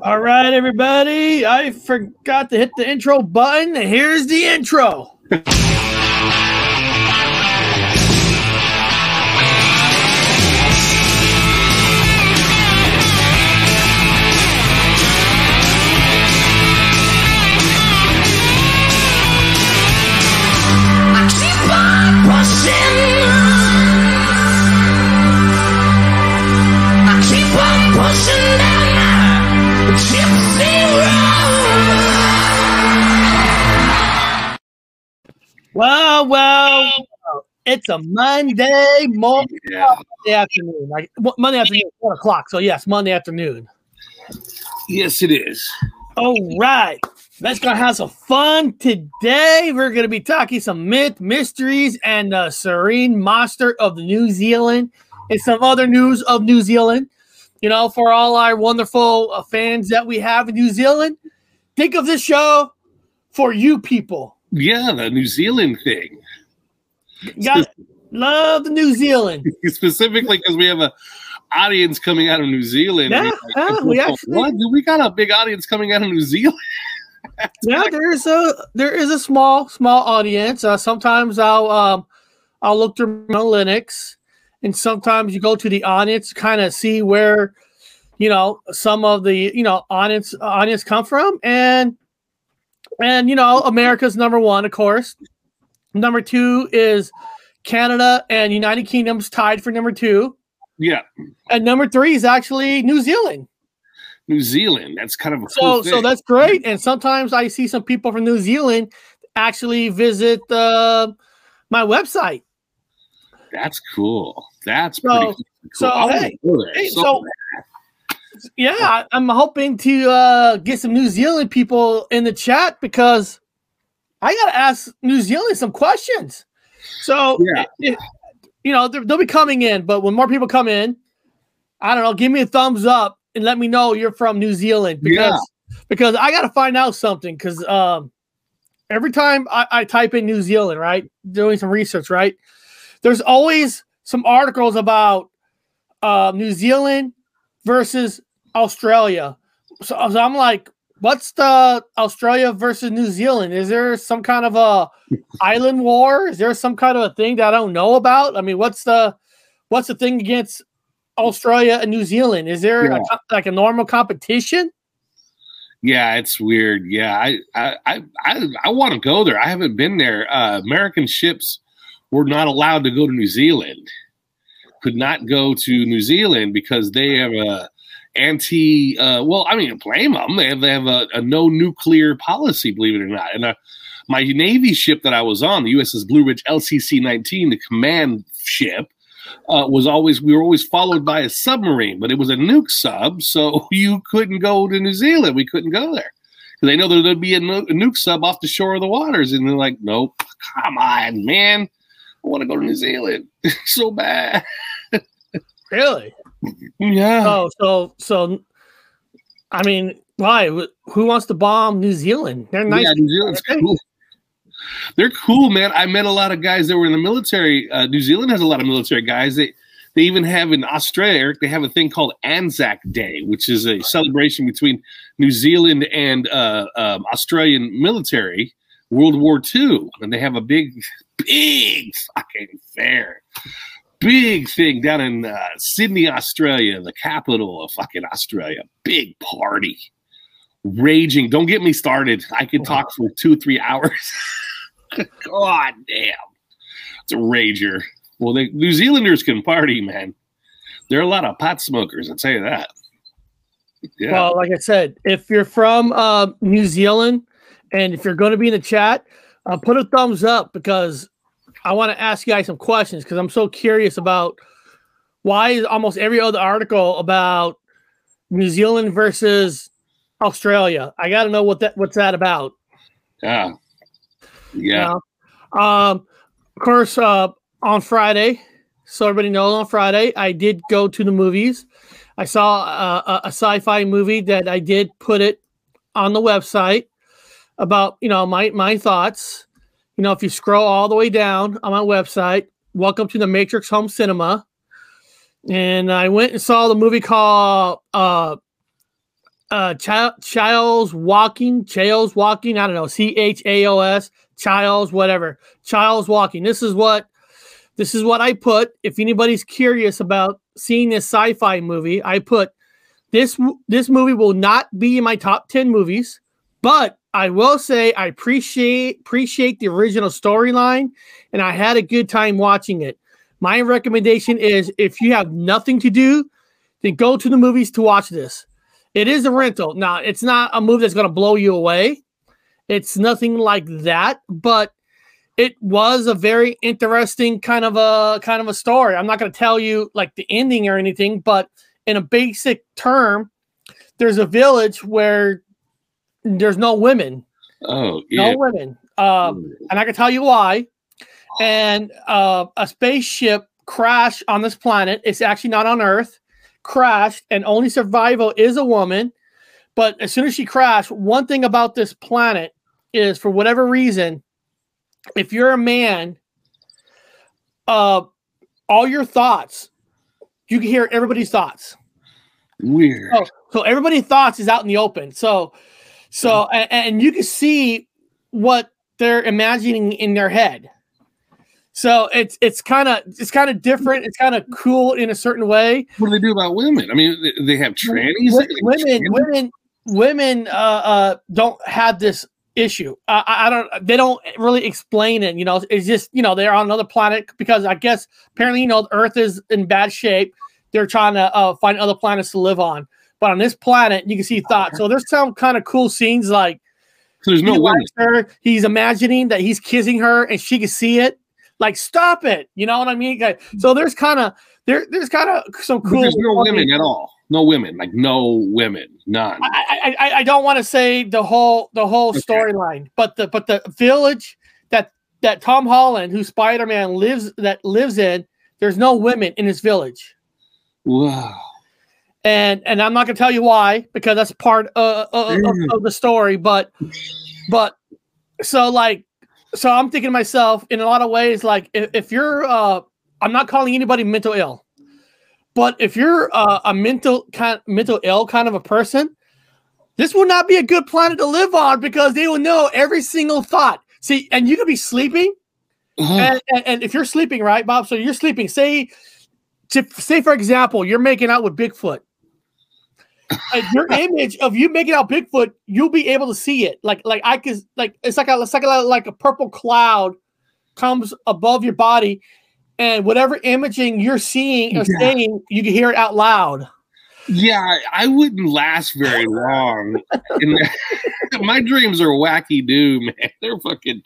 All right, everybody. I forgot to hit the intro button. Here's the intro. Well, well, it's a Monday morning, Yeah. Monday afternoon. Like Monday afternoon, four o'clock. So yes, Monday afternoon. Yes, it is. All right. Let's go have some fun today. We're going to be talking some myth, mysteries, and uh, serene monster of New Zealand and some other news of New Zealand. You know, for all our wonderful uh, fans that we have in New Zealand, think of this show for you people. Yeah, the New Zealand thing. Got love the New Zealand. Specifically because we have a audience coming out of New Zealand. Yeah, yeah, we actually- what? We got a big audience coming out of New Zealand. yeah, there is a there is a small small audience. Uh, sometimes I'll um I'll look through my Linux, and sometimes you go to the audience kind of see where you know some of the you know audience audience come from, and and you know America's number one, of course. Number two is Canada and United Kingdom's tied for number two, Yeah, and number three is actually New Zealand. New Zealand. That's kind of a So cool so that's great. And sometimes I see some people from New Zealand actually visit uh, my website. That's cool. That's So- pretty cool. so, hey, hey, so so- Yeah, I'm hoping to uh, get some New Zealand people in the chat because I got to ask New Zealand some questions. So Yeah. it- you know they'll be coming in, but when more people come in, I don't know. Give me a thumbs up and let me know you're from New Zealand because because I got to find out something because um, every time I, I type in New Zealand, right, doing some research, right, there's always some articles about uh, New Zealand versus Australia. So, so I'm like, what's the Australia versus New Zealand? Is there some kind of a island war? Is there some kind of a thing that I don't know about? I mean, what's the what's the thing against Australia and New Zealand? Is there Yeah. co- like a normal competition? Yeah, it's weird. Yeah, I I I I, I want to go there. I haven't been there. Uh, American ships were not allowed to go to New Zealand. Could not go to New Zealand because they have a anti. Uh, well, I mean, blame them. They have, they have a, a no nuclear policy. Believe it or not. And uh, my Navy ship that I was on, the USS Blue Ridge LCC 19, the command ship, uh, was always we were always followed by a submarine, but it was a nuke sub, so you couldn't go to New Zealand. We couldn't go there because they know that there'd be a, nu- a nuke sub off the shore of the waters, and they're like, "Nope, come on, man, I want to go to New Zealand so bad." Really? Yeah, Oh, so so I mean, why? Who wants to bomb New Zealand? They're nice. yeah, New Zealand's cool. They're cool, man. I met a lot of guys that were in the military. Uh, New Zealand has a lot of military guys. They they even have in Australia, Eric, they have a thing called Anzac Day, which is a celebration between New Zealand and uh, um, Australian military, World War II, and they have a big, big fucking fair, big thing down in uh, Sydney, Australia, the capital of fucking Australia. Big party, raging. Don't get me started. I could talk for two, three hours. God damn, it's a rager. Well, they, New Zealanders can party, man. There are a lot of pot smokers. I'll tell you that. Yeah. Well, like I said, if you're from uh, New Zealand and if you're going to be in the chat, uh, put a thumbs up because I want to ask you guys some questions because I'm so curious about why is almost every other article about New Zealand versus Australia. I got to know what that what's that about. yeah. Yeah. Um, of course, uh, on Friday, so everybody knows on Friday, I did go to the movies. I saw uh, a, a sci-fi movie that I did put it on the website about you know my my thoughts. You know, if you scroll all the way down on my website, welcome to the Matrix Home Cinema. And I went and saw the movie called uh, uh Ch- Childs Walking, Childs Walking, I don't know, C H A O S, Childs, whatever. Childs Walking. This is what this is what I put. If anybody's curious about seeing this sci-fi movie, I put this this movie will not be in my top 10 movies, but I will say I appreciate appreciate the original storyline and I had a good time watching it. My recommendation is if you have nothing to do, then go to the movies to watch this. It is a rental. Now, it's not a movie that's going to blow you away. It's nothing like that, but it was a very interesting kind of a kind of a story. I'm not going to tell you like the ending or anything, but in a basic term, there's a village where there's no women. Oh, yeah. No women. Um, and I can tell you why. And uh, a spaceship crashed on this planet. It's actually not on Earth. Crashed, and only survival is a woman. But as soon as she crashed, one thing about this planet is, for whatever reason, if you're a man, uh, all your thoughts, you can hear everybody's thoughts. Weird. Oh, so everybody's thoughts is out in the open. So, so and, and you can see what they're imagining in their head. So it's it's kind of it's kind of different. It's kind of cool in a certain way. What do they do about women? I mean, they, they have trannies. Women, trannies? women, women uh, uh, don't have this issue. I I don't. They don't really explain it. You know, it's just you know they're on another planet because I guess apparently you know the Earth is in bad shape. They're trying to uh, find other planets to live on. But on this planet, you can see oh, thoughts. So there's some kind of cool scenes like So there's no he women. likes her. He's imagining that he's kissing her, and she can see it. Like, stop it! You know what I mean? So there's kind of there. There's kind of some But cool. there's no funny- women at all. No women. Like no women. None. I, I, I, I don't want to say the whole the whole Okay. storyline, but the but the village that that Tom Holland, who Spider Man lives that lives in, there's no women in his village, Wow. And and I'm not gonna tell you why because that's part uh, of, Mm. of the story, but but so like so I'm thinking to myself in a lot of ways like if, if you're uh I'm not calling anybody mental ill, but if you're uh, a mental kind mental ill kind of a person, this will not be a good planet to live on because they will know every single thought. See, and you could be sleeping, Oh, and, and, and if you're sleeping, right, Bob? So you're sleeping. Say, to, say for example, you're making out with Bigfoot. Your image of you making out Bigfoot, you'll be able to see it. Like, like I could, like it's like a, it's like a, like a purple cloud comes above your body, and whatever imaging you're seeing or Yeah. saying, you can hear it out loud. yeah, I- I wouldn't last very long. My dreams are wacky do, man. They're fucking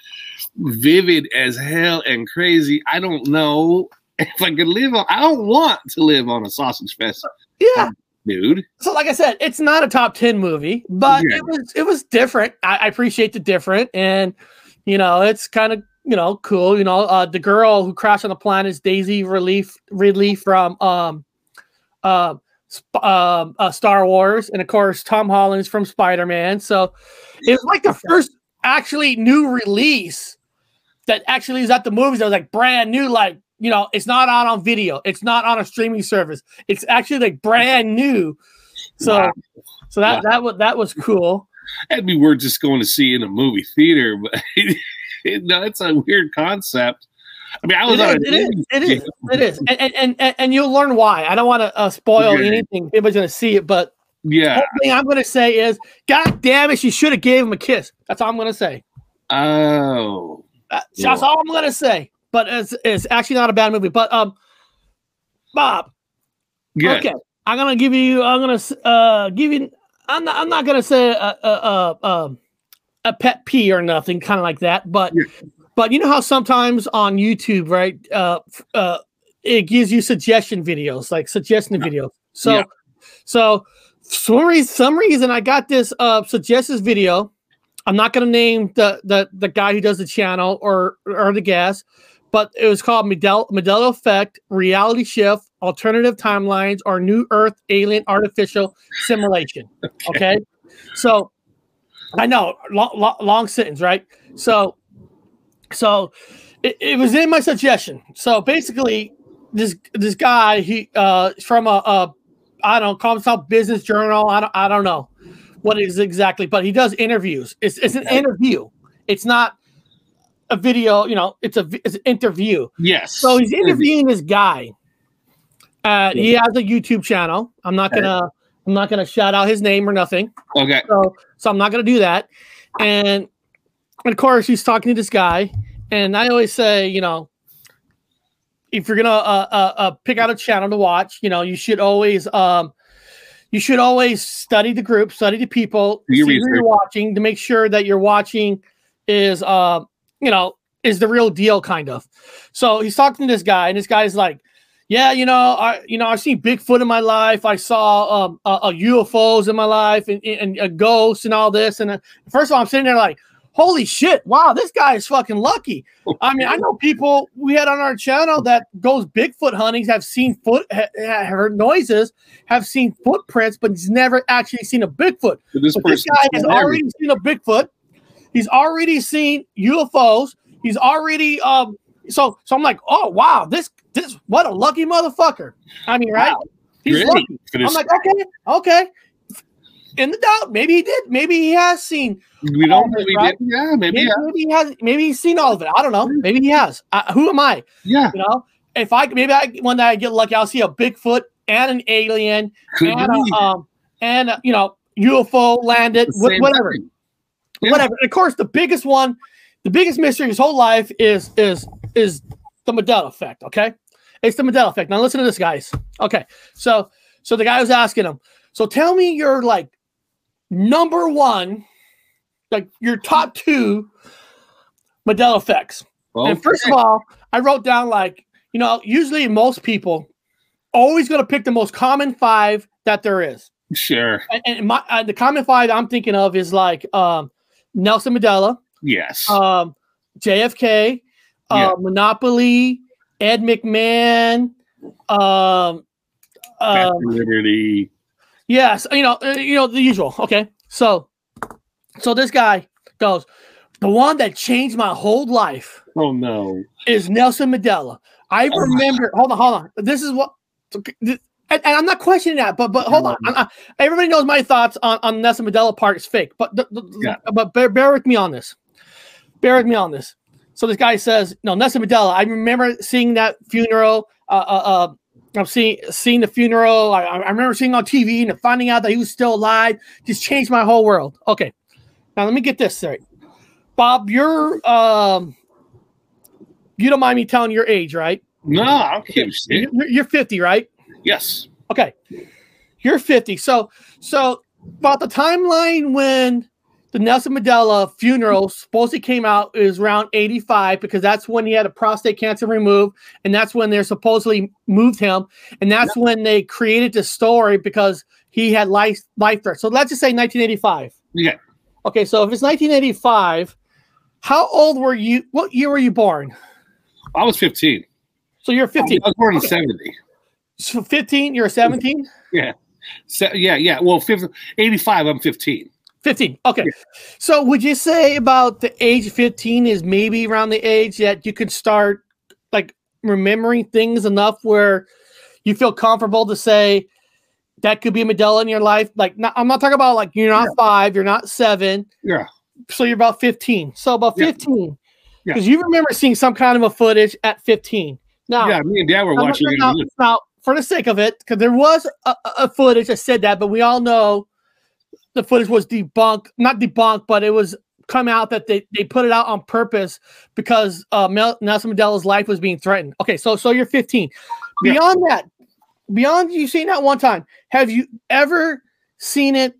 vivid as hell and crazy. I don't know if I could live on. I don't want to live on a sausage fest, Yeah. Dude. So, like I said, it's not a top ten movie, but Yeah. it was it was different. I, I appreciate the different, and you know, it's kind of you know cool. You know, uh, the girl who crashed on the planet is Daisy Relief Ridley from um, uh, Sp- um, uh, Star Wars, and of course Tom Holland is from Spider Man. So it was like the first actually new release that actually is at the movies. That was like brand new, like you know, it's not out on video, it's not on a streaming service. It's actually like brand new. So. Wow. So that Wow. that was that was cool. That'd be worth just going to see in a movie theater, but no, it's a weird concept. I mean, I was it on is, it, is, it is it is and and, and, and, you'll learn why. I don't want to uh, spoil Okay. anything. Everybody's gonna see it, but Yeah. thing I'm gonna say is, God damn it, she should have gave him a kiss. That's all I'm gonna say. Oh. Uh, That's all I'm gonna say. But it's it's actually not a bad movie. But um, Bob, Good. okay, I'm gonna give you. I'm gonna uh give you. I'm not. I'm not gonna say a a a, a, a pet pee or nothing, kind of like that. But Yeah. but you know how sometimes on YouTube, right? Uh, uh, it gives you suggestion videos, like suggestion videos. So Yeah. so for some reason, some reason I got this uh suggestions video. I'm not gonna name the the the guy who does the channel or or the guest, but it was called Medell Modelo Effect Reality Shift Alternative Timelines or New Earth Alien Artificial Simulation. Okay, so I know long, long, long sentence, right? So so it, it was in my suggestion. So basically, this this guy he uh from a, a I don't know, call himself Business Journal. I don't I don't know. what is exactly, but he does interviews. It's it's an interview. It's not a video. You know, it's a it's an interview. Yes. So he's interviewing this guy. Uh, he has a YouTube channel. I'm not gonna I'm not gonna shout out his name or nothing. Okay. So so I'm not gonna do that. And, and of course he's talking to this guy. And I always say, you know, if you're gonna uh, uh, uh, pick out a channel to watch, you know, you should always um, you should always study the group, study the people, see who you're watching to make sure that you're watching is uh, you know, is the real deal kind of. So he's talking to this guy, and this guy's like, "Yeah, you know, I you know I've seen Bigfoot in my life. I saw um uh, uh, UFOs in my life, and and, and ghosts and all this." And uh, first of all, I'm sitting there like, "Holy shit! Wow, this guy is fucking lucky." I mean, I know people we had on our channel that goes Bigfoot huntings, have seen foot, ha, ha- heard noises, have seen footprints, but he's never actually seen a Bigfoot. But this But this guy has already seen a Bigfoot. He's already seen UFOs. He's already um. So so I'm like, oh wow, this this what a lucky motherfucker. I mean, right? Wow. He's Really? lucky. For I'm like, okay, okay. In the doubt, maybe he did. Maybe he has seen. we don't maybe right? Yeah, maybe Maybe, yeah. maybe he has. Maybe he's seen all of it. I don't know. Maybe he has. Uh, who am I? Yeah. You know, if I maybe I one day I get lucky, I'll see a Bigfoot and an alien Could and a, um and a, you know UFO landed, The wh- same whatever thing. Yeah. whatever. And of course, the biggest one, the biggest mystery his whole life is is is the Mandela effect. Okay, it's the Mandela effect. Now listen to this, guys. Okay, so so the guy was asking him. So tell me your like number one, like your top two Mandela effects. And first of all, I wrote down like you know usually most people always going to pick the most common five that there is sure. and, and my uh, the common five I'm thinking of is like um, Nelson Mandela, Yes. um, JFK, uh, Yeah. Monopoly, Ed McMahon. Um, um, Liberty. yes, you know, uh, you know the usual. Okay, so so this guy goes, the one that changed my whole life Oh no. is Nelson Mandela. I Oh my remember. Hold on, hold on. This is what. And, and I'm not questioning that, but but hold on. I- everybody knows my thoughts on on Nelson Mandela part is fake, but the, the- Yeah. but bear, bear with me on this. Bear with me on this. So this guy says, no, Nelson Mandela. I remember seeing that funeral. Uh, uh, uh I've seen seen the funeral. I, I remember seeing on TV and finding out that he was still alive. Just changed my whole world. Okay, now let me get this straight. Bob, you're um, you don't mind me telling your age, right? No, I don't give a shit. You're, you're 50, right? Yes. Okay. You're 50. So so about the timeline when the Nelson Mandela funeral supposedly came out is around 85 because that's when he had a prostate cancer removed and that's when they supposedly moved him and that's when they created the story because he had life life threat. So let's just say 1985. Yeah. Okay, so if it's 1985, how old were you? What year were you born? I was 15. So you're 15. I was born in 70. So 15, you're 17? Yeah. So, yeah, yeah. Well, 50, 85, I'm 15. 15. Okay. So would you say about the age 15 is maybe around the age that you could start like remembering things enough where you feel comfortable to say that could be a Mandela in your life? Like, not, I'm not talking about like you're not five, you're not seven. Yeah. So you're about 15. So about Yeah. 15. Yeah. Because you remember seeing some kind of a footage at 15. Now, Yeah, me and Dad were watching it. now, for the sake of it, because there was a, a- footage that said that, but we all know the footage was debunked, not debunked, but it was come out that they, they put it out on purpose because uh, Mel- Nelson Mandela's life was being threatened. Okay, so so you're 15. Yeah. Beyond that, beyond you seeing that one time, have you ever seen it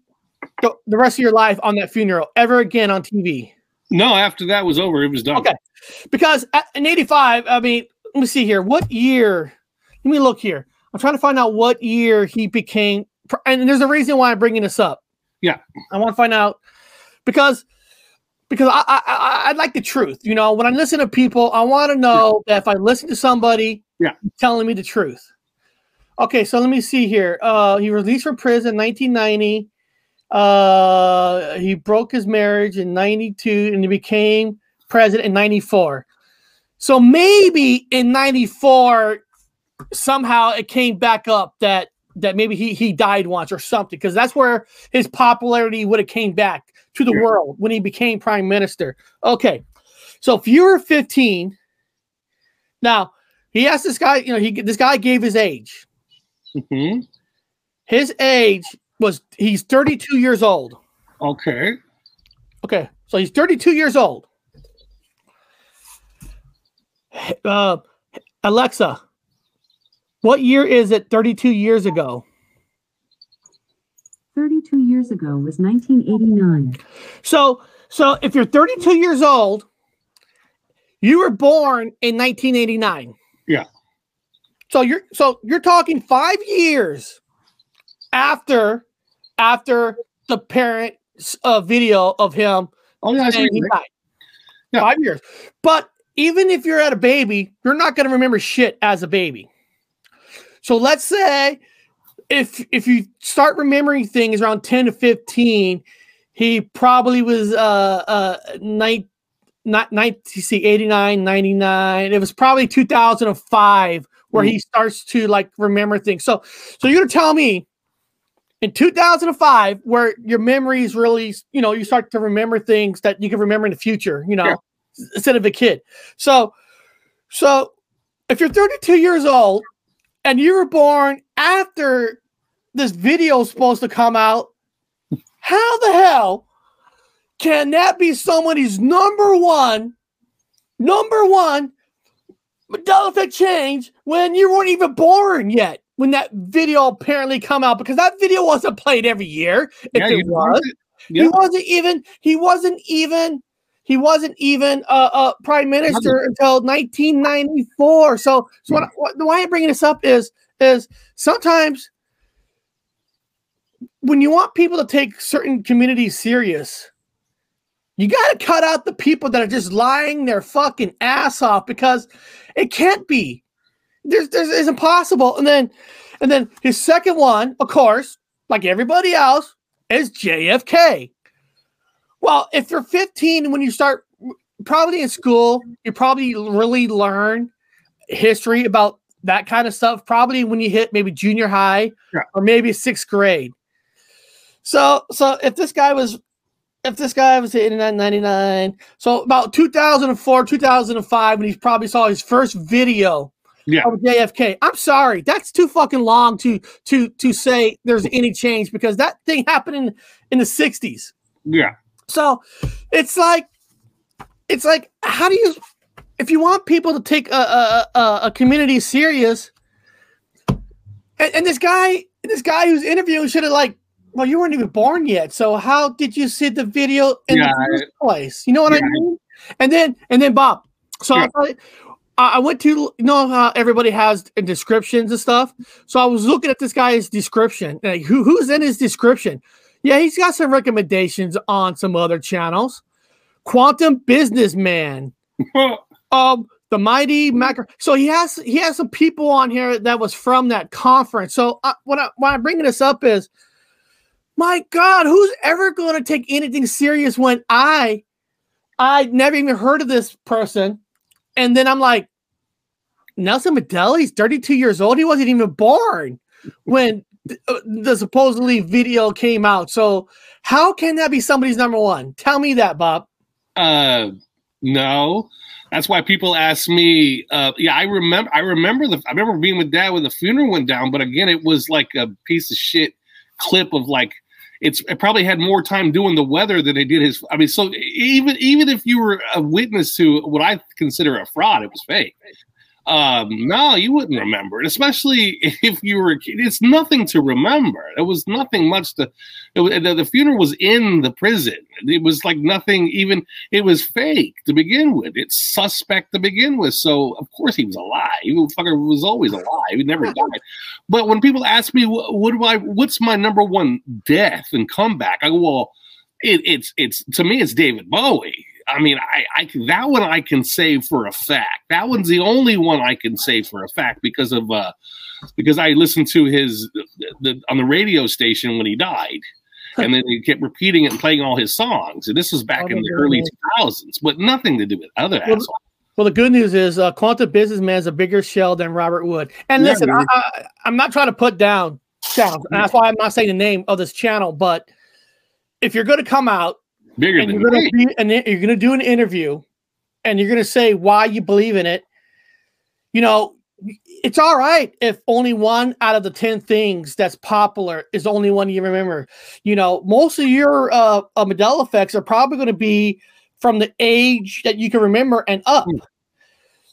the, the rest of your life on that funeral ever again on TV? No, after that was over, it was done. Okay. Because in 85, I mean, let me see here. What year? Let me look here. I'm trying to find out what year he became. And there's a reason why I'm bringing this up. Yeah. I want to find out because because I, I, I like the truth. You know, when I listen to people, I want to know that if I listen to somebody, Yeah. telling me the truth. Okay, so let me see here. Uh, he released from prison 1990. Uh, he broke his marriage in 92 and he became president in 94. So maybe in 94, somehow it came back up that that maybe he he died once or something because that's where his popularity would have came back to the world when he became prime minister. Okay, so if you were 15, now he asked this guy, you know, he this guy gave his age. Mhm. His age was he's 32 years old. Okay. Okay, so he's 32 years old. Uh, Alexa, what year is it 32 years ago? 32 years ago was 1989. So, so if you're 32 years old, you were born in 1989. Yeah. So you're so you're talking five years after after the parent uh, video of him Oh yeah, I saying he died. Yeah. Five years. But even if you're at a baby, you're not going to remember shit as a baby. So let's say if if you start remembering things around 10 to 15, he probably was uh uh night not 90 see 89 99 it was probably 2005 where he starts to like remember things. So so you're gonna tell me in 2005 where your memories really you know you start to remember things that you can remember in the future you know Yeah. instead of a kid. So so if you're 32 years old and you were born after this video is supposed to come out. How the hell can that be somebody's number one number one effect change when you weren't even born yet when that video apparently come out? Because that video wasn't played every year if Yeah, it was. Yeah. he wasn't even he wasn't even he wasn't even a, uh prime minister until 1994 so so what, what, why i'm bringing this up is is sometimes when you want people to take certain communities serious you got to cut out the people that are just lying their fucking ass off because it can't be. There's, there's it's impossible. And then and then his second one of course like everybody else is JFK. Well, if you're 15, when you start probably in school, you probably really learn history about that kind of stuff. Probably when you hit maybe junior high Yeah. or maybe sixth grade. So, so if this guy was, if this guy was 89, 99, so about 2004, 2005, when he probably saw his first video Yeah. of JFK. I'm sorry, that's too fucking long to to to say there's any change because that thing happened in in the 60s. Yeah. So it's like it's like how do you if you want people to take a a, a, a community serious and, and this guy this guy who's interviewing should have like well you weren't even born yet. So how did you see the video in Yeah, the first place? You know what i mean? And then and then bob. So Yeah. I, I went to you know how everybody has descriptions and stuff? So i was looking at this guy's description. Like who, who's in his description yeah he's got some recommendations on some other channels. Quantum businessman. Um the mighty macro so he has he has some people on here that was from that conference. So uh, what I, why i'm bringing this up is my god who's ever going to take anything serious when i i never even heard of this person? And then i'm like nelson mandela he's 32 years old. He wasn't even born when the supposedly video came out so how can that be somebody's number one tell me that bob Uh, no. That's why people ask me. Uh, yeah, I remember. I remember the. I remember being with dad when the funeral went down. But again, it was like a piece of shit clip of like. It's it probably had more time doing the weather than it did his. I mean, so even even if you were a witness to what I consider a fraud, it was fake. Um, no, you wouldn't remember it, especially if you were a kid. It's nothing to remember. It was nothing much to. Was, the, the funeral was in the prison. It was like nothing even it was fake to begin with. It's suspect to begin with. So of course he was alive. He was always alive. He never died. But when people ask me, what, what do I? What's my number one death and comeback? I go, well, it, it's it's to me, it's David Bowie. I mean, I, I can- that one I can say for a fact. That one's the only one I can say for a fact because of uh because I listened to his the, on the radio station when he died and then he kept repeating it and playing all his songs. And this was back Oh, in the early 2000s, but nothing to do with other Well, assholes. Well, the good news is uh, Quantum Businessman is a bigger shell than Robert Wood. And listen, I, I, I'm not trying to put down channels. That's why I'm not saying the name of this channel, but if you're going to come out Bigger and than you're to be and you're going to do an interview and you're going to say why you believe in it, you know, it's all right if only one out of the 10 things that's popular is the only one you remember. You know, most of your uh, uh Mandela effects are probably going to be from the age that you can remember and up.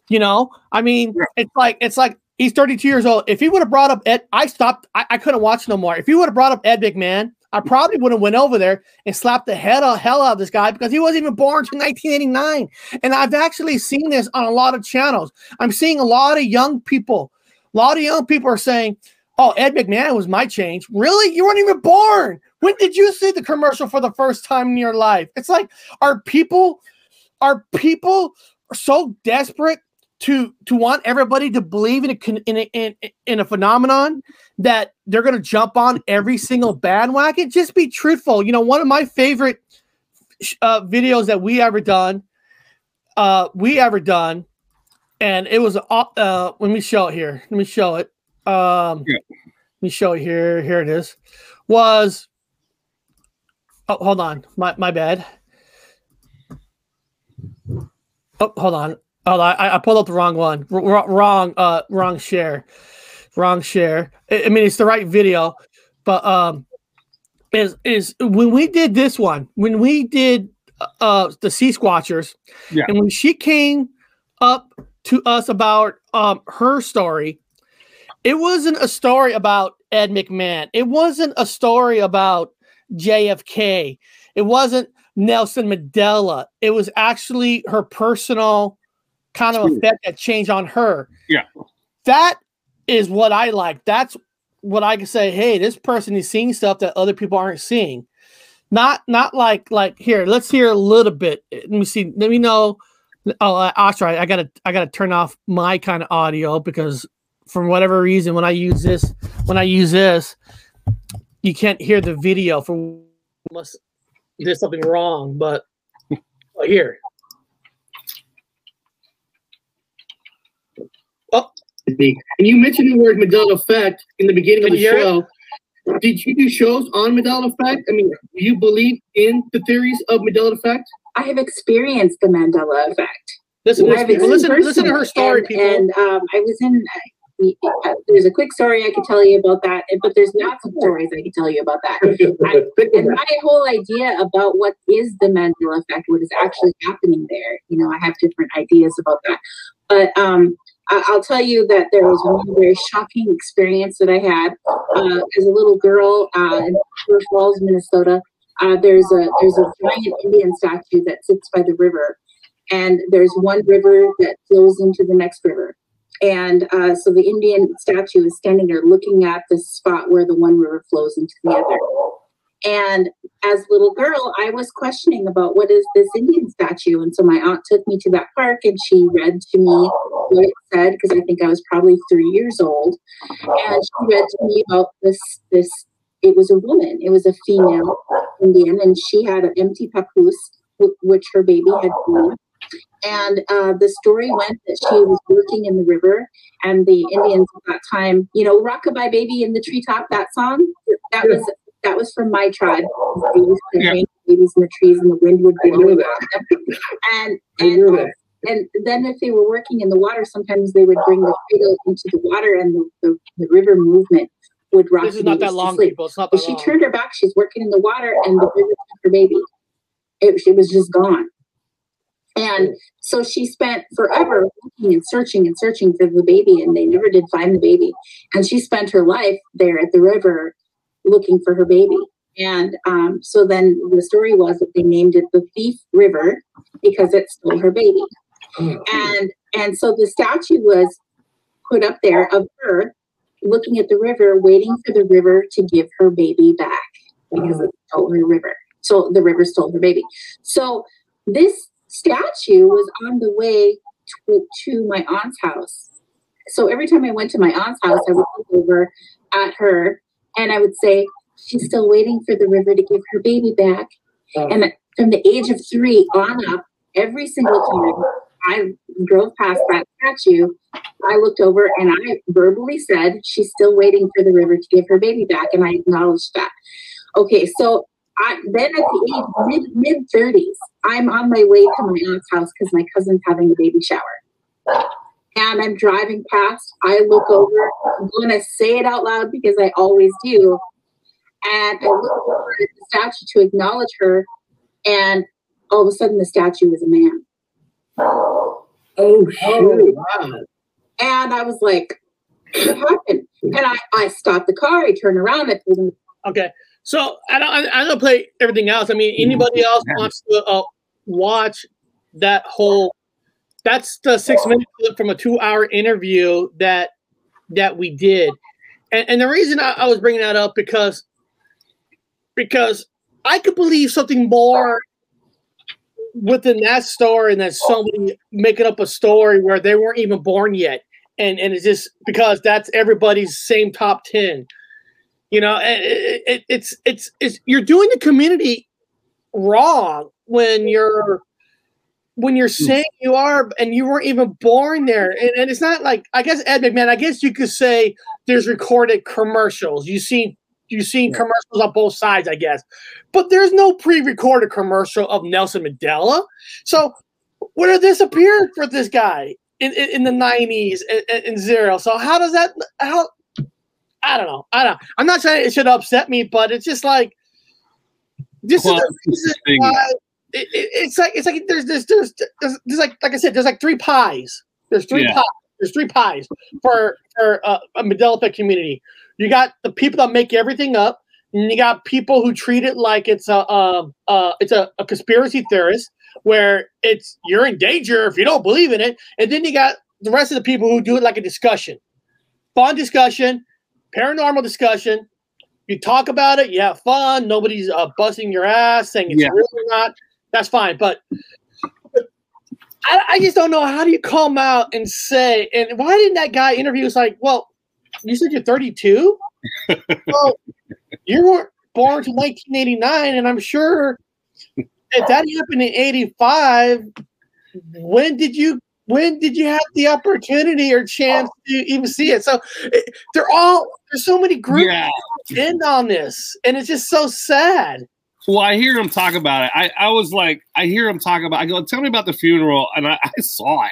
You know, I mean, it's like it's like he's 32 years old. If he would have brought up Ed, I stopped. I, I couldn't watch no more. If he would have brought up Ed McMahon, I probably would have went over there and slapped the head of hell out of this guy because he wasn't even born until 1989. And I've actually seen this on a lot of channels. I'm seeing a lot of young people. A lot of young people are saying, "Oh, Ed McMahon was my change." Really? You weren't even born. When did you see the commercial for the first time in your life? It's like, are people, are people so desperate to to want everybody to believe in a in a, in, in a phenomenon that they're going to jump on every single bandwagon? Just be truthful. You know, one of my favorite uh, videos that we ever done, uh, we ever done, and it was uh, uh, let me show it here. Let me show it. Um, Yeah. Let me show it here. Here it is. Was oh, hold on, my my bad. Oh, hold on. Oh, I, I pulled up the wrong one. R- wrong, uh, wrong share, wrong share. I, I mean, it's the right video, but um, is is when we did this one, when we did uh the Sea Squatchers, Yeah. and when she came up to us about um her story, it wasn't a story about Ed McMahon. It wasn't a story about JFK. It wasn't Nelson Mandela. It was actually her personal kind of effect that change on her. Yeah. That is what I like. That's what I can say, hey, this person is seeing stuff that other people aren't seeing. Not not like like here, let's hear a little bit. Let me see. Let me know. Oh, actually, I gotta I gotta turn off my kind of audio because for whatever reason, when I use this, when I use this, you can't hear the video for unless there's something wrong. But oh, here, be. And you mentioned the word Mandela Effect in the beginning Can of the you hear it? show. Did you do shows on Mandela Effect? I mean, do you believe in the theories of Mandela Effect? I have experienced the Mandela effect. listen, I've listen, people, listen, listen to her story, and, people. And um, I was in. Uh, there's a quick story I could tell you about that, but there's lots of stories I could tell you about that. And my whole idea about what is the Mandela effect, what is actually happening there, you know, I have different ideas about that. But um, I- I'll tell you that there was one very shocking experience that I had uh, as a little girl uh, in Silver Falls, Minnesota. Uh, there's a there's a giant Indian statue that sits by the river, and there's one river that flows into the next river. And uh, so the Indian statue is standing there looking at the spot where the one river flows into the other. And as a little girl, I was questioning about what is this Indian statue. And so my aunt took me to that park and she read to me what it said, because I think I was probably three years old. And she read to me about this, this, it was a woman, it was a female Indian, and she had an empty papoose, wh- which her baby had born. And uh, the story went that she was working in the river, and the Indians at that time, you know, "Rockabye Baby in the Treetop," that song, that was that was from my tribe. Oh. They used to Yeah. hang babies in the trees, and the wind would I blow knew them. And and, and then if they were working in the water, sometimes they would bring the cradle into the water, and the, the, the river movement would rock. This is not that to long, sleep. people. It's not But that she long. turned her back. She's working in the water, and the river took her baby. It, it was just gone. And so she spent forever looking and searching and searching for the baby, and they never did find the baby. And she spent her life there at the river looking for her baby. And um, so then the story was that they named it the Thief River because it stole her baby. And and so the statue was put up there of her looking at the river, waiting for the river to give her baby back because it stole her river. So the river stole her baby. So this statue was on the way to, to my aunt's house. So every time I went to my aunt's house, I would look over at her and I would say, She's still waiting for the river to give her baby back. Oh. And from the age of three on up, every single time I drove past that statue. I looked over and I verbally said, She's still waiting for the river to give her baby back. And I acknowledged that. Okay, so I, then at the age mid mid thirties, I'm on my way to my aunt's house because my cousin's having a baby shower. And I'm driving past. I look over. I'm going to say it out loud because I always do. And I look over at the statue to acknowledge her. And all of a sudden, the statue was a man. Oh shit! Wow. And I was like, what happened? And I, I stopped the car. I turned around. I told him, Okay, so I don't. I, I don't play everything else. I mean, anybody else wants to uh, watch that whole? That's the six minute clip from a two hour interview that that we did, and, and the reason I, I was bringing that up because because I could believe something more within that story that somebody making up a story where they weren't even born yet. And and it's just because that's everybody's same top 10 you know it, it, it's it's it's you're doing the community wrong when you're when you're hmm. saying you are and you weren't even born there and, and it's not like i guess ed mcmahon i guess you could say there's recorded commercials. You seen you've seen commercials on both sides i guess. But there's no pre-recorded commercial of nelson mandela. So would have disappeared for this guy in, in, in the 90s in, in zero? So how does that how i don't know i don't i'm not saying it should upset me but it's just like this Well, is the reason why it, it, it's like it's like there's there's, there's there's there's like like I said there's like three pies. There's three Yeah. pies. There's three pies for for uh, a Effect community. You got the people that make everything up, and you got people who treat it like it's a um uh it's a, a conspiracy theorist where it's you're in danger if you don't believe in it, and then you got the rest of the people who do it like a discussion, fun discussion, paranormal discussion. You talk about it, you have fun. Nobody's uh, busting your ass saying it's Yeah. real or not. That's fine, but I, I just don't know how do you come out and say and why didn't that guy interview us like, well, you said you're 32? well, you weren't born to 1989, and I'm sure if that happened in 85, when did you when did you have the opportunity or chance to even see it? So it, they're all there's so many groups Yeah. end on this, and it's just so sad. Well, I hear him talk about it. I, I was like, I hear him talk about. I go, tell me about the funeral, and I, I saw it,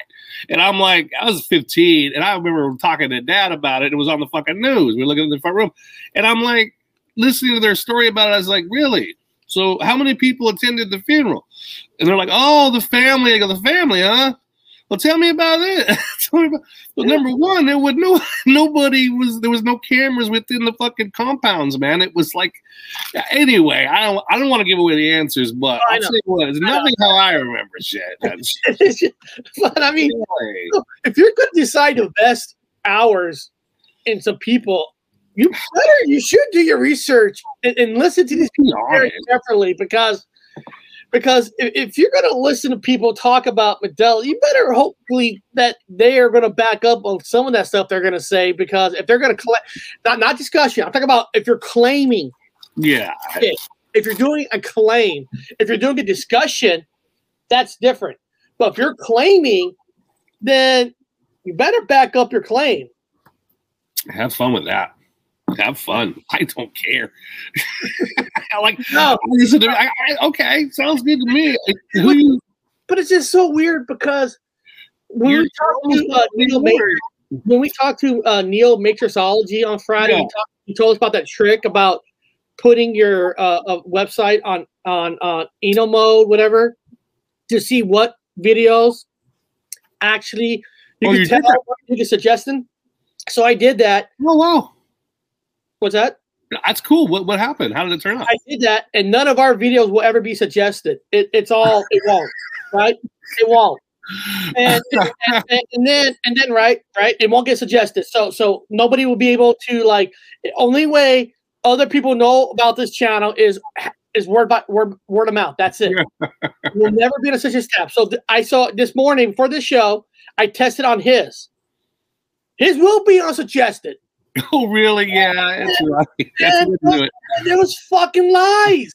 and I'm like, I was 15, and I remember talking to Dad about it. It was on the fucking news. We are looking in the front room, and I'm like, listening to their story about it. I was like, really? So, how many people attended the funeral? And they're like, oh, the family. I go, the family, huh? Well, tell me about it. tell me about. Well, number one, there was no nobody was there was no cameras within the fucking compounds, man. It was like anyway, I don't I don't want to give away the answers, but I I'll tell you what, it's nothing how I remember shit. But I mean, if you're going to decide to invest hours in some people, you better you should do your research and, and listen to these people very carefully because because if, if you're going to listen to people talk about Mandela, you better hopefully that they are going to back up on some of that stuff they're going to say because if they're going to collect not not discussion, I'm talking about if you're claiming yeah, if you're doing a claim, if you're doing a discussion, that's different. But if you're claiming, then you better back up your claim. have fun with that. Have fun. I don't care. Like No. listen to me. I, I, okay, sounds good to me. Who you? But it's just so weird because when You're we talked to uh, Neil Matrix, when we talked to uh, Neil Matrixology on Friday, Yeah. he, talked, he told us about that trick about putting your uh, uh, website on on uh, Eno mode, whatever, to see what videos actually you Oh, can you tell what you can suggesting. So I did that. Oh wow, What's that? that's cool. What what happened? How did it turn out? I did that, and none of our videos will ever be suggested. It, it's all it won't, right? It won't. And, and, and, then and then right, right, it won't get suggested. So so nobody will be able to like. Only way other people know about this channel is is word by word word of mouth. That's it. We'll never be in a suggest tab. So th- I saw this morning for this show. I tested on his. His will be unsuggested. Oh really? Yeah, that's right. That's And good it. and there was fucking lies.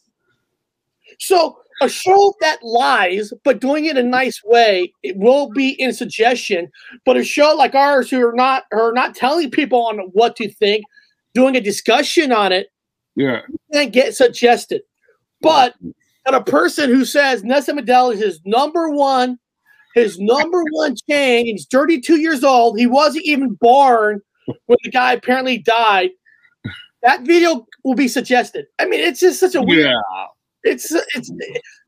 So a show that lies, but doing it a nice way, it will be in suggestion. But a show like ours, who are not are not telling people on what to think, doing a discussion on it, Yeah. can't get suggested. But and a person who says Nelson Mandela is his number one, his number one change, he's 32 years old. He wasn't even born when the guy apparently died. That video will be suggested. I mean, it's just such a weird. Yeah. It's it's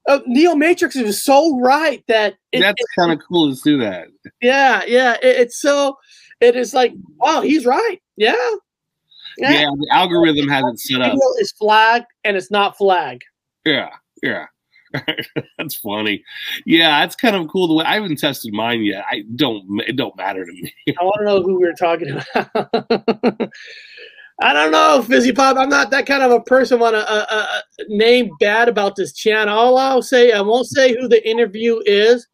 uh, Neo Matrix is so right that it, That's kind of cool to do that. yeah yeah it, it's so it is like wow he's right yeah Yeah, the algorithm has it set up. It's flag and it's not flag. Yeah, yeah. that's funny. Yeah, that's kind of cool. The way I haven't tested mine yet. I don't. It don't matter to me. I want to know who we were talking about. I don't know, Fizzy Pop. I'm not that kind of a person. Want to uh, uh, name bad about this channel? All I'll say, I won't say who the interview is,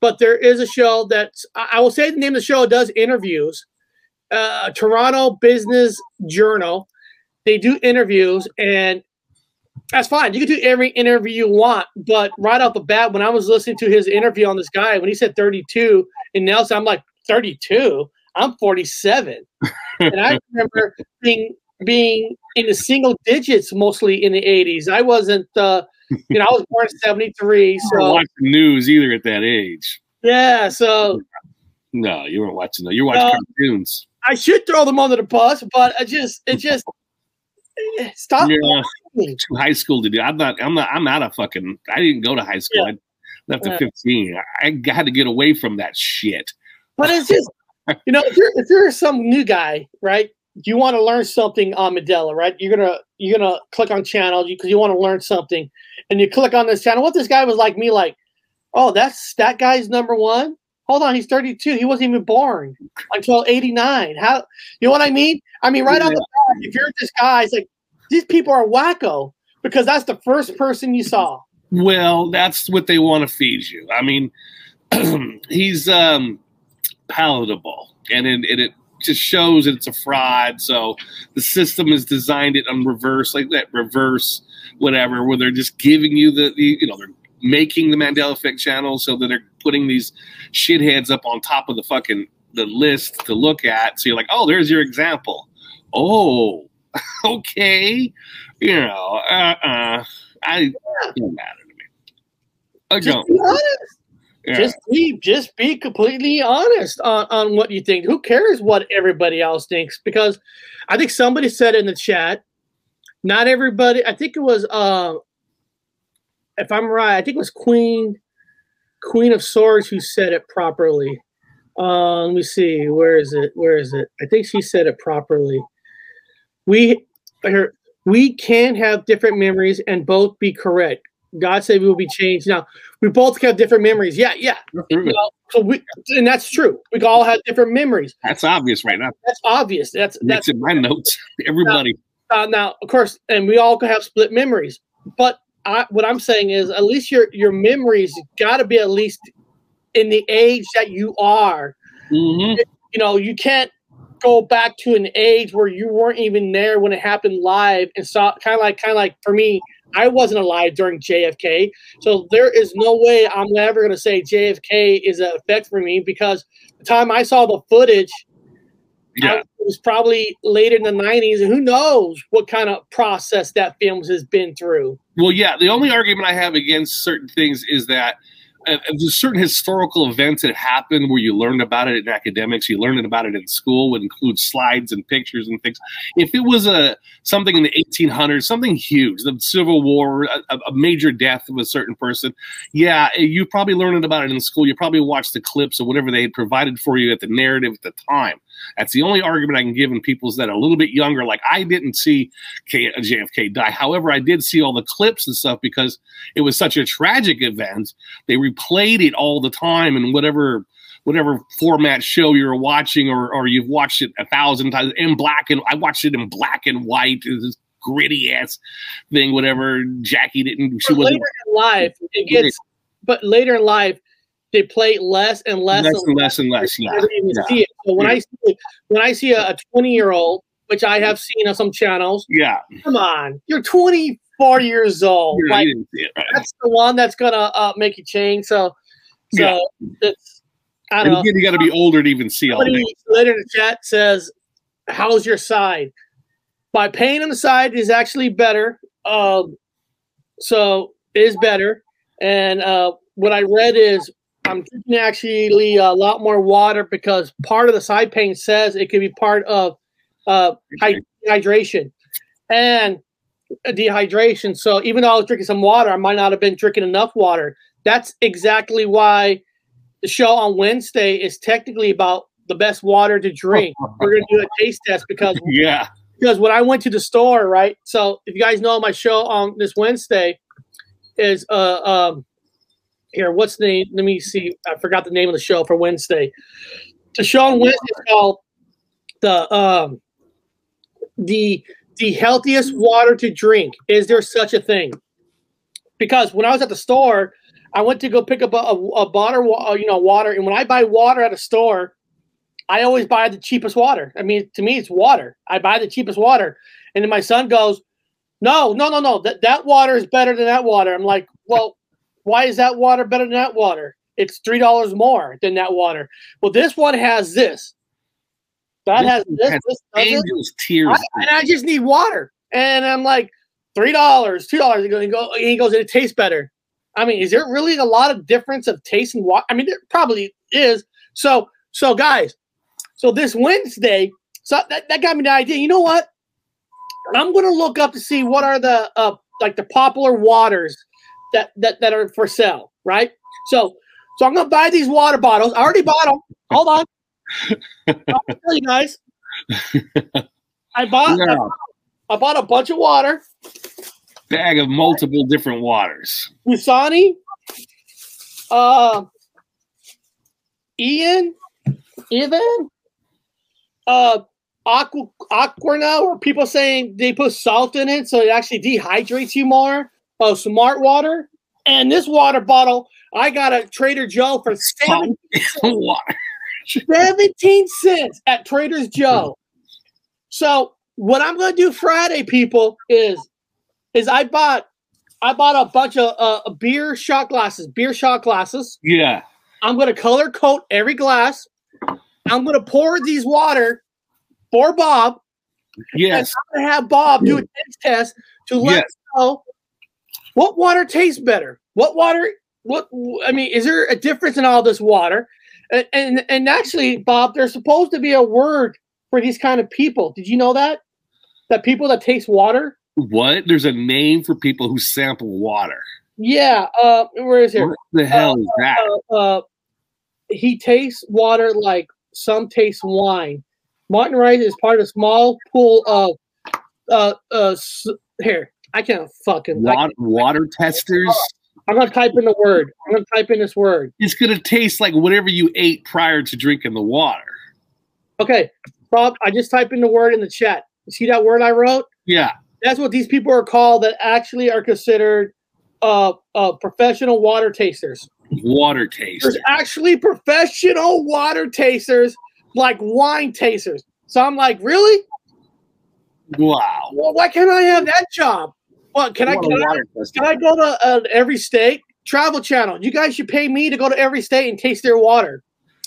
but there is a show that I will say the name of the show. Does interviews. Uh, Toronto Business Journal. They do interviews, and that's fine. You can do every interview you want, but right off the bat, when I was listening to his interview on this guy, when he said 32 and Nelson, I'm like 32. I'm 47, and I remember being being in the single digits mostly in the 80s. I wasn't, uh, you know, I was born in 73, You weren't so watching news either at that age. yeah. So No, you weren't watching. that. You were watching No. cartoons. I should throw them under the bus, but I just, it just eh, stop. Yeah, me. to high school to do. I'm not. I'm not. I'm not a fucking. I didn't go to high school. Yeah. I left Yeah. at 15. I, I had to get away from that shit. But it's just, you know, if you're if you're some new guy, right? You want to learn something on Mandela, right? You're gonna you're gonna click on channel because you want to learn something, and you click on this channel. What this guy was like me, like, oh, that's that guy's number one. Hold on, he's 32. He wasn't even born until 89. How you know what I mean? I mean, right on the back, if you're this guy, it's like these people are wacko because that's the first person you saw. Well, that's what they want to feed you. I mean, he's um, palatable, and it, it, it just shows that it's a fraud. So the system is designed it on reverse, like that reverse whatever, where they're just giving you the, the you know they're making the Mandela Effect channel so that they're putting these shitheads up on top of the fucking the list to look at. So you're like, oh, there's your example. Oh, okay, you know, uh, uh I don't matter to me. I Just don't. be honest. Yeah. Just be just be completely honest on, on what you think. Who cares what everybody else thinks? Because I think somebody said in the chat, not everybody. I think it was uh, if I'm right, I think it was Queen Queen of Swords who said it properly. Uh, let me see. Where is it? Where is it? I think she said it properly. We we can have different memories and both be correct. God said we will be changed. Now we both have different memories. Yeah, yeah. You know, so we and that's true. We all have different memories. That's obvious right now. That's obvious. That's That's that's in my notes. Everybody. uh, now, of course, and we all can have split memories. But I, what I'm saying is, at least your your memories got to be at least in the age that you are. Mhm. You know, you can't go back to an age where you weren't even there when it happened live and saw kind of like kind of like for me. I wasn't alive during JFK, so there is no way I'm ever going to say JFK is an effect for me because the time I saw the footage, Yeah. I- it was probably later in the 90s, and who knows what kind of process that film has been through. Well, yeah. The only argument I have against certain things is that there's certain historical events that happened where you learned about it in academics, you learned about it in school, would include slides and pictures and things. If it was a something in the 1800s, something huge, the Civil War, a, a major death of a certain person, yeah, you probably learned about it in school. You probably watched the clips or whatever they had provided for you at the narrative at the time. That's the only argument I can give in people's that are a little bit younger. Like I didn't see K- uh, JFK die. However, I did see all the clips and stuff because it was such a tragic event. They replayed it all the time in whatever whatever format show you're watching or, or you've watched it a thousand times in black and I watched it in black and white. It was this gritty ass thing, whatever. Jackie didn't she wasn't later in life, it gets, but later in life, they play less and less, less and less and less. Yeah. yeah. see it. So when I see when I see a 20 year old, which I have seen on some channels, Yeah. come on, you're 24 years old. Know, Like you didn't see it, right? that's the one that's gonna uh, make you change. So, so Yeah. it's I And don't know. again, you got to be older to even see all Somebody that. later in the chat says, "How's your side?" My pain on the side is actually better. Um, so it is better. And uh, what I read is I'm drinking actually a lot more water because part of the side pain says it could be part of uh, hy- dehydration and dehydration. So even though I was drinking some water, I might not have been drinking enough water. That's exactly why the show on Wednesday is technically about the best water to drink. We're gonna do a taste test because Yeah. because when I went to the store, right? So if you guys know my show on this Wednesday is uh um here, what's the name? Let me see. I forgot the name of the show for Wednesday. On Wednesday is called the um the the healthiest water to drink. Is there such a thing? Because when I was at the store, I went to go pick up a, a, a bottle, uh, you know, water, and when I buy water at a store, I always buy the cheapest water. I mean, to me, it's water. I buy the cheapest water. And then my son goes, No, no, no, no. That, that water is better than that water. I'm like, Well, why is that water better than that water? It's $3 more than that water. Well, this one has this. That This has this. has this. Angels tears. I, and I just need water. And I'm like, $3, $2. He goes, he goes, he goes, it tastes better. I mean, is there really a lot of difference of taste and water? I mean, there probably is. So, so guys, so this Wednesday, so that, that got me the idea. You know what? I'm gonna look up to see what are the uh like the popular waters that that, that are for sale, right? So so I'm gonna buy these water bottles. I already bought them. Hold on. I'll tell you guys. I bought Yeah. I bought a bunch of water. Bag of multiple different waters. Usani, uh, Ian, Ivan, uh, Aqua, Aquarna, or people saying they put salt in it so it actually dehydrates you more. Oh, smart water. And this water bottle, I got at Trader Joe for seven, Water. 17 cents at Trader Joe. So what I'm going to do Friday, people, is is I bought I bought a bunch of uh, beer shot glasses, beer shot glasses. Yeah. I'm going to color coat every glass. I'm going to pour these water for Bob, Yes. and I'm going to have Bob do a taste test to let Yes. us know what water tastes better. What water? What I mean, is there a difference in all this water? And and, and actually, Bob, there's supposed to be a word for these kind of people. Did you know that? That people that taste water. What? There's a name for people who sample water. Yeah. Uh, where is it? What the hell is that? uh, uh, he tastes water like some taste wine. Martin Riese is part of a small pool of uh uh s- here. I can't fucking. Water, water testers. I'm gonna type in the word. I'm gonna type in this word. It's gonna taste like whatever you ate prior to drinking the water. Okay, Bob. I just typed in the word in the chat. See that word I wrote? Yeah. That's what these people are called. That actually are considered uh uh professional water tasters. Water tasters. There's actually professional water tasters like wine tasters. So I'm like, really? Wow. Well, why can't I have that job? What can I can I, can I go to uh, every state? Travel Channel. You guys should pay me to go to every state and taste their water.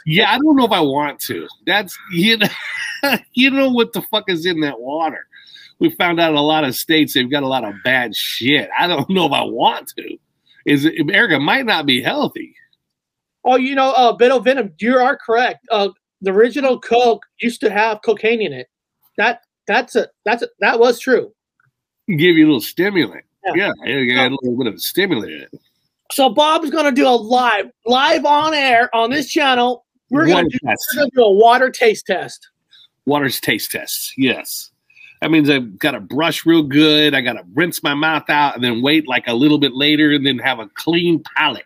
Yeah, I don't know if I want to. That's you know, you know what the fuck is in that water. We found out in a lot of states they've got a lot of bad shit. I don't know if I want to. Is it Erica might not be healthy. Oh, you know, uh, Beto Venom, you are correct. Uh, the original Coke used to have cocaine in it. That that's a that's a, that was true. Give you a little stimulant. Yeah. Yeah, got a little bit of a stimulant. So Bob's gonna do a live live on air on this channel. We're gonna do, we're gonna do a water taste test. Water's taste test. Yes. That means I've got to brush real good. I got to rinse my mouth out and then wait like a little bit later and then have a clean palate.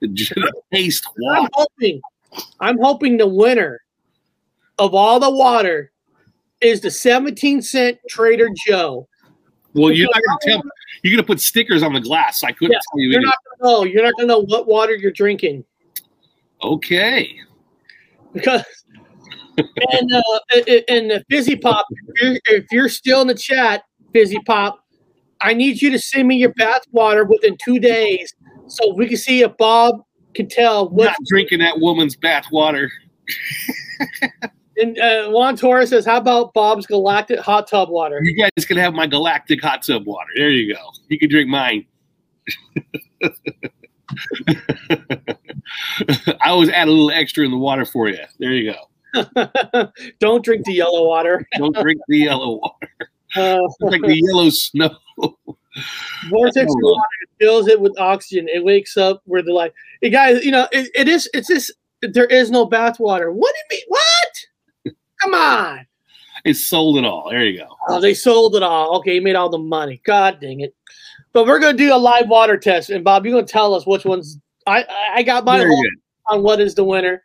to Just taste I'm hoping, I'm hoping the winner of all the water is the 17 cent Trader Joe. Well, you're not going to tell. You're going to put stickers on the glass. I couldn't Yeah, tell you. You're not gonna know. You're not gonna know what water you're drinking Okay. because. and uh, and- and the fizzy pop, if you're, if you're still in the chat, fizzy pop, I need you to send me your bath water within two days so we can see if Bob can tell what. Not drinking that woman's bath water. And uh, Juan Torres says, "How about Bob's galactic hot tub water?" You guys can have my galactic hot tub water. There you go. You can drink mine. I always add a little extra in the water for you. There you go. Don't drink the yellow water. Don't drink the yellow water. Uh, It's like the yellow snow. vortex water fills it with oxygen. It wakes up where the like, hey guys, you know, it, it is. It's this. There is no bath water. What do you mean? What? Come on. It sold it all. There you go. Oh, they sold it all. Okay, he made all the money. God dang it. But we're gonna do a live water test, and Bob, you're gonna tell us which ones. I I- got my Very whole good. on what is the winner,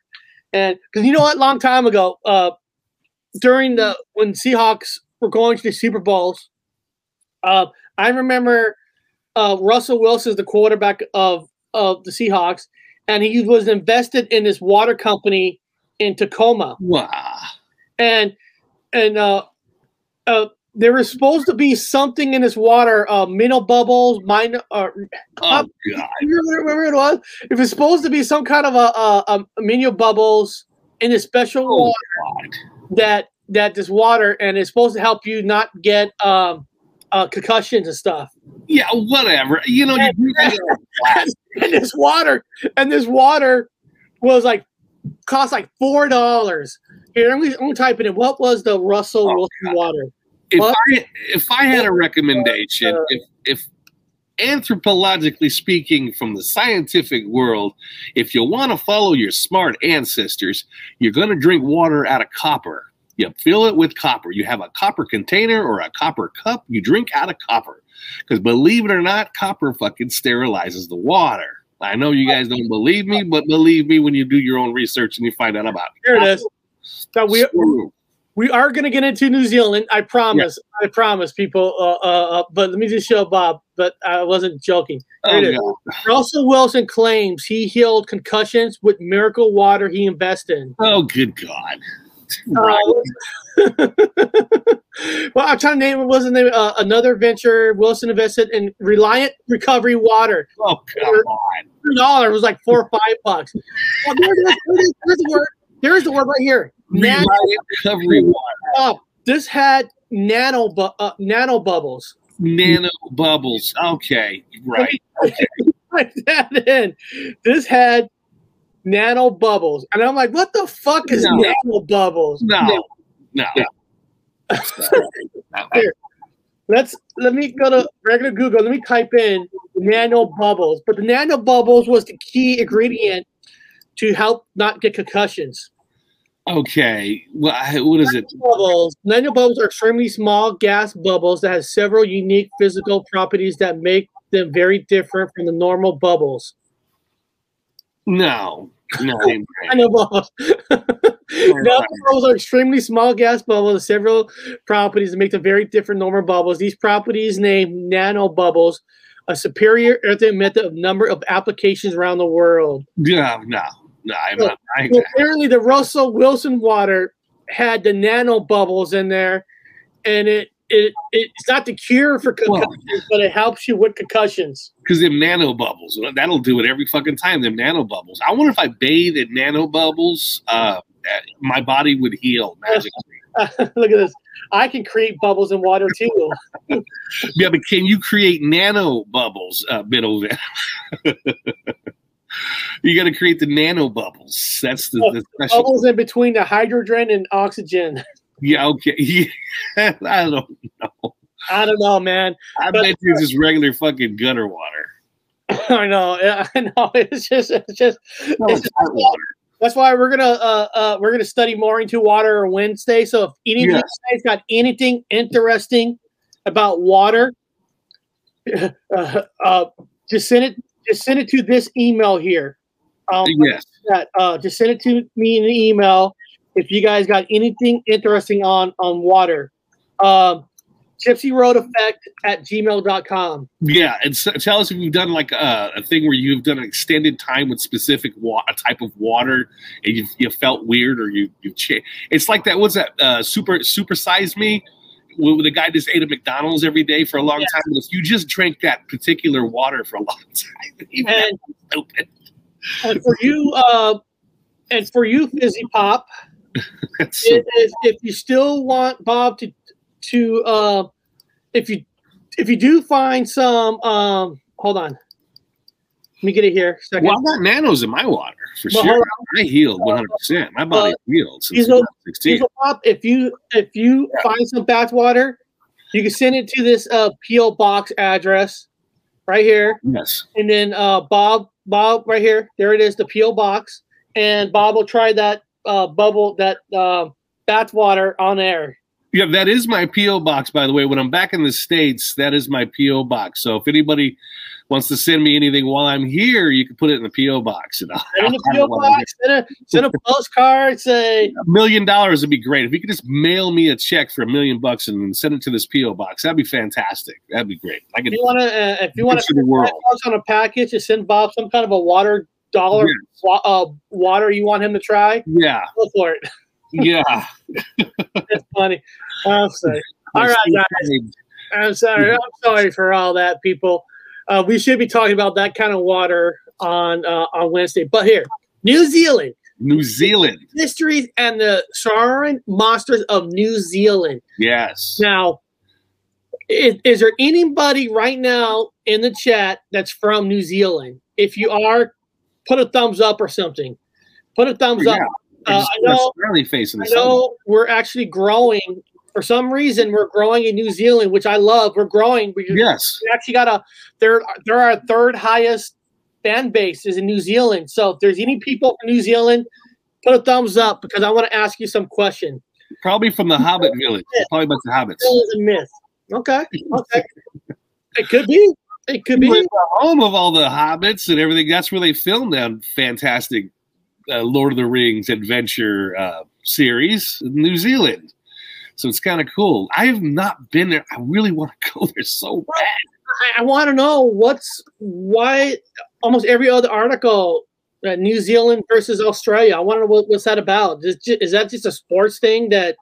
and because you know what, long time ago, uh, during the when Seahawks were going to the Super Bowls, uh, I remember uh, Russell Wilson's the quarterback of of the Seahawks, and he was invested in this water company in Tacoma Wow. And and uh, uh, there was supposed to be something in this water, uh, mineral bubbles, minor. Uh, Oh God. remember it was? It was supposed to be some kind of a, a, a mineral bubbles in a special Oh water God. that that this water, and it's supposed to help you not get um, uh, concussions and stuff. Yeah, whatever. You know, you do that. and this water, and this water was like cost like four dollars. Here, I'm gonna, type it in. What was the Russell Oh, Wilson water? if What? I if I had a recommendation, Uh, if if anthropologically speaking, from the scientific world, if you want to follow your smart ancestors, you're going to drink water out of copper. You fill it with copper. You have a copper container or a copper cup. You drink out of copper. Because believe it or not, copper fucking sterilizes the water. I know you guys don't believe me, but believe me when you do your own research and you find out about Here it is. Now we Screw. we are going to get into New Zealand. I promise. I promise, people. Uh, uh, uh, but let me just show Bob. But I wasn't joking. Oh. God. Russell Wilson claims he healed concussions with miracle water he invested in. oh, good God. Uh, well, I'm trying to name it. Wasn't there uh, another venture Wilson invested in Reliant Recovery Water? Oh, come on. Three dollars was like four or five bucks. Oh, there it is. There it is. There's There's the word right here. Nano. Recovery water. Oh, this had nano bu- uh, nano bubbles. Nano bubbles. Okay, right. Type that in. This had nano bubbles, and I'm like, what the fuck is No. nano bubbles? No, no. Here. Let's let me go to regular Google. Let me type in nano bubbles. But the nano bubbles was the key ingredient to help not get concussions. Okay, well, what is it? Bubbles. Nano bubbles are extremely small gas bubbles that have several unique physical properties that make them very different from the normal bubbles. No, no. Nano bubbles. Nano bubbles are extremely small gas bubbles with several properties that make them very different normal bubbles. These properties name nano bubbles a superior earthing method of number of applications around the world. No, no, no. I'm not. I, So apparently, the Russell Wilson water had the nano bubbles in there, and it it it's not the cure for concussions, but it helps you with concussions. Because them nano bubbles, that'll do it every fucking time. Them nano bubbles. I wonder if I bathe in nano bubbles, uh, uh, my body would heal magically. Look at this. I can create bubbles in water too. yeah, but can you create nano bubbles, uh, Middleman? you got to create the nano bubbles. That's the, the special. Bubbles in between the hydrogen and oxygen. Yeah, okay. Yeah, I don't know. I don't know, man. I bet you it's just regular fucking gutter water. I know. yeah, I know. It's just, it's just. No, It's hot water. That's why we're gonna uh, uh we're gonna study more into water on Wednesday. So if any you guys got anything interesting about water, uh, uh, just send it just send it to this email here. Um, Yes. that uh, just send it to me in an email if you guys got anything interesting on on water. Um, Gypsy Road Effect at gmail.com. Yeah, and s tell us if you've done like a, a thing where you've done an extended time with specific wa- a type of water, and you you felt weird or you you cha- It's like that. What's that? Uh, super super size me. The guy just ate at McDonald's every day for a long Yes. time. If you just drank that particular water for a long time, And- stupid. And for you, uh, and for you, Fizzy Pop, so if, if, if you still want Bob to to uh, if you if you do find some um, hold on, let me get it here. Second. Well, I got nanos in my water for Well, sure. I healed 100. percent My body healed since Diesel- 2016. Diesel Pop, if you if you find some bath water, you can send it to this uh, PO box address right here, Yes, and then uh, Bob Bob right here, there it is, the PO box, and Bob will try that uh, bubble that uh, bath water on air. yeah, that is my PO box. By the way, when I'm back in the states, that is my PO box. So if anybody wants to send me anything while I'm here, you can put it in the PO box. And I'll, Send in the PO it while I'm here. box, send a send a postcard, say A million dollars would be great. If you could just mail me a check for a million bucks and send it to this PO box, that'd be fantastic. That'd be great. I if you want to uh, if you want to to the world. on a package, just send Bob some kind of a water dollar Yes. uh, water you want him to try. Yeah, Go for it. yeah. That's funny. I'm sorry. All right, guys. I'm sorry. I'm sorry for all that, people. Uh, we should be talking about that kind of water on uh, on Wednesday. But here, New Zealand New Zealand. mysteries and the soaring monsters of New Zealand. Yes. Now, is, is there anybody right now in the chat that's from New Zealand? If you are, put a thumbs up or something. Put a thumbs up. Yeah. Uh, I know- face in the I know we're actually growing. For some reason, we're growing in New Zealand, which I love. We're growing. We. Yes. we actually got a they're they're our third highest fan base is in New Zealand. So if there's any people from New Zealand, put a thumbs up because I want to ask you some question. Probably from the Hobbit village. Probably about the hobbits. Is a myth. Okay. Okay. it could be. It could be. The home of all the hobbits and everything. That's where they filmed that fantastic uh, Lord of the Rings adventure uh, series in New Zealand. So it's kind of cool. I have not been there. I really want to go there so bad. I, I want to know what's why almost every other article uh, New Zealand versus Australia. I want to know what, what's that about. Is, is that just a sports thing that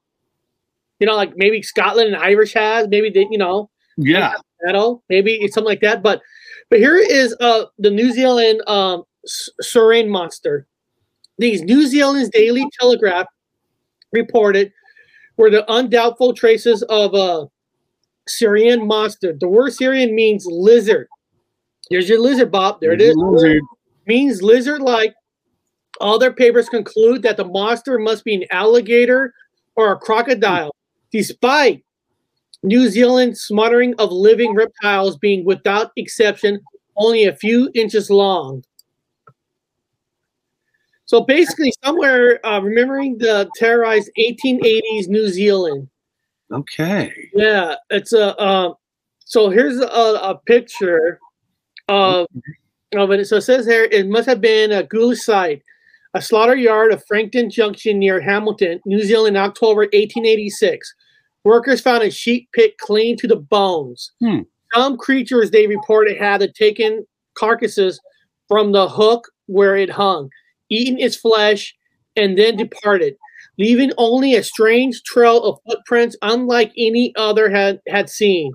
you know, like maybe Scotland and Irish has? Maybe they, you know, Yeah. medal, maybe it's something like that. But but here is uh the New Zealand um S- saurian monster. These New Zealand's Daily Telegraph reported were the undoubtful traces of a saurian monster. The word saurian means lizard. There's your lizard, Bob. There it is. Lizard. Means lizard like. Other papers conclude that the monster must be an alligator or a crocodile, despite New Zealand's smattering of living reptiles being, without exception, only a few inches long. So basically, somewhere uh, remembering the terrorized 1880s New Zealand. Okay. Yeah, it's a. Uh, so here's a, a picture of of it. So it says here it must have been a ghoulish site, a slaughter yard of Frankton Junction near Hamilton, New Zealand, October 1886. Workers found a sheep pit clean to the bones. Hmm. Some creatures they reported had taken carcasses from the hook where it hung, eaten its flesh, and then departed leaving only a strange trail of footprints unlike any other had had seen.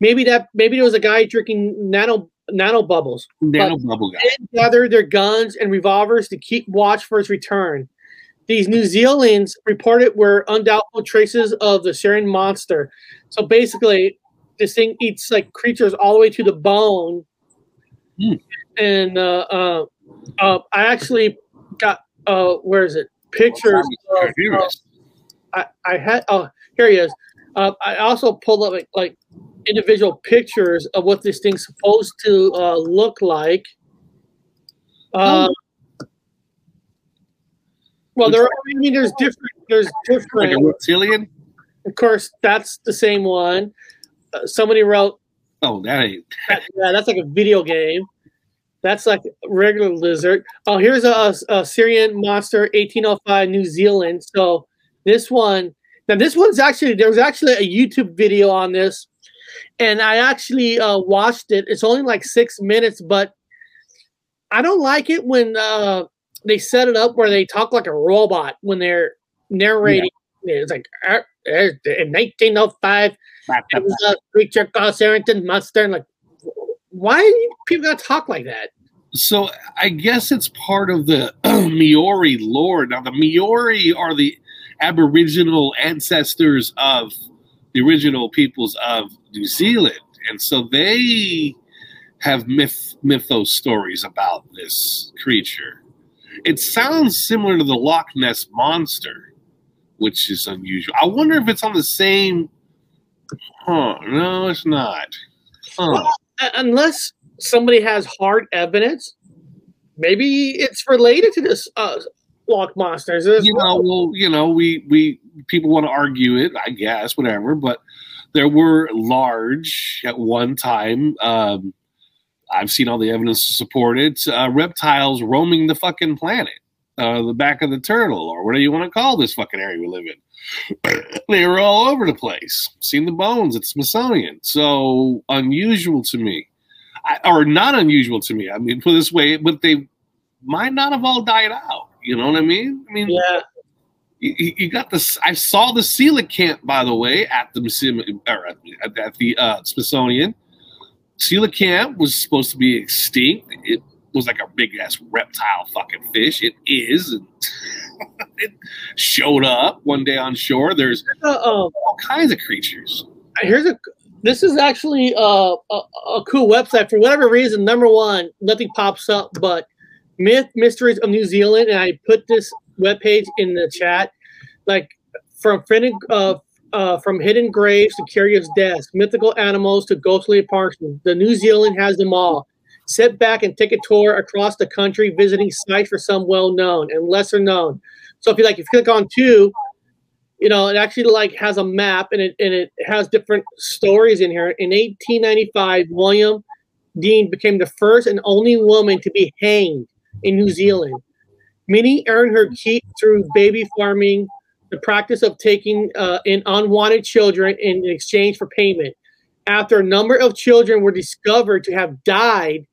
Maybe that maybe there was a guy drinking nano nano bubbles. Nano bubble guy. Then gathered their guns and revolvers to keep watch for his return. These New Zealand's reported were undoubtable traces of the saurian monster. So basically, this thing eats like creatures all the way to the bone. Hmm. And uh, uh, uh, I actually got uh, where is it? Pictures of, Here it is. I, I had oh here he is. Uh, I also pulled up like, like individual pictures of what this thing's supposed to uh, look like. Uh, well, there. Are, I mean, there's different. There's Like a different. reptilian? Of course, that's the same one. Uh, somebody wrote, Oh, that ain't. yeah, that's like a video game. That's like regular lizard. Oh, here's a, a saurian monster, 1805, New Zealand. So this one, now this one's actually there was actually a YouTube video on this, and I actually uh, watched it. It's only like six minutes, but I don't like it when uh, they set it up where they talk like a robot when they're narrating. It's like "Arr, in 1905, it was a creature called Sarrington Monster. And like, why do people gotta talk like that? So I guess it's part of the Maori lore. Now the Maori are the Aboriginal ancestors of the original peoples of New Zealand, and so they have myth mythos stories about this creature. It sounds similar to the Loch Ness monster, which is unusual. I wonder if it's on the same. Huh? No, it's not. Huh. Well, unless somebody has hard evidence, maybe it's related to this uh, Loch monsters. you well. know, well, you know, we we people want to argue it, I guess, whatever. But there were large at one time. Um, I've seen all the evidence to support it. Uh, reptiles roaming the fucking planet, uh, the back of the turtle, or whatever you want to call this fucking area we live in. they were all over the place. Seen the bones at Smithsonian. So unusual to me, I, or not unusual to me. I mean, put it this way, but they might not have all died out. You know what I mean? I mean, yeah, you, got this. I saw the coelacanth, by the way, at the museum or at, at, the uh, Smithsonian. Coelacanth was supposed to be extinct. It was like a big ass reptile fucking fish. It is. It showed up one day on shore. There's uh, um, all kinds of creatures. here's a. This is actually uh, a, a cool website. For whatever reason, number one, nothing pops up, but Myth Mysteries of New Zealand, and I put this webpage in the chat. Like from hidden, uh, uh, from hidden graves to curious deaths, mythical animals to ghostly apparitions, the New Zealand has them all. Sit back and take a tour across the country, visiting sites for some well known and lesser known. So if you like, if you click on two, you know, it actually like has a map and it and it has different stories in here. In 1895, Williamina Dean became the first and only woman to be hanged in New Zealand. Minnie earned her keep through baby farming, the practice of taking uh, in unwanted children in exchange for payment. After a number of children were discovered to have died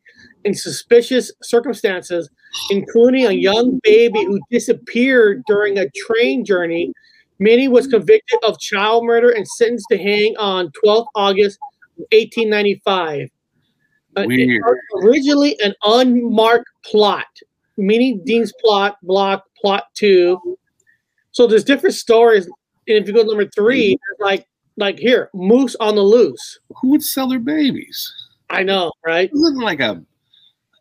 in suspicious circumstances, including a young baby who disappeared during a train journey, Minnie was convicted of child murder and sentenced to hang on 12 August 1895. Uh, Weird. was originally an unmarked plot. Minnie Dean's plot, block, plot two. So there's different stories. And if you go to number three, like like here, moose on the loose. Who would sell their babies? I know, right? Wasn't like a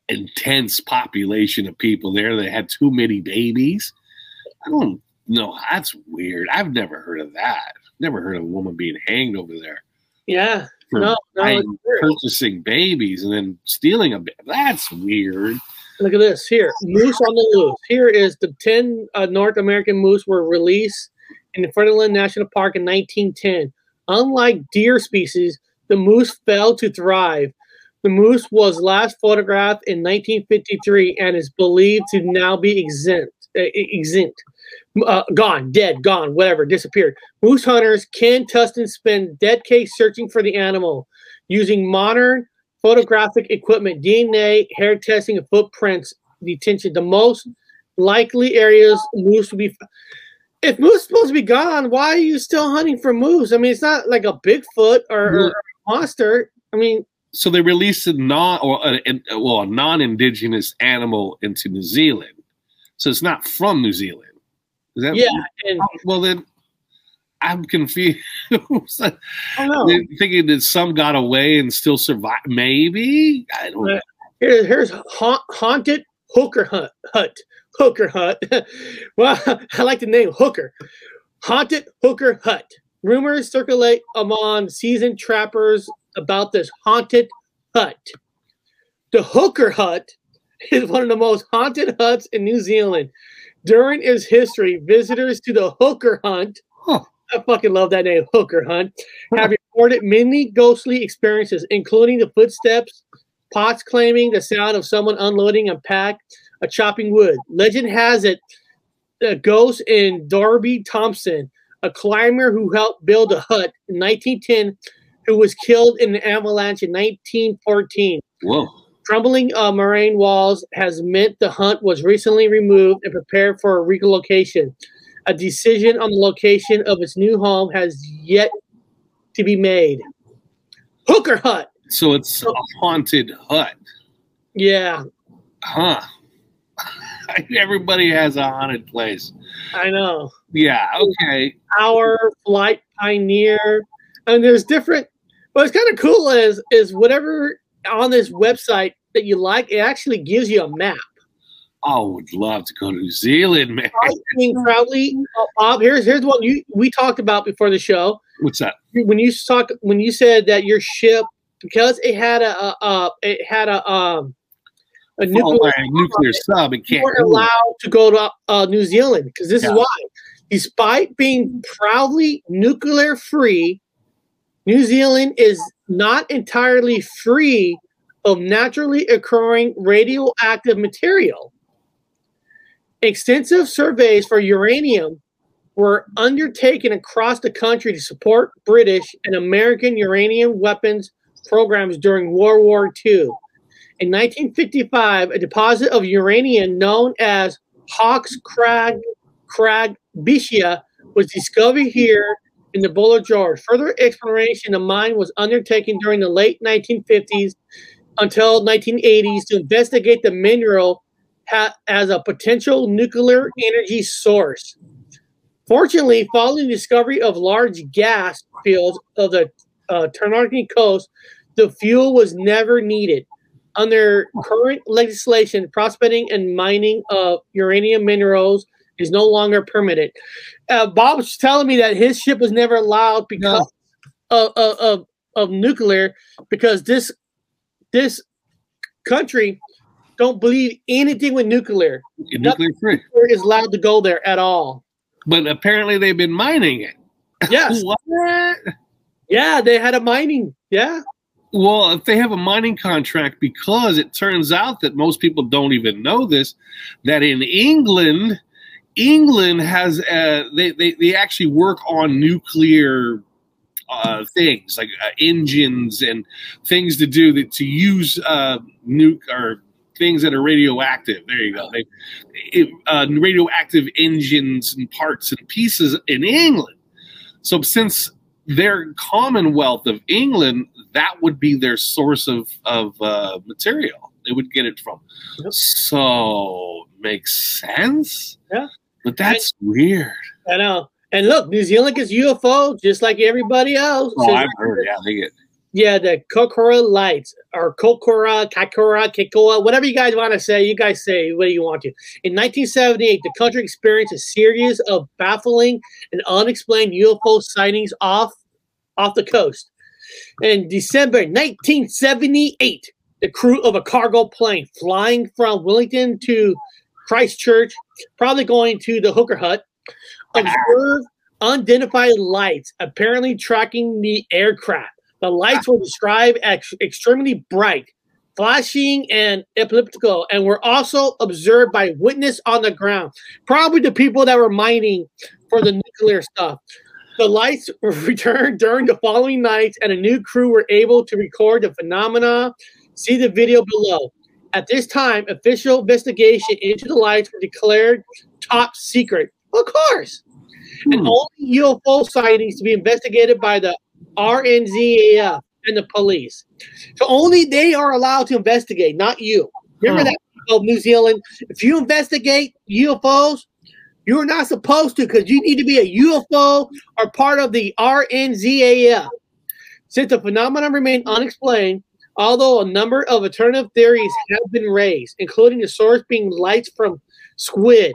intense population of people there that had too many babies. I don't know. That's weird. I've never heard of that. Never heard of a woman being hanged over there Yeah. for No, no, buying- it's weird. purchasing babies and then stealing a baby. That's weird. Look at this here, moose on the loose. Here is the ten uh, North American moose were released in the Fiordland National Park in 1910. Unlike deer species, the moose failed to thrive. The moose was last photographed in 1953 and is believed to now be exempt, uh, exempt, uh, gone, dead, gone, whatever, disappeared. Moose hunters can Ken Tustin spend decades searching for the animal using modern photographic equipment, DNA, hair testing, and footprints detention. The most likely areas moose will be. If moose is supposed to be gone, why are you still hunting for moose? I mean, it's not like a Bigfoot or, or a monster. I mean, So they released a non or a, a- well a non-indigenous animal into New Zealand. So it's not from New Zealand. Is that yeah, and Well then, I'm confused. I don't know. Thinking that some got away and still survived. Maybe I don't. know. Here, here's ha- haunted hooker hut. hut. Hooker hut. well, I like the name hooker. Haunted hooker hut. Rumors circulate among seasoned trappers about this haunted hut. The hooker hut is one of the most haunted huts in New Zealand. During its history, visitors to the hooker hunt Huh. I fucking love that name, Hooker Hunt. Have reported many ghostly experiences, including the footsteps, pots claiming the sound of someone unloading a pack of chopping wood. Legend has it a ghost in Darby Thompson, a climber who helped build a hut in 1910, who was killed in an avalanche in 1914. Whoa. Crumbling uh, moraine walls has meant the hunt was recently removed and prepared for a relocation. A decision on the location of its new home has yet to be made. Hooker Hut. So it's a haunted hut, Yeah, huh? Everybody has a haunted place. I know. Yeah. Okay. Our Flight Pioneer, and there's different. What's kind of cool is is whatever on this website that you like, it actually gives you a map. I would love to go to New Zealand, man. Being proudly, uh, Bob. Here's here's one you we talked about before the show. What's that? When you talk when you said that your ship because it had a, a, a it had a um a Oh, nuclear a nuclear sub. It can't. weren't allowed to go to uh, New Zealand because this Yeah. is why. Despite being proudly nuclear free, New Zealand is not entirely free of naturally occurring radioactive material. Extensive surveys for uranium were undertaken across the country to support British and American uranium weapons programs during World War II. In 1955, a deposit of uranium known as Hawks Crag Crag Breccia was discovered here in the Buller Gorge. Further exploration of mine was undertaken during the late 1950s until 1980s to investigate the mineral ha- as a potential nuclear energy source. Fortunately, following the discovery of large gas fields of the uh, coast, the fuel was never needed. Under current legislation, prospecting and mining of uranium minerals is no longer permitted. Uh, Bob was telling me that his ship was never allowed because of, of, of, of nuclear, because this this country don't believe anything with nuclear. nuclear free. Is allowed to go there at all. But apparently they've been mining it. Yes, What? yeah, they had a mining. Yeah, Well, if they have a mining contract, because it turns out that most people don't even know this, that in England, England has uh, they, they they actually work on nuclear uh, things like uh, engines and things to do that to use uh, nuke or things that are radioactive. There you go. They, it, uh, radioactive engines and parts and pieces in England. So since their Commonwealth of England, that would be their source of of uh, material. They would get it from. Yep. So makes sense. Yeah. But that's weird. I know. And look, New Zealand gets UFO just like everybody else. Oh, I've heard. Yeah, they get. Yeah, the Kokora lights or Kokora, Kakora, Kikoa, whatever you guys want to say. You guys say what you want to. In 1978, the country experienced a series of baffling and unexplained UFO sightings off off the coast. In December 1978, the crew of a cargo plane flying from Wellington to Christchurch, probably going to the Hooker Hut, Observe unidentified lights apparently tracking the aircraft. The lights were described as extremely bright, flashing, and elliptical, and were also observed by witness on the ground. Probably the people that were mining for the nuclear stuff. The lights returned during the following nights, and a new crew were able to record the phenomena. See the video below. At this time, official investigation into the lights were declared top secret. Of course. And Hmm. only UFO sightings to be investigated by the RNZAF and the police. So only they are allowed to investigate, not you. Remember Huh. that, of New Zealand? If you investigate UFOs, you're not supposed to because you need to be a UFO or part of the RNZAF. Since the phenomenon remained unexplained, although a number of alternative theories have been raised, including the source being lights from squid,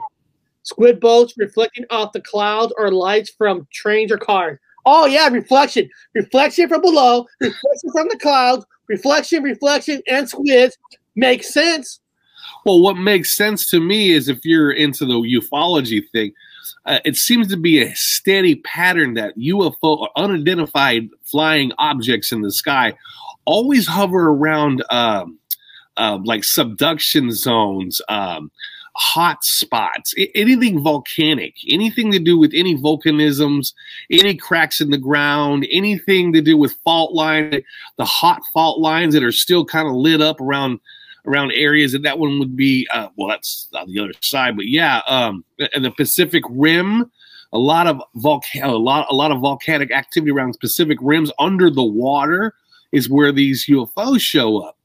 squid boats reflecting off the clouds, or lights from trains or cars. Oh yeah, reflection, reflection from below, reflection from the clouds, reflection, reflection, and squids makes sense. Well, what makes sense to me is if you're into the ufology thing, uh, it seems to be a steady pattern that UFO or unidentified flying objects in the sky always hover around um, uh, like subduction zones, um, hot spots, anything volcanic, anything to do with any volcanisms, any cracks in the ground, anything to do with fault line, the hot fault lines that are still kind of lit up around around areas and that one would be uh well that's on the other side but yeah um and the pacific rim a lot of volcano, a lot, a lot of volcanic activity around pacific rims under the water is where these UFOs show up.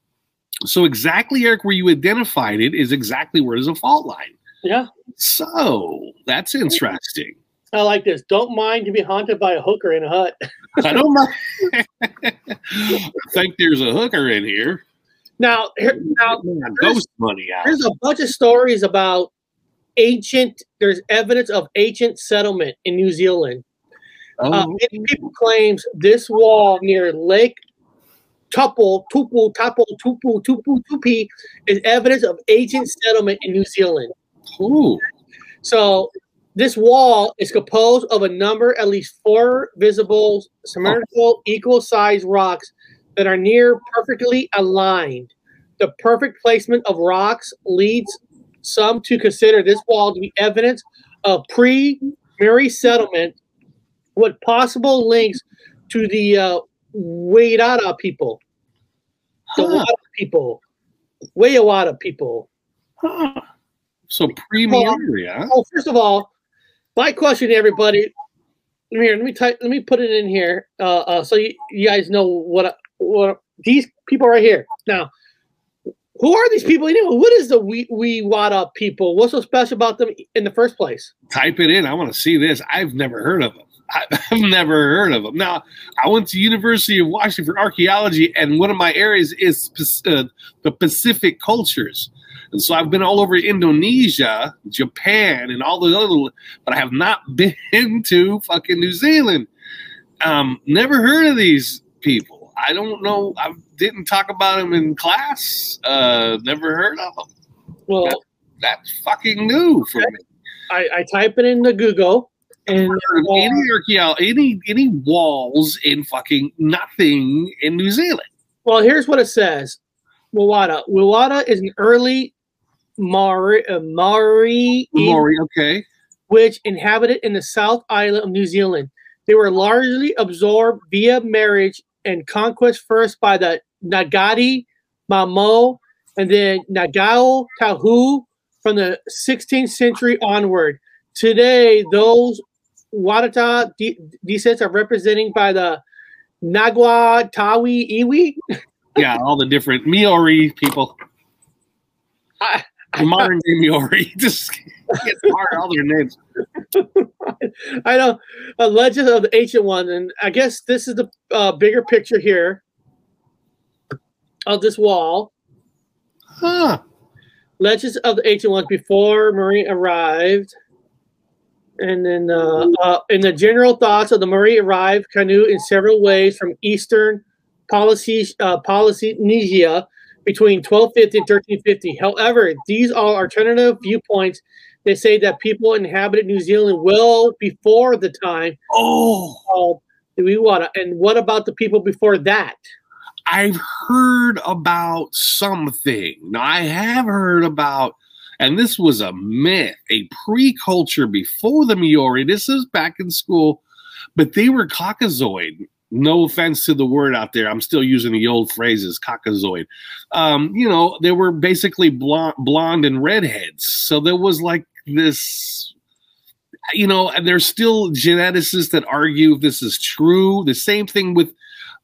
So exactly, Eric, where you identified it is exactly where there's a fault line. Yeah. So that's interesting. I like this. Don't mind to be haunted by a hooker in a hut. I don't mind. I think there's a hooker in here. Now, here, now Ghost money out. there's a bunch of stories about ancient. There's evidence of ancient settlement in New Zealand. Uh, Oh, many people claims this wall near Lake Tupu, Tupu, Tapu, Tupu, Tupu, Tupi is evidence of ancient settlement in New Zealand. cool. So this wall is composed of a number, at least four visible, symmetrical, equal-sized rocks that are near perfectly aligned. The perfect placement of rocks leads some to consider this wall to be evidence of pre-Maori settlement with possible links to the uh, Wairara people, the Huh. Wada people, Waiawada people. Huh. So pre-Maori, huh? Oh, first of all, my question to everybody. Here, let me type. Let me put it in here, uh, uh, so you, you guys know what what these people right here. Now, who are these people? Anyway, what is the we we Wada people? What's so special about them in the first place? Type it in. I want to see this. I've never heard of them. I've never heard of them. Now, I went to University of Washington for archaeology, and one of my areas is uh, the Pacific cultures. And so I've been all over Indonesia, Japan, and all the other, but I have not been to fucking New Zealand. Um, never heard of these people. I don't know. I didn't talk about them in class. Uh, never heard of them. Well, That's fucking new for me. I, I type it into Google, and any archaeo- any any walls in fucking nothing in New Zealand. well, here's what it says: Wawada. Wawada is an early Maori, uh, Maori Maury, okay. which inhabited in the South Island of New Zealand. They were largely absorbed via marriage and conquest first by the Nagati, Mamo, and then Nagao Tahu from the 16th century onward. Today, those Wadata de- descents are represented by the Nagwa Tawi Iwi. Yeah, all the different Maori people. I- Modern day Maori. Just gets hard all their names. I know a legend of the ancient one, and I guess this is the uh, bigger picture here of this wall. Huh. Legends of the ancient ones before Maori arrived, and then uh, uh, in the general thoughts of the Maori arrived canoe in several ways from eastern policy uh, Polynesia between 1250 and 1350. However, these are alternative viewpoints. They say that people inhabited New Zealand well before the time Oh, the Wiwata. And what about the people before that? I've heard about something. Now, I have heard about, and this was a myth, a pre culture before the Maori. This is back in school, but they were Caucasoid. No offense to the word out there. I'm still using the old phrases, Caucasoid. Um, you know, they were basically blonde, blonde and redheads. So there was like this you know, and there's still geneticists that argue this is true. The same thing with,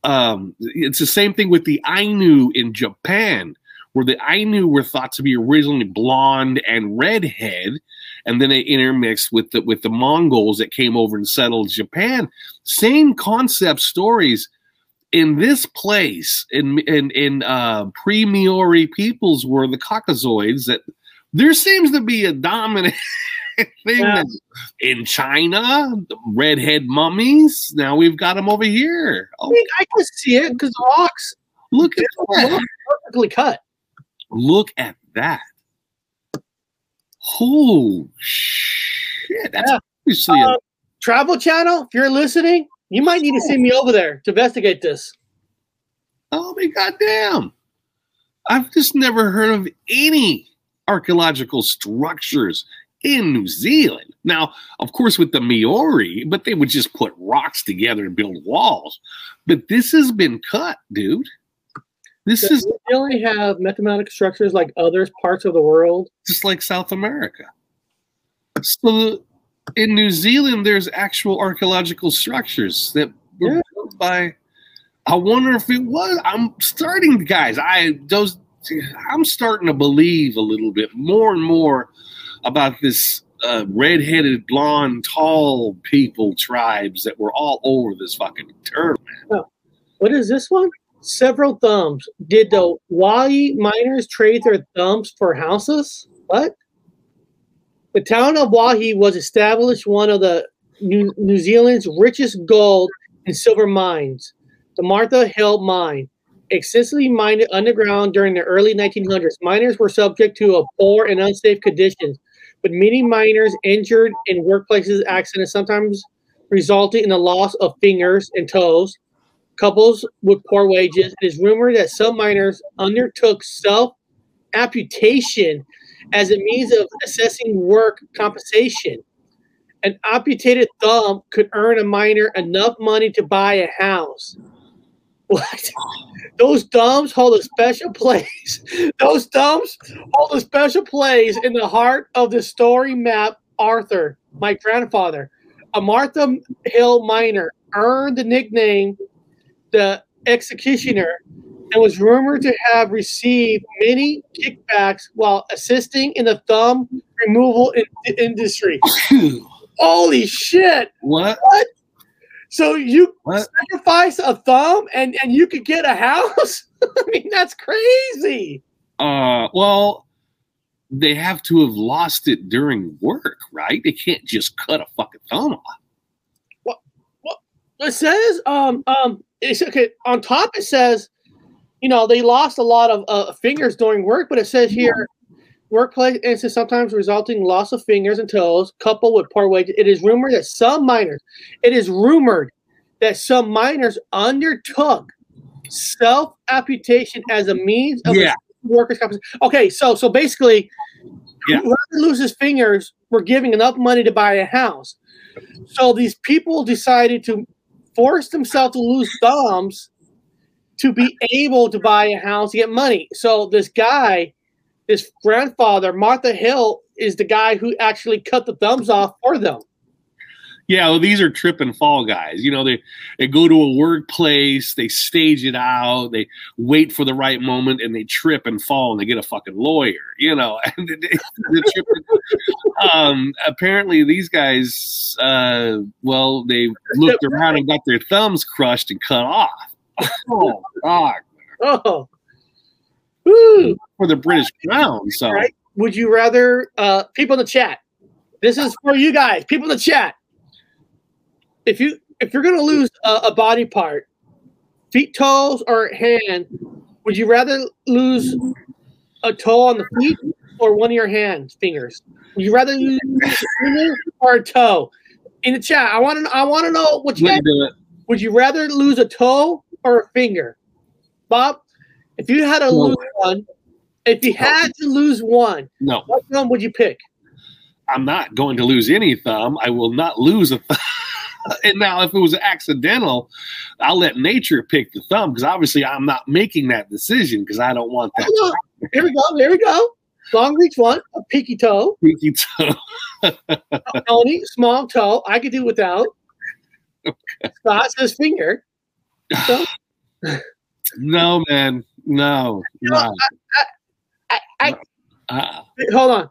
um, it's the same thing with the Ainu in Japan, where the Ainu were thought to be originally blonde and redhead, and then they intermixed with the with the Mongols that came over and settled Japan. Same concept stories in this place in in in uh, pre Maori peoples were the Caucasoids that. There seems to be a dominant thing Yeah. that in China, the redhead mummies. Now we've got them over here. I Oh, mean, I can see it because the rocks look at that! perfectly cut. Look at that! Oh shit! That's Yeah. obviously a Uh, Travel Channel, if you're listening, you might need to send me over there to investigate this. Oh my goddamn! I've just never heard of any archaeological structures in New Zealand. Now, of course, with the Maori, but they would just put rocks together and build walls. But this has been cut, dude. This is They only have mathematical structures like other parts of the world. just like South America. So in New Zealand, there's actual archaeological structures that were Yeah. built by. I wonder if it was. I'm starting, guys. I those. I'm starting to believe a little bit more and more about this uh, red-headed, blonde, tall people tribes that were all over this fucking turf. What is this one? Several thumbs. Did the Waihi miners trade their thumbs for houses? What? The town of Waihi was established one of the New, New Zealand's richest gold and silver mines, the Martha Hill mine. Extensively mined underground during the early 1900s, miners were subject to a poor and unsafe conditions, with many miners injured in workplaces accidents, sometimes resulting in the loss of fingers and toes couples with poor wages. It is rumored that some miners undertook self amputation as a means of assessing work compensation. An amputated thumb could earn a miner enough money to buy a house. What? Those thumbs hold a special place. Those thumbs hold a special place in the heart of the story map Arthur, my grandfather. A Martha Hill miner earned the nickname the executioner and was rumored to have received many kickbacks while assisting in the thumb removal in- industry. Holy shit! what? What? So you What? sacrifice a thumb and and you could get a house? I mean, that's crazy. Uh, well, they have to have lost it during work, right? They can't just cut a fucking thumb off. What? What? It says um um it's okay on top it says you know they lost a lot of uh, fingers during work but it says here workplace incidents sometimes resulting loss of fingers and toes coupled with poor wages it is rumored that some miners it is rumored that some miners undertook self amputation as a means of Yeah. workers compensation okay so so basically Yeah. whoever loses fingers were giving enough money to buy a house so these people decided to force themselves to lose thumbs to be able to buy a house to get money. So this guy, this grandfather, Martha Hill, is the guy who actually cut the thumbs off for them. Yeah, well, these are trip and fall guys. You know, they they go to a workplace, they stage it out, they wait for the right moment, and they trip and fall, and they get a fucking lawyer. You know, and they, they trip and- um, apparently these guys, uh, well, they looked around and got their thumbs crushed and cut off. Oh God, Oh, Woo. for the British Crown. So Right. Would you rather, uh, people in the chat? This is for you guys, people in the chat. If you if you're gonna lose a, a body part, feet, toes, or hand, would you rather lose a toe on the feet or one of your hands, fingers? Would you rather lose a finger or a toe? In the chat, I want to I want to know what you guys do it. would you rather lose a toe or a finger? Bob, if you had to No. lose one, if you had to lose one, No, what one would you pick? I'm not going to lose any thumb. I will not lose a thumb. and now, if it was accidental, I'll let nature pick the thumb because obviously I'm not making that decision because I don't want that Oh. Here we go. Here we go. Long reach one, a pinky toe, pinky toe. Tony, small toe. I could do without. Scott says finger. So, No, man, no, no. I, I, Uh, hold on.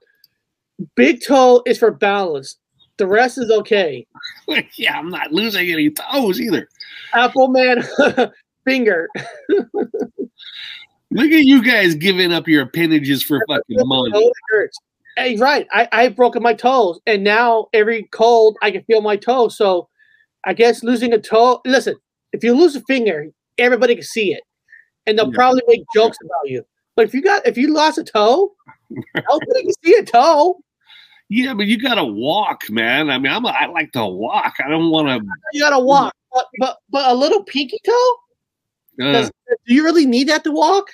Big toe is for balance. The rest is okay. yeah, I'm not losing any toes either. Apple man, finger. Look at you guys giving up your appendages for fucking money. Hey, right. I, I've broken my toes, and now every cold I can feel my toe. So I guess losing a toe. Listen, if you lose a finger, everybody can see it, and they'll Yeah. probably make jokes about you. But if you got if you lost a toe, nobody can see a toe. Yeah, but you gotta walk, man. I mean, I'm a, I like to walk. I don't want to. You gotta walk. But but but a little pinky toe. Uh, Does, do you really need that to walk?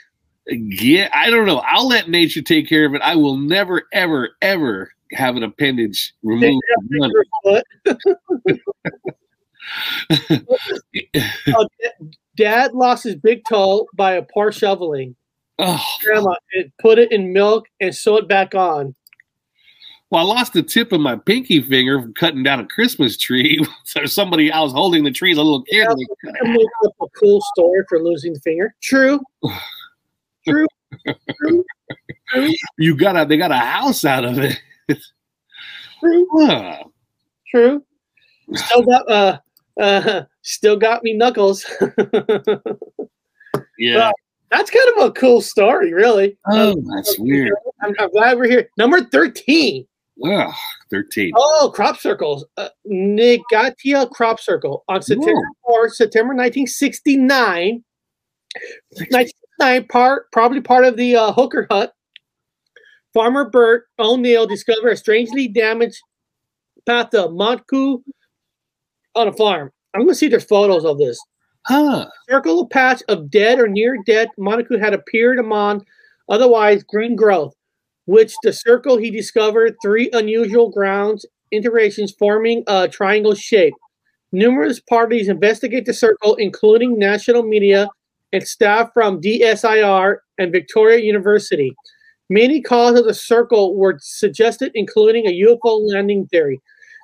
yeah, I don't know. I'll let nature take care of it. I will never, ever, ever have an appendage removed. Uh, Dad lost his big toe by a poor shoveling. Oh, grandma and put it in milk and sew it back on. Well, I lost the tip of my pinky finger from cutting down a Christmas tree. so somebody I was holding the tree as a little kid. Yeah. and they cut it. I make up a cool story for losing the finger. True. True. True. True. You got a they got a house out of it. True. Huh. True. Still got uh uh still got me knuckles. Yeah. That's kind of a cool story, really. Oh, that's weird. I'm, I'm glad we're here. Number 13. Ugh, 13. Oh, crop circles. Uh, Nigatia crop circle on September 4th, September 1969. 1969, part, probably part of the uh, Hooker Hut. Farmer Bert O'Neill discovered a strangely damaged path of manuka on a farm. I'm going to see if there's photos of this. Huh. Circle patch of dead or near dead manuka had appeared among otherwise green growth, which the circle he discovered three unusual grounds iterations forming a triangle shape. Numerous parties investigate the circle, including national media and staff from DSIR and Victoria University. Many causes of the circle were suggested, including a UFO landing theory.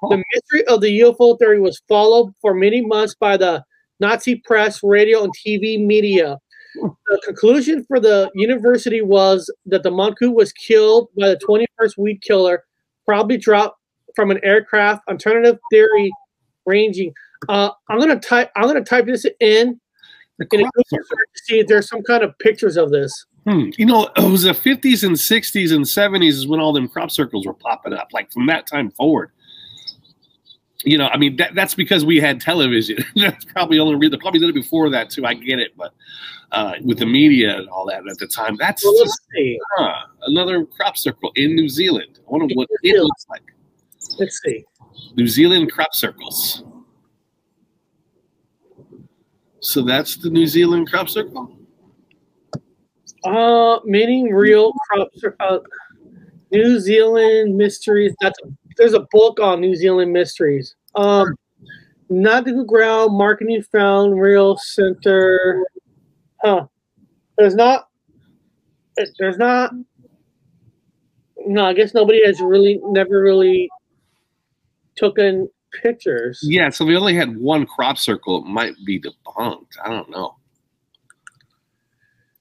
The mystery of the UFO theory was followed for many months by the Nazi press, radio, and TV media. The conclusion for the university was that the manuka was killed by the 21st weed killer, probably dropped from an aircraft. Alternative theory ranging. Uh, I'm gonna type. I'm gonna type this in. In a crop Google circle. search to see if there's some kind of pictures of this. Hmm. You know, it was the 50s and 60s and 70s is when all them crop circles were popping up. Like from that time forward. You know, I mean, that, that's because we had television. that's probably the only reason. They probably did it before that too. I get it, but uh, with the media and all that at the time, that's Well, just another crop circle in New Zealand. I wonder what it looks like. Let's see. New Zealand crop circles. So that's the New Zealand crop circle. Uh, meaning real crop. Uh, New Zealand mysteries. That's a, there's a book on New Zealand mysteries. Um, Nautical ground marketing found real center. Huh. There's not. There's not. No, I guess nobody has really never really taken pictures. Yeah, so we only had one crop circle. It might be debunked. I don't know.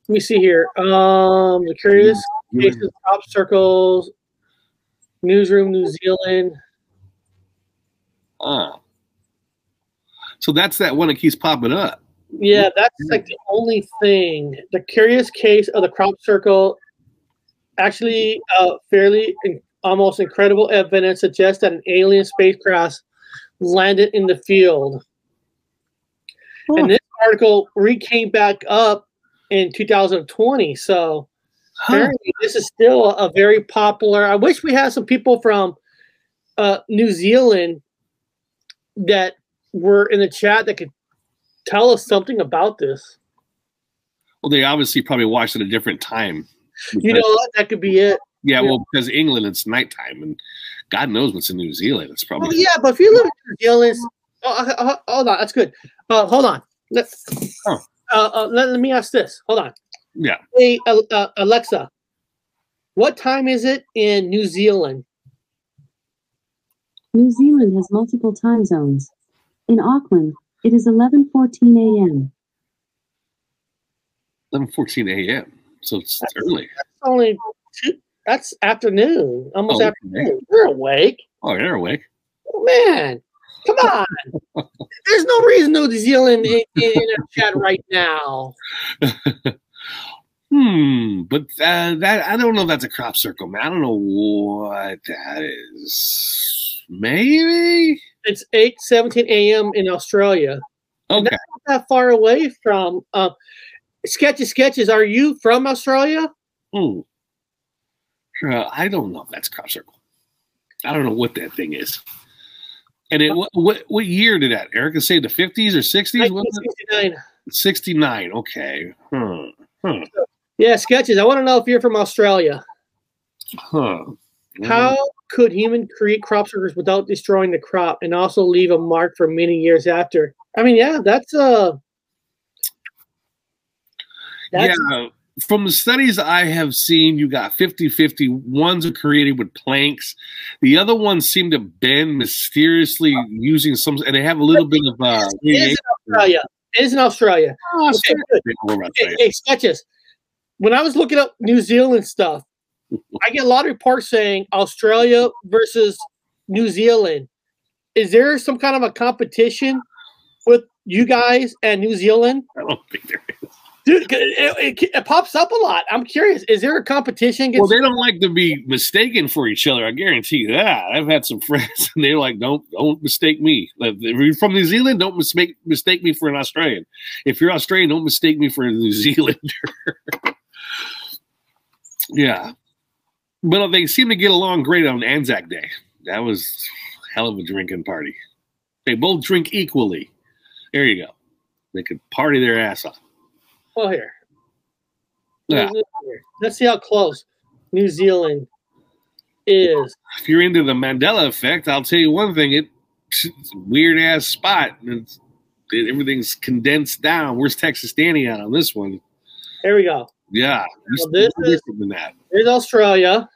Let me see here. Um, the curious cases, crop circles, newsroom, New Zealand. Ah. So that's that one that keeps popping up. Yeah, that's like the only thing. The curious case of the crop circle, actually, uh, fairly in, almost incredible evidence suggests that an alien spacecraft landed in the field. And this article re came back up in 2020. So Huh. apparently, this is still a, a very popular. I wish we had some people from uh, New Zealand that were in the chat that could tell us something about this. Well, they obviously probably watched at a different time. You know what? That could be it. Yeah, well, because England it's nighttime, and God knows what's in New Zealand. It's Well, probably yeah, but if you live in New Zealand, oh, uh, uh, hold on, that's good. Uh, hold on. Let, Oh. uh, uh, let, let me ask this. Hold on. yeah. Hey, uh, uh, Alexa, what time is it in New Zealand? New Zealand has multiple time zones. In Auckland, it is 11:14 a.m. eleven fourteen a.m. So it's early. It's only two, that's afternoon, almost Oh, okay. afternoon. You're awake. Oh, you're awake. Oh, man, come on. There's no reason New Zealand in, in a chat right now. Hmm. But uh, that I don't know. if That's a crop circle, man. I don't know what that is. Maybe. It's 8 17 a.m. in Australia. Okay. not that far away from uh, sketches sketches are you from australia Hmm. Uh, I don't know if that's crop circle. I don't know what that thing is. And it, what, what what year did that? Erica say the fifties or sixties? 1969 Sixty nine. Okay. Hmm. Huh. yeah sketches i want to know if you're from australia Huh. how could human create crop circles without destroying the crop and also leave a mark for many years after i mean yeah that's uh that's yeah. from the studies I have seen, you got 50 50. Ones are created with planks, the other ones seem to bend mysteriously using some, and they have a little bit of uh, It is in Australia. It is in Australia. Oh, Okay, shit. good. What Hey, hey, sketches. When I was looking up New Zealand stuff, I get a lot of reports saying Australia versus New Zealand. Is there some kind of a competition with you guys and New Zealand? I don't think there is. Dude, it, it, it pops up a lot. I'm curious. Is there a competition? Well, they don't like to be mistaken for each other. I guarantee you that. I've had some friends, and they're like, "Don't, don't mistake me. If you're from New Zealand, don't mistake mistake me for an Australian. If you're Australian, don't mistake me for a New Zealander." yeah, but they seem to get along great on Anzac Day. That was a hell of a drinking party. They both drink equally. There you go. They could party their ass off. oh, here. Yeah. Let's see how close New Zealand is. if you're into the Mandela effect, I'll tell you one thing: it, it's a weird ass spot. It's, it, everything's condensed down. Where's Texas standing at on this one? There we go. Yeah, Well, this is- than that. There's Australia.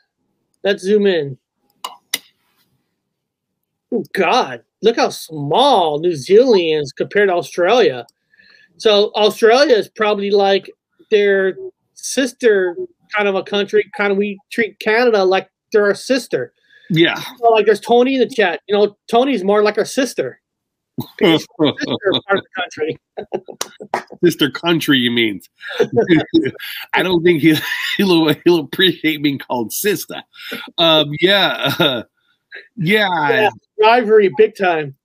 Let's zoom in. Oh God, look how small New Zealand is compared to Australia. So Australia is probably like their sister kind of a country. Kind of we treat Canada like they're our sister. Yeah, So like there's Tony in the chat. You know, Tony's more like our sister. Sister country. sister country. You mean? I don't think he'll, he'll he'll appreciate being called sister. Um, yeah, uh, yeah. Yeah. Rivalry, big time.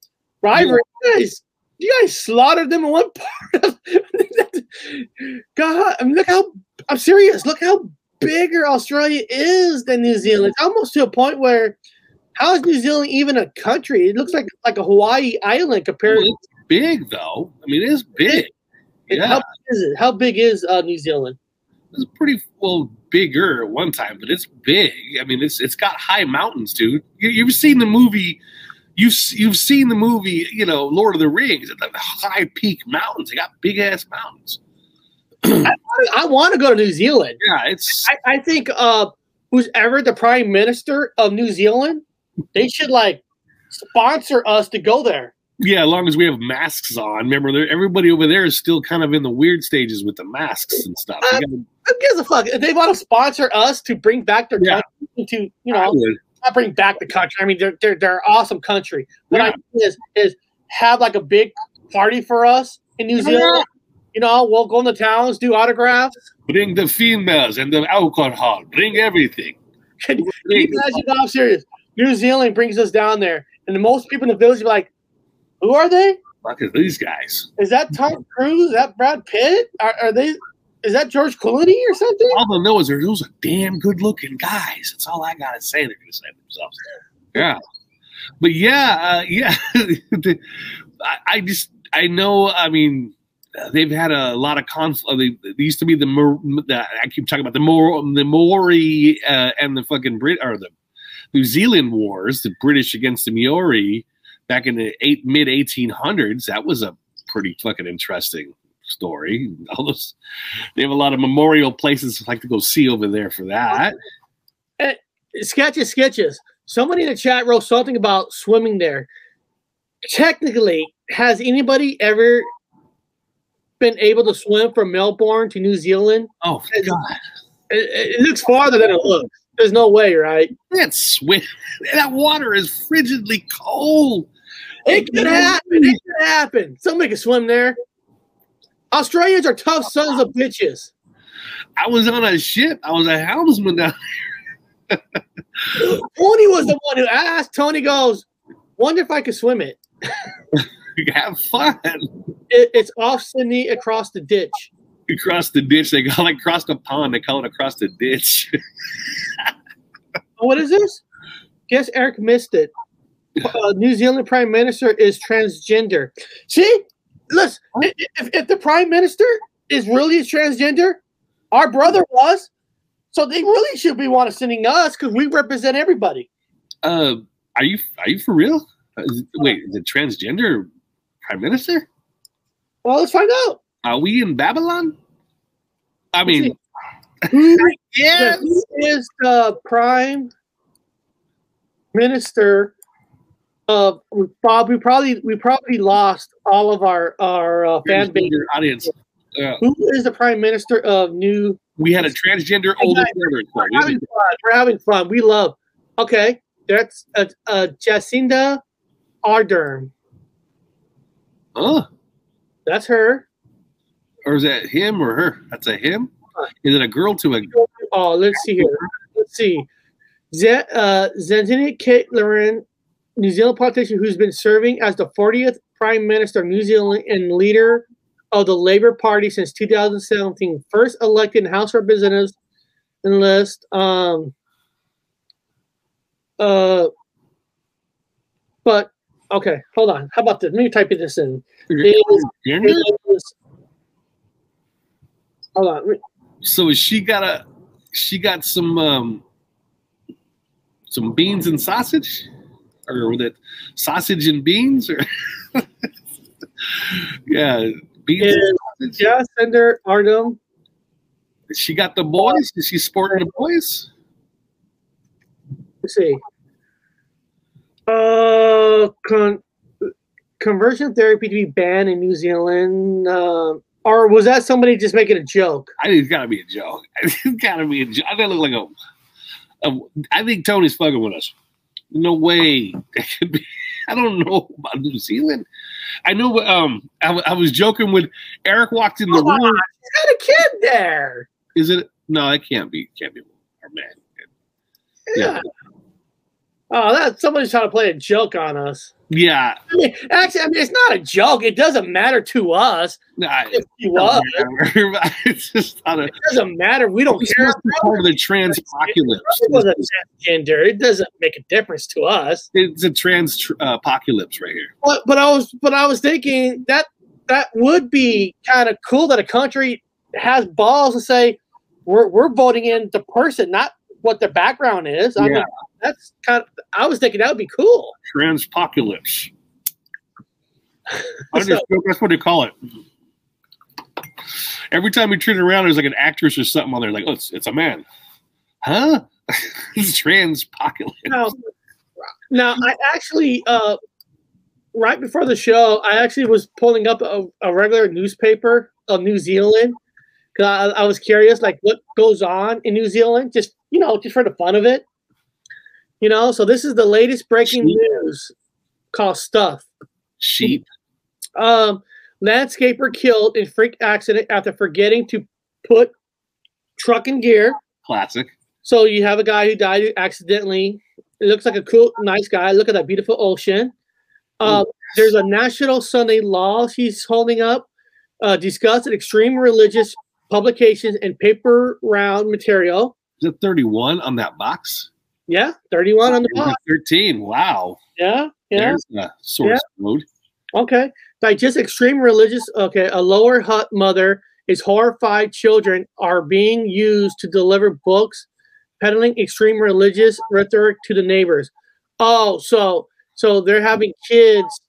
Rivalry, you guys. You guys slaughtered them in one part. Of, God, I mean, look how I'm serious. Look how bigger Australia is than New Zealand. It's almost to a point where how is New Zealand even a country? It looks like like a Hawaii island compared. Well, it's big though. I mean, it's big. Yeah, How big is it? How big is uh, New Zealand? it's pretty well bigger at one time, but it's big. I mean, it's it's got high mountains, dude. You, you've seen the movie. You've you've seen the movie, you know, Lord of the Rings. The high peak mountains. They got big ass mountains. I, I want to go to New Zealand. Yeah, it's I, I think uh, who's ever the prime minister of New Zealand, they should like sponsor us to go there. yeah. As long as we have masks on. Remember, everybody over there is still kind of in the weird stages with the masks and stuff. You Uh, gotta- Who gives a fuck? If they want to sponsor us to bring back their Yeah. country to, you know, not bring back the country. I mean, they're they're they're an awesome country. What Yeah. I mean is is have like a big party for us in New Yeah. Zealand. You know, we'll go in the towns, do autographs. Bring the females and the alcohol. Bring everything. Can you imagine? No, I'm serious. New Zealand brings us down there, and the most people in the village are like, "Who are they? Look at these guys. Is that Tom Cruise? Is that Brad Pitt? Are, are they? Is that George Clooney or something?" All I know is they're those are damn good looking guys. That's all I gotta say. They're gonna say themselves. Yeah, but yeah, uh, yeah. I, I just I know. I mean, uh, they've had a lot of conflict. They, they used to be the, the I keep talking about the Mor the Maori uh, and the fucking Brit or the New Zealand wars, the British against the Maori back in the eight, mid 1800s. That was a pretty fucking interesting story. All those they have a lot of memorial places I like to go see over there for that. Eh, sketches, sketches. Somebody in the chat wrote something about swimming there. Technically, has anybody ever been able to swim from Melbourne to New Zealand? Oh God, It, it looks farther than it looks. There's no way, right? that swim, that water is frigidly cold. It could happen. It could happen. Somebody can swim there. Australians are tough sons of bitches. I was on a ship. I was a helmsman down. there. Tony was the one who asked. Tony goes, "Wonder if I could swim it." Have fun. it it's off Sydney across the ditch. Across the ditch, they call it across the pond. They call it across the ditch. Oh, What is this? Guess Eric missed it. Uh, New Zealand Prime Minister is transgender. See, listen, if, if the Prime Minister is really transgender, our brother was, so they really should be want to sending us because we represent everybody. uh, are you are you for real? Uh, is- wait, is it transgender prime minister? Well, let's find out. Are we in Babylon? I mean, Who, Yes. who is the prime minister of Bob? We probably we probably lost all of our our uh, fan base. Audience. Uh, Who is the prime minister of New? we had a transgender older brother. We're having fun. We're having fun. We love. Okay, that's uh, uh, Jacinda Ardern. Oh, That's her. Or is that him or her? That's a him. Is it a girl to a? Oh, let's see here. Let's see. Z- uh, Zanzini Kate New Zealand politician who's been serving as the 40th Prime Minister of New Zealand and leader of the Labour Party since 2017. First elected in House of Representatives and list. Um, uh, but okay, hold on. How about this? Let me type this in. Is- hold on. So she got a? She got some um, some beans and sausage, or was it sausage and beans? Or yeah, beans. And sausage. Jacinda Ardern She got the boys. Is she sporting the boys? Let's see. Uh, con- conversion therapy to be banned in New Zealand. Uh, or was that somebody just making a joke? I think it's got to be a joke. It's got to be a joke. I think look like a, a. I think Tony's fucking with us. No way. It could be. I don't know about New Zealand. I know. Um, I, I was joking when Eric walked in the on, room. He's got a kid there. Is it? No, it can't be. Can't be our man. Yeah. Oh, that somebody's trying to play a joke on us. Yeah. I mean, actually, I mean, it's not a joke. It doesn't matter to us I, if he was. it's just not a. It doesn't matter. We don't care. part of the trans It was apocalypse. a transgender. It doesn't make a difference to us. It's a trans uh, apocalypse right here. But but I was but I was thinking that that would be kind of cool that a country has balls to say we're we're voting in the person, not what their background is. I Yeah. mean, that's kind of. I was thinking that would be cool. Trans apocalypse. I just, that's what they call it. Every time we turn around, there's like an actress or something on there. Like, oh, it's, it's a man, huh? Transpocalypse. Now, now I actually uh, right before the show, I actually was pulling up a, a regular newspaper of New Zealand because I, I was curious, like what goes on in New Zealand, just you know, just for the fun of it. You know, so this is the latest breaking Sheep. news called Stuff. Sheep. Um, landscaper killed in freak accident after forgetting to put truck in gear. Classic. So you have a guy who died accidentally. It looks like a cool, nice guy. Look at that beautiful ocean. Uh, there's a National Sunday law she's holding up, uh, discussing extreme religious publications and paper round material. Is it 31 on that box? Yeah, 31 on the box. 13. Wow. Yeah, yeah. There's a source code. Okay. Like just extreme religious. Okay. A Lower Hutt mother is horrified children are being used to deliver books, peddling extreme religious rhetoric to the neighbors. Oh, so so they're having kids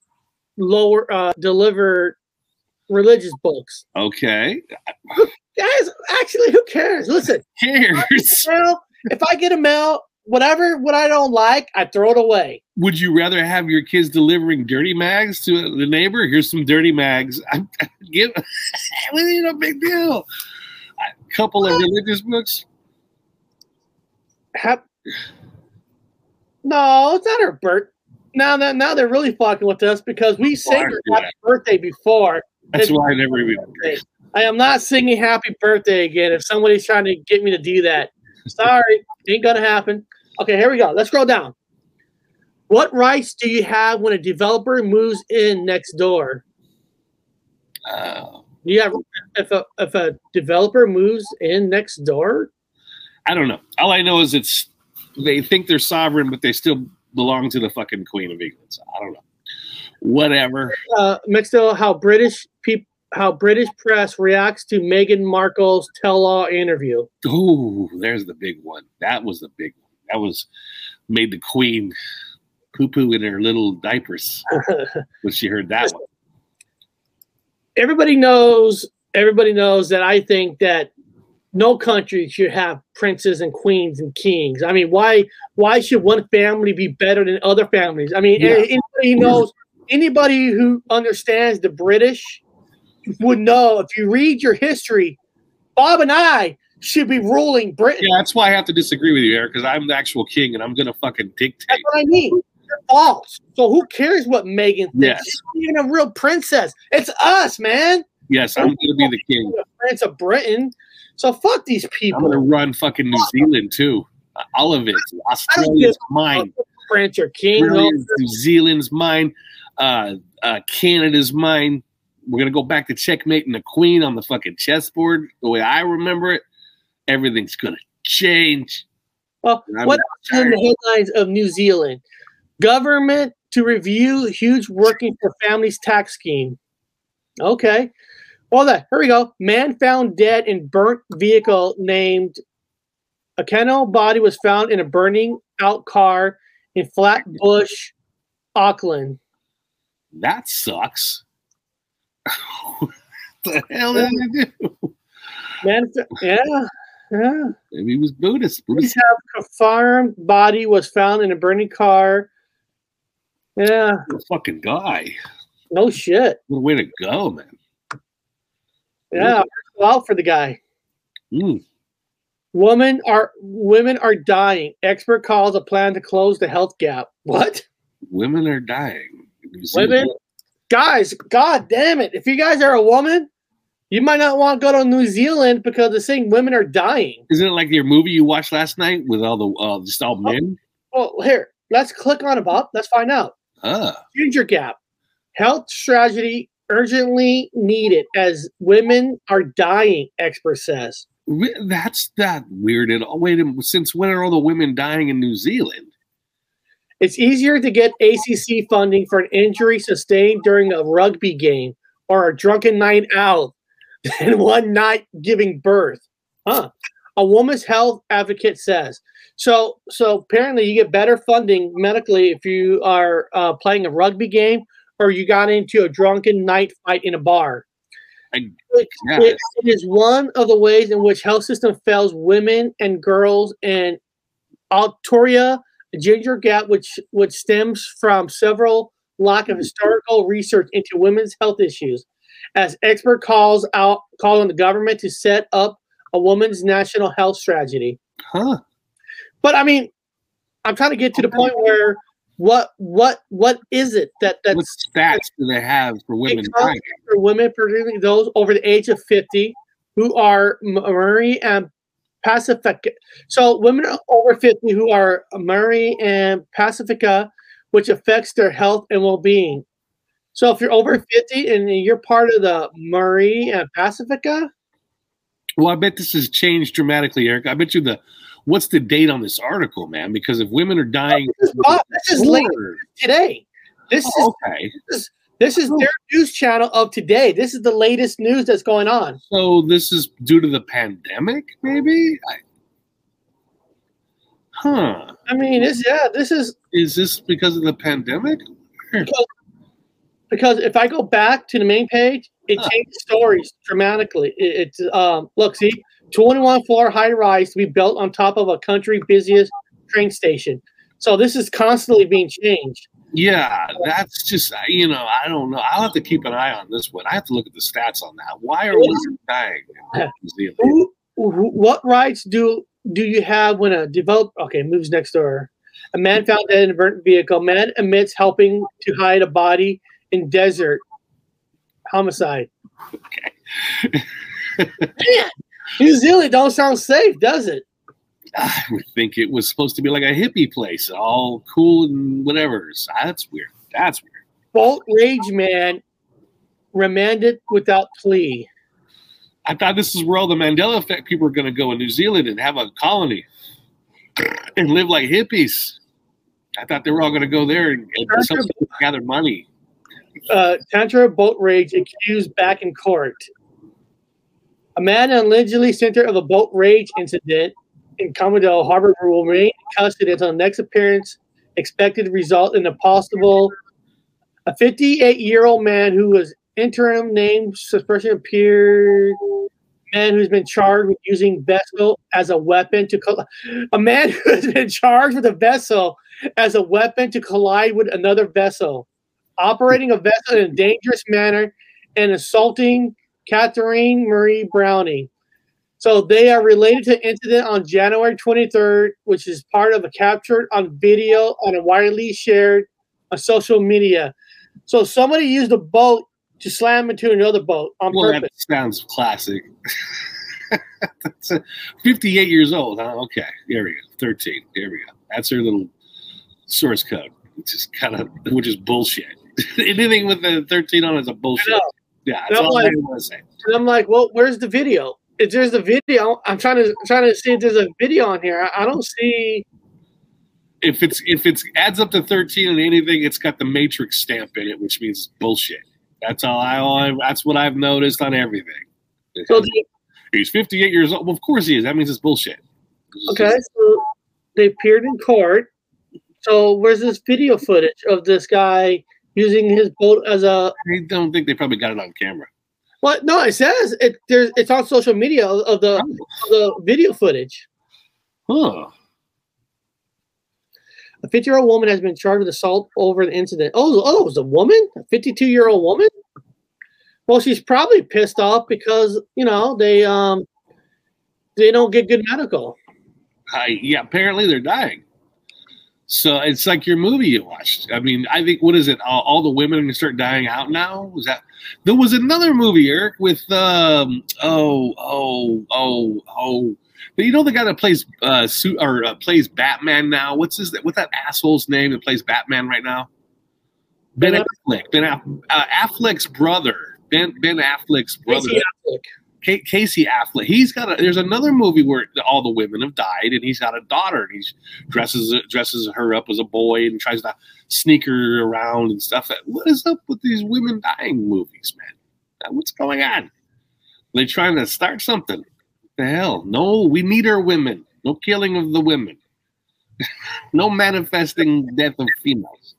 lower uh deliver religious books. Okay. Guys, actually, who cares? Listen, Cares. mail, if I get a mail, whatever what I don't like, I throw it away. Would you rather have your kids delivering dirty mags to the neighbor? Here's some dirty mags. I, give. it ain't a big deal. A couple of religious books. Hap- no, it's not her birth. Now that now they're really fucking with us because we sang her happy birthday before. That's why I never even. I am not singing happy birthday again if somebody's trying to get me to do that. Sorry, ain't gonna happen. Okay, here we go. Let's scroll down. What rights do you have when a developer moves in next door? Uh, Do you have if a if a developer moves in next door? I don't know. All I know is it's they think they're sovereign, but they still belong to the fucking Queen of England. So I don't know. Whatever. uh, next to how British peop- how British press reacts to Meghan Markle's tell-all interview. Oh, there's the big one. That was the big one. That was made the Queen poo poo in her little diapers when she heard that one. everybody knows. Everybody knows that I think that no country should have princes and queens and kings. I mean, why why should one family be better than other families? I mean, Yeah. anybody knows anybody who understands the British would know if you read your history, Bob and I should be ruling Britain. Yeah, that's why I have to disagree with you, Eric, because I'm the actual king and I'm gonna fucking dictate. That's what I mean. They're false. So who cares what Meghan thinks? Yes. She's not even a real princess. It's us, man. Yes, I'm gonna be the king. Prince of Britain. So fuck these people. I'm people. gonna run fucking New Zealand too. All of it. Australia's mine. Prince or king. Australia's, New Zealand's mine. Uh, uh, Canada's mine. We're gonna go back to checkmate and the queen on the fucking chessboard the way I remember it. Everything's gonna change. Well, what in the headlines of New Zealand? Government to review huge working for families tax scheme. Okay. Well, that here we go. Man found dead in burnt vehicle named a kennel body was found in a burning out car in Flatbush, Auckland. That sucks. what the hell did I do? Man, yeah, yeah. Maybe he was Buddhist. Buddhist. have confirmed body was found in a burning car. Yeah, Fucking guy. no shit. What a way to go, man. Yeah, well out for the guy. Mm. Women are women are dying. Expert calls a plan to close the health gap. What? Women are dying. in New Zealand. Women, guys, god damn it! If you guys are a woman, you might not want to go to New Zealand because they're saying women are dying. Isn't it like your movie you watched last night with all the uh, just all men? Well, here, let's click on it, Bob. Let's find out. Ah, Ginger gap. Health strategy urgently needed as women are dying, expert says. That's not weird at all. Wait, a minute, since when are all the women dying in New Zealand? It's easier to get ACC funding for an injury sustained during a rugby game or a drunken night out than one night giving birth. Huh. A woman's health advocate says. So, so apparently, you get better funding medically if you are uh, playing a rugby game or you got into a drunken night fight in a bar. I It- guess. it- it is one of the ways in which health system fails women and girls and Aotearoa ginger gap, which which stems from several lack of historical research into women's health issues. As expert calls out call on the government to set up a woman's national health strategy. Huh? But I mean, I'm trying to get to the point where what what what is it that What that's stats do they have for women for women, particularly those over the age of 50, who are Maori and Pacifica. So women over 50 who are Maori and Pacifica, which affects their health and well-being. So if you're over 50 and you're part of the Maori and Pacifica, Well, I bet this has changed dramatically, Eric. I bet you the what's the date on this article, man? Because if women are dying, this is, this is late today. This is Oh, okay. this is their news channel of today. This is the latest news that's going on. So this is due to the pandemic, maybe? I, huh? I mean, this yeah, this is Is this because of the pandemic? because if I go back to the main page, it Huh. changes stories dramatically. It, it's um, look, see, 21 floor high rise to be built on top of a country busiest train station. So this is constantly being changed. Yeah, that's just you know I don't know. I'll have to keep an eye on this one. I have to look at the stats on that. Why are we dying in New Zealand? Who, who, what rights do do you have when a develop? Okay, moves next door. A man found dead in a burnt vehicle. Man admits helping to hide a body in desert. Homicide. Man, New Zealand don't sound safe, does it? I would think it was supposed to be like a hippie place, all cool and whatever. So that's weird. That's weird. Boat rage man remanded without plea. I thought this is where all the Mandela effect people are going to go in New Zealand and have a colony and live like hippies. I thought they were all going to go there and, and to gather money. Uh, Tauranga boat rage accused back in court. A man allegedly center of a boat rage incident in Commodore Harbor will remain in custody until the next appearance expected to result in a possible. A 58 year old man who was interim named suspension appeared man who's been charged with using vessel as a weapon to coll- a man who has been charged with a vessel as a weapon to collide with another vessel, operating a vessel in a dangerous manner, and assaulting Catherine Marie Browning. So they are related to incident on January 23rd, which is part of a captured on video on a widely shared on social media. So somebody used a boat to slam into another boat on Well, purpose. that sounds classic. That's a, 58 years old. Huh? Okay, there we go. 13. There we go. That's her little source code, which is kind of, which is bullshit. Anything with the 13 on is a bullshit. Yeah, that's I'm all I like- want to say. And I'm like, well, where's the video? If there's a video, I'm trying to trying to see if there's a video on here. I, I don't see. If it's if it's adds up to 13 and anything, it's got the Matrix stamp in it, which means bullshit. That's all I. All I that's what I've noticed on everything. So the, He's 58 years old. Well, of course he is. That means it's bullshit. It's okay, just- so they appeared in court. So where's this video footage of this guy using his boat as a I don't think they probably got it on camera. What? No, it says it. There's it's on social media of, of the of the video footage. Huh. A 50 year old woman has been charged with assault over the incident. Oh, oh, it was a woman? A 52 year old woman? Well, she's probably pissed off because, you know, they um they don't get good medical. I, yeah, apparently they're dying. So it's like your movie you watched. I mean, I think what is it? All, all the women are gonna start dying out now. Was that? There was another movie, Eric, with um. Oh, oh, oh, oh. But you know the guy that plays uh suit or uh, plays Batman now. What's his? What's that asshole's name that plays Batman right now? Ben Ben Affleck. Ben uh, Affleck's brother. Ben Ben Affleck's brother. Affleck. Ca- Casey Affleck. He's got a. There's another movie where all the women have died, and he's got a daughter, and he dresses dresses her up as a boy and tries to sneak her around and stuff. What is up with these women dying movies, man? What's going on? They're trying to start something. The hell? No, we need our women. No killing of the women. no manifesting death of females.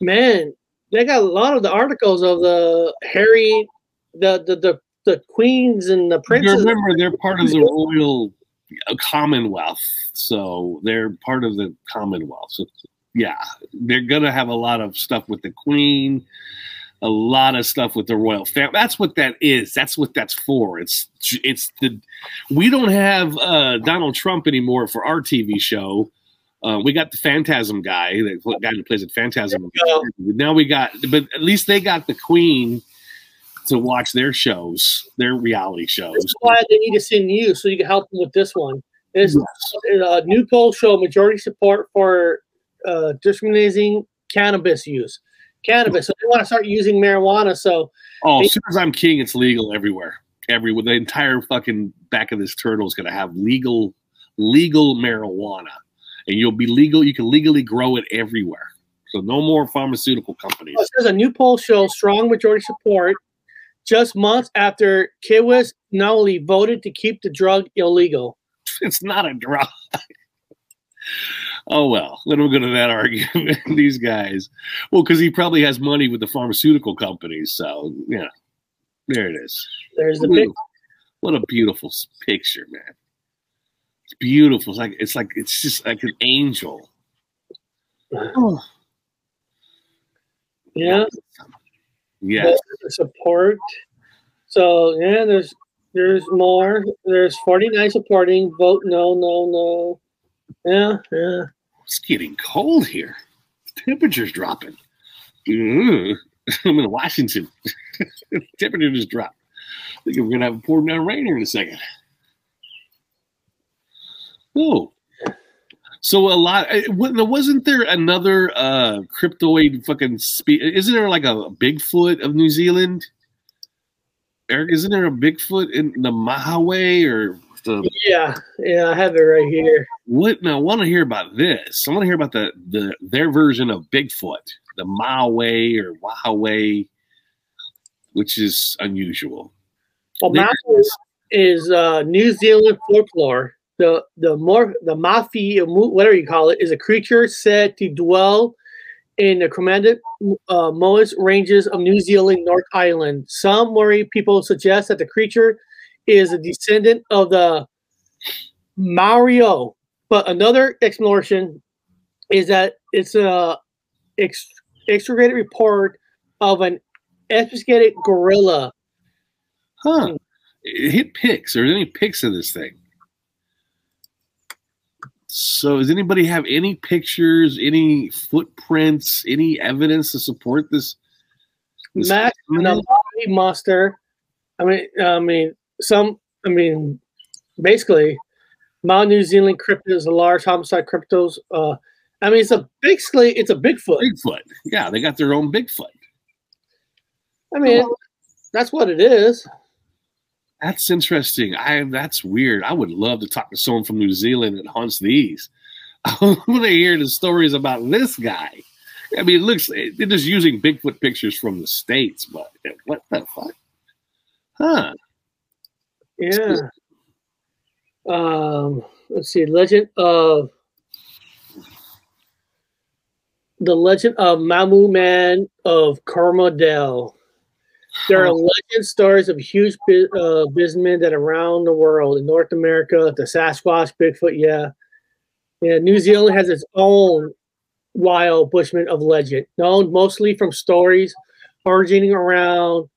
Man, they got a lot of the articles of the Harry the the the, the queens and the princes. remember, they're part of the royal uh, Commonwealth, so they're part of the Commonwealth. So, yeah, they're gonna have a lot of stuff with the Queen, a lot of stuff with the royal family. That's what that is. That's what that's for. It's it's the we don't have uh, Donald Trump anymore for our TV show. Uh, we got the Phantasm guy, the guy who plays at Phantasm. Now we got, but at least they got the Queen to watch their shows, their reality shows. That's why they need to send you so you can help them with this one. It's a new poll show majority support for uh, discriminating cannabis use. Cannabis. So they want to start using marijuana. So Oh, as soon as I'm king, it's legal everywhere. Everywhere. The entire fucking back of this turtle is going to have legal, legal marijuana, and you'll be legal. You can legally grow it everywhere. So no more pharmaceutical companies. it says a new poll shows strong majority support just months after Kiwis Noli voted to keep the drug illegal. It's not a drug. oh well, let him go to that argument. These guys, well, because he probably has money with the pharmaceutical companies. So yeah, there it is. There's the big What a beautiful picture, man. It's beautiful. It's like it's like it's just like an angel. Oh. yeah. Yes. the support. So yeah, there's there's more. There's 49 supporting. Vote no, no, no. Yeah, yeah. It's getting cold here. The temperature's dropping. Mm. I'm in Washington. Temperature just dropped. I think we're gonna have a pouring down rain here in a second. Oh. So a lot. eh, Wasn't there another uh cryptoid fucking spe Isn't there like a Bigfoot of New Zealand? Eric, isn't there a Bigfoot in the Moehau or the Yeah, yeah, I have it right here. what? Now, I want to hear about this. I want to hear about the the their version of Bigfoot, the Maui or Wahaway, which is unusual. Well, Maui is uh, New Zealand folklore. The the more the mafi, whatever you call it, is a creature said to dwell in the Coromandel uh, Moehau ranges of New Zealand North Island. Some worry people suggest that the creature is a descendant of the Maero. But another explanation is that it's a ex- extradited report of an investigated gorilla. Huh. Hit pics. Are there any pics of this thing? So, does anybody have any pictures, any footprints, any evidence to support this? this Max? Namari monster. I mean, I mean, some. I mean, basically, Mount New Zealand cryptid is a large homicide cryptos. Uh, I mean, it's a basically it's a Bigfoot. Bigfoot. Yeah, they got their own Bigfoot. I mean, that's what it is. That's interesting. I that's weird. I would love to talk to someone from New Zealand that hunts these. I want to hear the stories about this guy. I mean, it looks they're just using Bigfoot pictures from the states, but what the fuck? Huh? Yeah. Um, let's see. Legend of the Legend of Mamu Man of Coromandel. There are legend stories of huge uh, businessmen that around the world in North America, the Sasquatch, Bigfoot, yeah. Yeah, New Zealand has its own wild bushman of legend, known mostly from stories originating around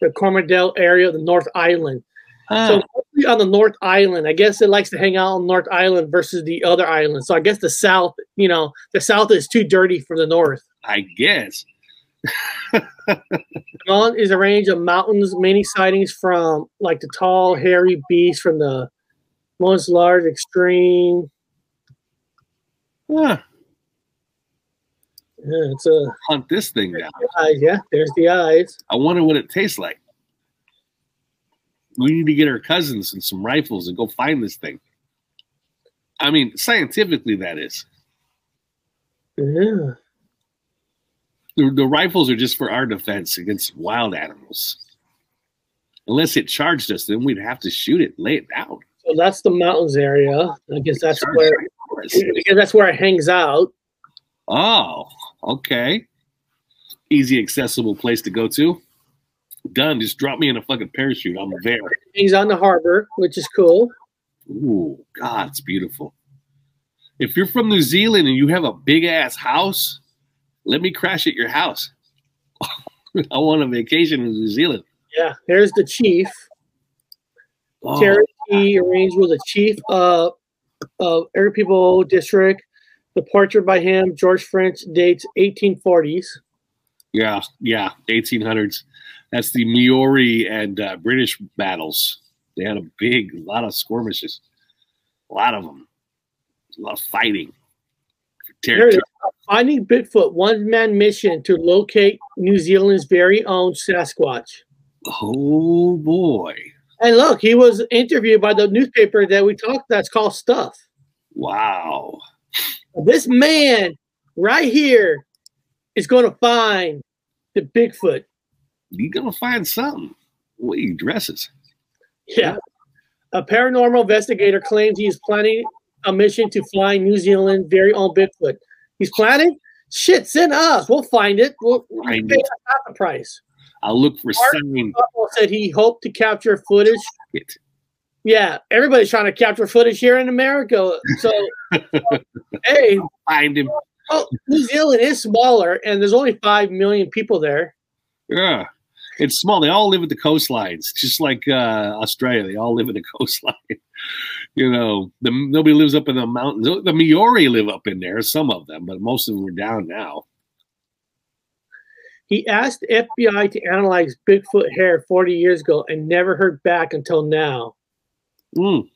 the Coromandel area of the North Island. Huh. So mostly on the North Island, I guess it likes to hang out on North Island versus the other islands. So I guess the South, you know, the South is too dirty for the North. I guess. On is a range of mountains, many sightings from like the tall, hairy beast from the most large extreme. Huh. Yeah, it's a Hunt this thing down. eyes. Yeah, there's the eyes. I wonder what it tastes like. We need to get our cousins and some rifles and go find this thing. I mean, scientifically, that is. Yeah. The, the rifles are just for our defense against wild animals. Unless it charged us, then we'd have to shoot it, lay it down. So that's the mountains area. I guess that's where because that's where it hangs out. Oh, okay. Easy, accessible place to go to. Done. Just drop me in a fucking parachute. I'm there. Hangs on the harbor, which is cool. Ooh, God, it's beautiful. If you're from New Zealand and you have a big ass house, let me crash at your house. I want a vacation in New Zealand. Yeah, there's the chief. Oh, Terry arranged with the chief of of Every People District. The portrait by him, George French, dates 1840s. yeah, yeah, 1800s. That's the Maori and uh, British battles. They had a big, lot of skirmishes, a lot of them, a lot of fighting. It Finding Bigfoot, one man mission to locate New Zealand's very own Sasquatch. oh boy! And look, he was interviewed by the newspaper that we talked. That's called Stuff. Wow! This man right here is going to find the Bigfoot. You gonna find something? What he dresses? Yeah. A paranormal investigator claims he's planning a mission to find New Zealand very own Bigfoot. He's planning? Shit, send us. We'll find it. We'll, we'll pay it. half the price. I'll look for. Buffalo said he hoped to capture footage. It. Yeah, everybody's trying to capture footage here in America. So, hey, Find him. well, New Zealand is smaller, and there's only five million people there. Yeah. It's small. They all live at the coastlines, just like uh, Australia. They all live at the coastline. you know, the, nobody lives up in the mountains. The Maori live up in there, some of them, but most of them are down now. He asked FBI to analyze Bigfoot hair 40 years ago and never heard back until now. Mm.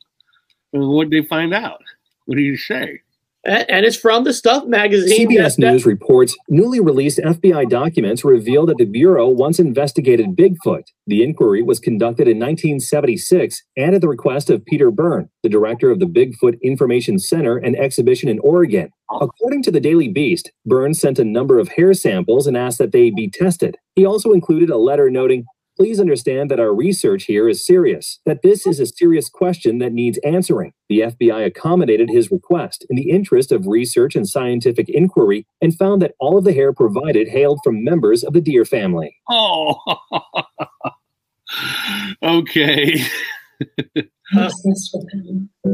And what did they find out? What did he say? And, it's from the Stuff magazine. CBS that- News reports newly released FBI documents reveal that the Bureau once investigated Bigfoot. The inquiry was conducted in 1976 and at the request of Peter Byrne, the director of the Bigfoot Information Center and Exhibition in Oregon. According to the Daily Beast, Byrne sent a number of hair samples and asked that they be tested. He also included a letter noting, Please understand that our research here is serious, that this is a serious question that needs answering. The FBI accommodated his request in the interest of research and scientific inquiry and found that all of the hair provided hailed from members of the deer family. Oh, okay. Obsessed with him. Oh,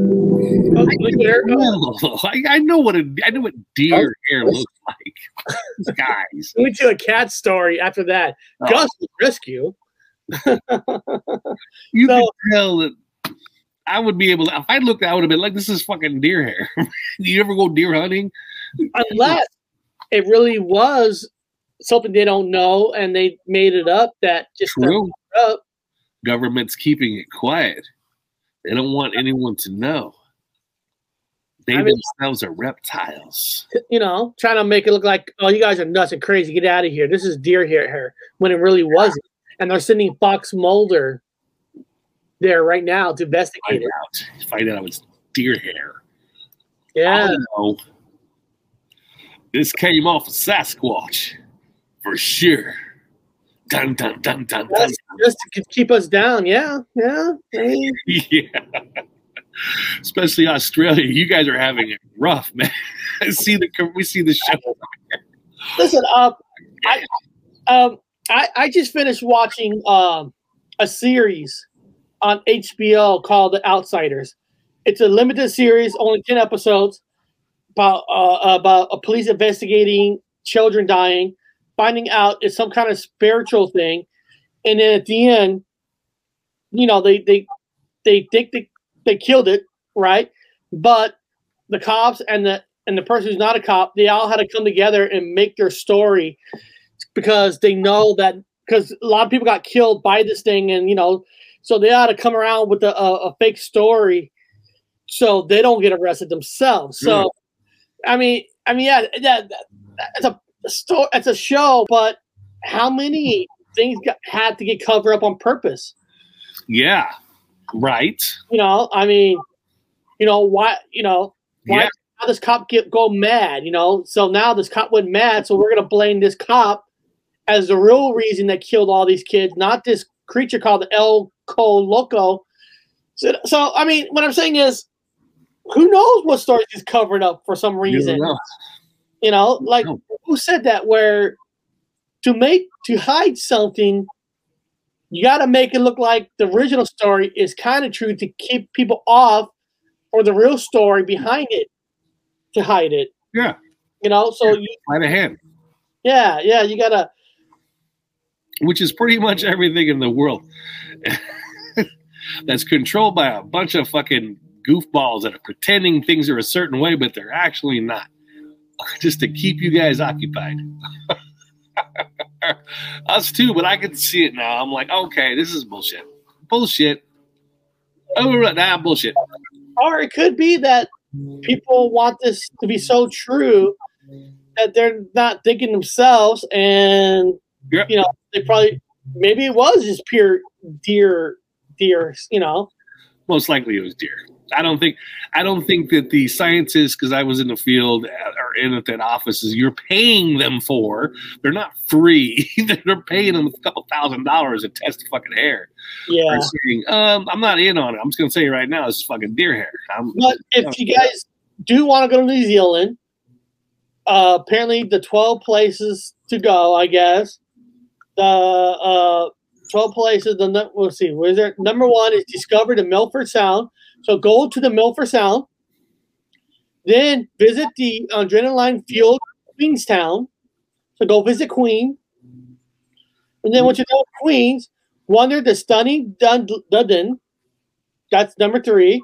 look. Oh, I, I know what a, I know what deer oh. hair looks like. Guys. we went to a cat story after that. Oh. Gus was rescue. You So- can tell that I would be able to. If I looked, I would have been like, "This is fucking deer hair." You ever go deer hunting? Unless it really was something they don't know and they made it up that just True. up. Government's keeping it quiet. They don't want anyone to know. They I mean- themselves are reptiles. you know, trying to make it look like, oh, you guys are nuts and crazy. Get out of here. This is deer hair, hair when it really wasn't. And they're sending Fox Mulder there right now to investigate Find it. out. Find out it's deer hair. Yeah. This came off of Sasquatch for sure. Dun dun dun dun dun. That's just to keep us down. Yeah. Yeah. Mean, Yeah. Especially Australia. You guys are having it rough, man. I see the we see the show. listen, uh, I, um, I, I just finished watching um, a series on HBO called The Outsiders. It's a limited series, only 10 episodes, about, uh, about a police investigating children dying, finding out it's some kind of spiritual thing. And then at the end, you know, they, they, they think they, they killed it, right? But the cops and the and the person who's not a cop, they all had to come together and make their story because they know that because a lot of people got killed by this thing, and you know, so they ought to come around with a, a, a fake story so they don't get arrested themselves. So, mm. I mean, I mean, yeah, that, that it's a story, it's a show, but how many things got, had to get covered up on purpose? Yeah. Right. You know, I mean, you know why? You know why? Yeah. How this cop get go mad? You know, so now this cop went mad, so we're gonna blame this cop as the real reason that killed all these kids, not this creature called El Co Loco. So, so I mean, what I'm saying is, who knows what stories is covered up for some reason? know. You know, like who said that? Where to make to hide something, you got to make it look like the original story is kind of true to keep people off, or the real story behind it to hide it. Yeah. You know, so you, Sleight of hand. yeah, yeah, you gotta. Which is pretty much everything in the world that's controlled by a bunch of fucking goofballs that are pretending things are a certain way, but they're actually not. Just to keep you guys occupied. Us too, but I can see it now. I'm like, okay, this is bullshit. Bullshit. Oh, nah, bullshit. Or it could be that people want this to be so true that they're not thinking themselves, and Yep. you know, they probably maybe it was just pure deer, deer. You know, Most likely it was deer. I don't think I don't think that the scientists, because I was in the field or in at that offices, you're paying them for. They're not free. they're paying them a couple thousand dollars to test fucking hair. yeah. Saying, um, I'm not in on it. I'm just gonna say right now, this is fucking deer hair. I'm, But if you guys do want to go to New Zealand, uh, apparently the 12 places to go, I guess. The uh, 12 places, the we'll see, where's there? Number one is discovered in Milford Sound. So go to the Milford Sound. Then visit the adrenaline fueled Queenstown. So go visit Queen. And then once you go to Queens, wander the stunning Dun- Dunedin. That's number three.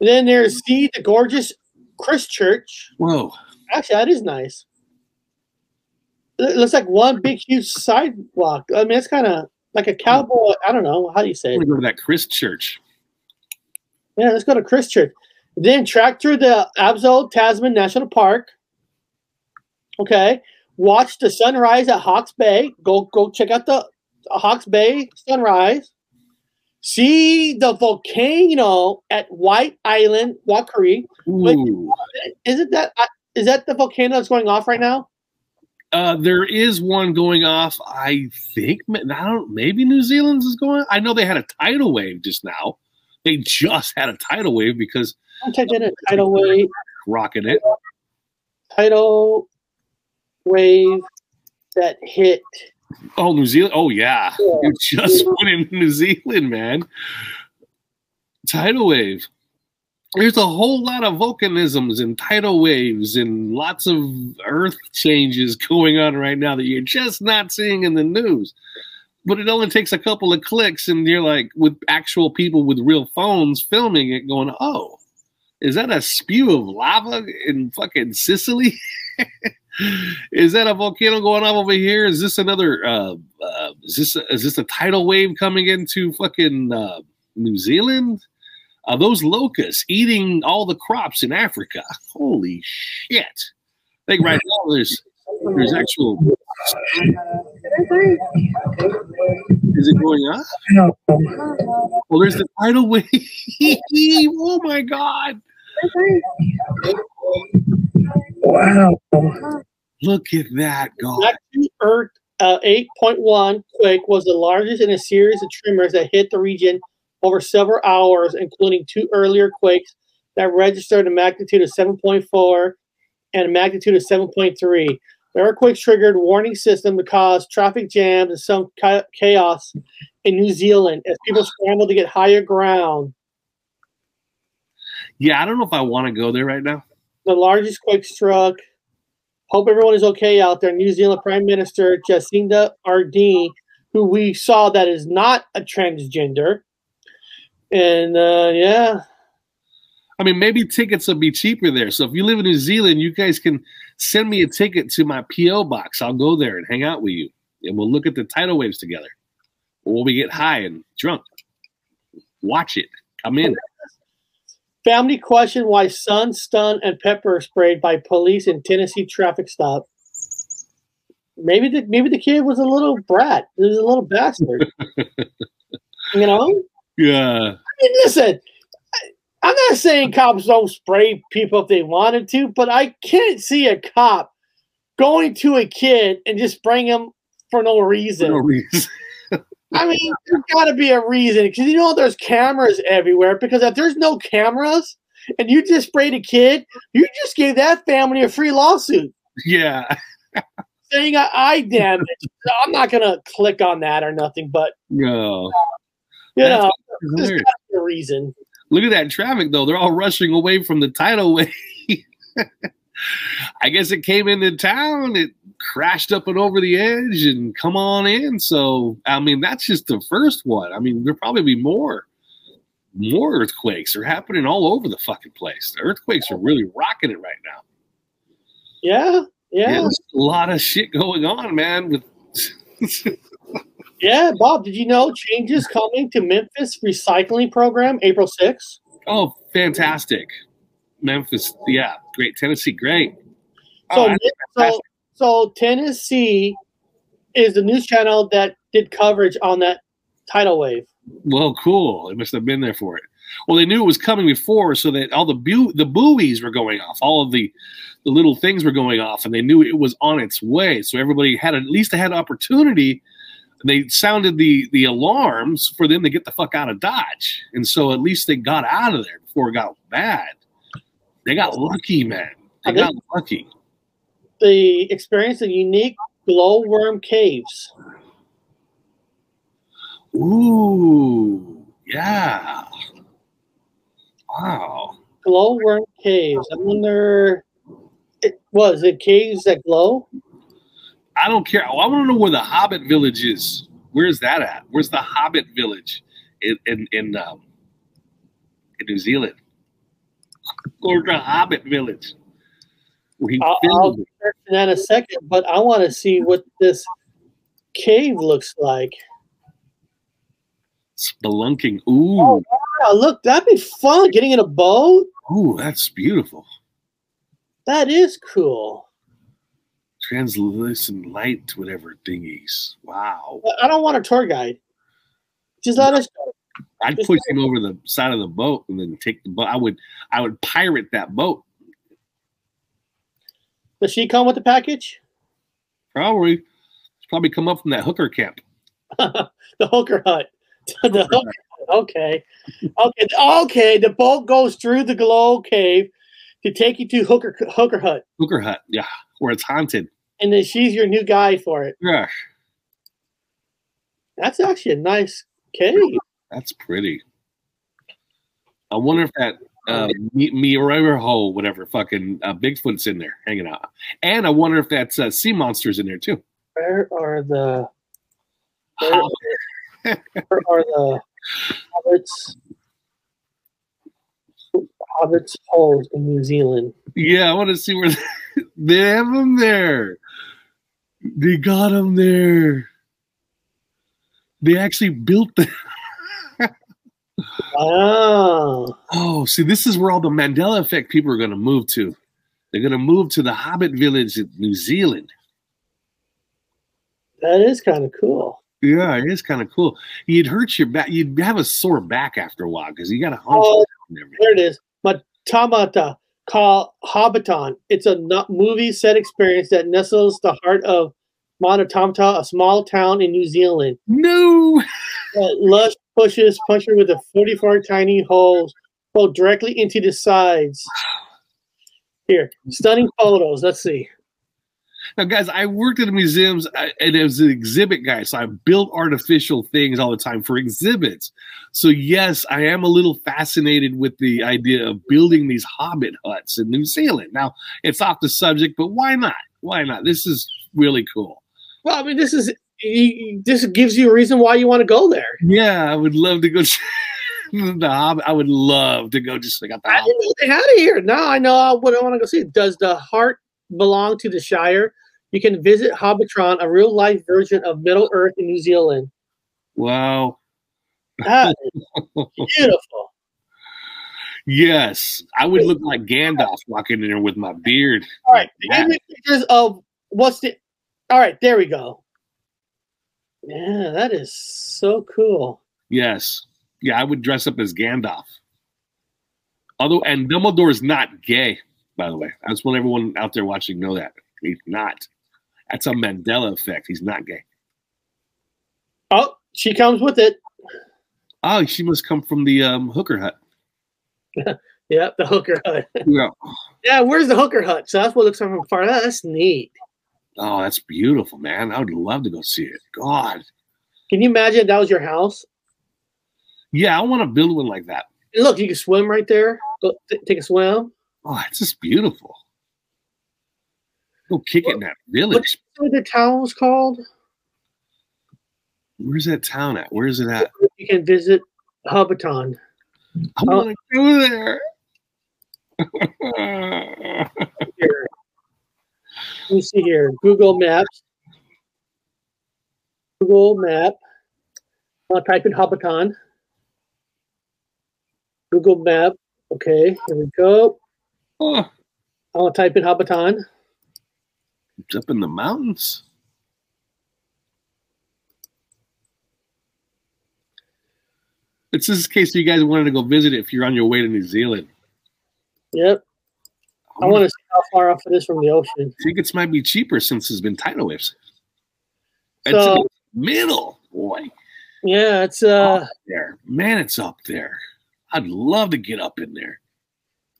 And then there's see the gorgeous Christchurch. whoa. Actually, that is nice. It looks like one big, huge sidewalk. I mean, it's kind of like a cowboy. I don't know. How do you say go to that Chris Church. Yeah, let's go to Christchurch. Then track through the Abel Tasman National Park. Okay. Watch the sunrise at Hawke's Bay. Go go check out the Hawke's Bay sunrise. See the volcano at White Island, Whakaari. Isn't that is that the volcano that's going off right now? Uh, there is one going off. I think I don't. Maybe New Zealand's is going. I know they had a tidal wave just now. They just had a tidal wave because I'm taking a tidal wave. rocking it. Tidal wave that hit. Oh, New Zealand. Oh yeah, Yeah. you just went in New Zealand, man. tidal wave. There's a whole lot of volcanisms and tidal waves and lots of earth changes going on right now that you're just not seeing in the news. But it only takes a couple of clicks, and you're like with actual people with real phones filming it, going, "Oh, is that a spew of lava in fucking Sicily? is that a volcano going off over here? Is this another? Uh, uh, is this is this a tidal wave coming into fucking uh, New Zealand? Are those locusts eating all the crops in Africa? Holy shit! I think right now there's there's actual. Is it going up? Well, there's the tidal wave. oh my god! Wow. Look at that, God. Earth uh, 8.1 quake was the largest in a series of tremors that hit the region over several hours, including two earlier quakes that registered a magnitude of 7.4 and a magnitude of 7.3. The earthquakes triggered warning system to cause traffic jams and some chaos in New Zealand as people scrambled to get higher ground. Yeah, I don't know if I want to go there right now. The largest quake struck. Hope everyone is okay out there. New Zealand Prime Minister Jacinda Ardern, who we saw that is not a transgender. And uh, yeah, I mean, maybe tickets will be cheaper there. So if you live in New Zealand, you guys can send me a ticket to my PO box. I'll go there and hang out with you, and we'll look at the tidal waves together. Or we get high and drunk. Watch it. Come in. family question: why son stunned and pepper sprayed by police in Tennessee traffic stop. Maybe the maybe the kid was a little brat. He was a little bastard. you know. Yeah. I mean, listen, I- I'm not saying cops don't spray people if they wanted to, but I can't see a cop going to a kid and just spraying him for no reason. No reason. I mean, there's got to be a reason because you know there's cameras everywhere. Because if there's no cameras and you just sprayed a kid, you just gave that family a free lawsuit Yeah. saying got eye damage. I'm not gonna click on that or nothing, but No. You That's know, there's got a reason. Look at that traffic though. They're all rushing away from the tidal wave. I guess it came into town, it crashed up and over the edge and come on in. So I mean that's just the first one. I mean, there'll probably be more. More earthquakes are happening all over the fucking place. The earthquakes are really rocking it right now. Yeah, Yeah, yeah, there's a lot of shit going on, man. With yeah. Bob, did you know changes coming to Memphis recycling program April 6th? oh, fantastic, Memphis. Yeah, great. Tennessee, great. So, Oh, so, so Tennessee is the news channel that did coverage on that tidal wave. Well, cool. They must have been there for it. Well, they knew it was coming before, so that all the bu- the buoys were going off, all of the the little things were going off, and they knew it was on its way. So everybody had at least had opportunity. They sounded the the alarms for them to get the fuck out of Dodge, and so at least they got out of there before it got bad. They got lucky, man. They I got lucky. They experienced a unique glowworm caves. Ooh, yeah. Wow. Glowworm caves. I wonder. It was it caves that glow? I don't care. I want to know where the Hobbit village is. Where's that at? Where's the Hobbit village in in in, um, in New Zealand? Where's the Hobbit village? Where I'll, I'll that in a second, but I want to see what this cave looks like. Spelunking. Ooh, Oh, wow, look, that'd be fun. Getting in a boat. ooh, that's beautiful. That is cool. Translucent light, whatever thingies. Wow. I don't want a tour guide. Just let us go. I'd push him over the side of the boat and then take the boat. I would, I would pirate that boat. Does she come with the package? Probably, it's probably come up from that hooker camp. the hooker hut. the hooker hut. Okay. Okay. Okay. The boat goes through the glow cave to take you to hooker hooker hut. Hooker hut, yeah, where it's haunted. And then she's your new guy for it. Yeah, That's actually a nice cave. that's pretty. I wonder if that uh, me, me ho whatever fucking uh, Bigfoot's in there hanging out, and I wonder if that's uh, sea monsters in there too. Where are the where, where are the hobbits? Hobbits holes in New Zealand. Yeah, I want to see where they have them there. They got them there. They actually built them. Oh, Oh, see, this is where all the Mandela effect people are going to move to. They're going to move to the Hobbit village in New Zealand. that is kind of cool. Yeah, it is kind of cool. You'd hurt your back. You'd have a sore back after a while because you got to hunch Oh. There it is. Matamata called Hobbiton. It's a movie set experience that nestles the heart of Matatamata, a small town in New Zealand. No. Uh, lush bushes punctured with a 44 tiny holes pulled directly into the sides. Here, stunning photos. Let's see. Now, guys, I worked at museums uh, and as an exhibit guy, so I built artificial things all the time for exhibits. So, yes, I am a little fascinated with the idea of building these hobbit huts in New Zealand. Now, it's off the subject, but why not? Why not? This is really cool. Well, I mean, this is this gives you a reason why you want to go there. Yeah, I would love to go. the hobbit. I would love to go just like the I didn't know they had it here. Now I know what I want to go see. Does the heart belong to the Shire? You can visit Hobbiton, a real life version of Middle Earth in New Zealand. Wow. That is beautiful. Yes, I would look like Gandalf walking in there with my beard. All right, give me pictures of what's the. All right, there we go. Yeah, that is so cool. Yes. Yeah, I would dress up as Gandalf. Although, and Dumbledore is not gay, by the way. I just want everyone out there watching know that. He's not. That's a Mandela effect. He's not gay. Oh, she comes with it. Oh, she must come from the um, hooker hut. Yeah, the hooker hut. Yeah. yeah, where's the hooker hut? So that's what looks like from far. That's neat. Oh, that's beautiful, man. I would love to go see it. God. Can you imagine if that was your house? Yeah, I want to build one like that. And look, you can swim right there. Go t- take a swim. Oh, it's just beautiful. Go kick it in that village. What the town was called? Where's that town at? Where is it at? You can visit Hobbiton. I Oh. want to go there. Here. Let me see here. Google Maps. Google Map. I'll type in Hobbiton. Google Map. Okay, here we go. Oh, I'll type in Hobbiton. it's up in the mountains. It's just in case you guys wanted to go visit it if you're on your way to New Zealand. Yep. I want to see how far off it is from the ocean. tickets might be cheaper since there's been tidal waves. It's So- in the middle, boy. Yeah, it's uh Up there, man, it's up there. I'd love to get up in there.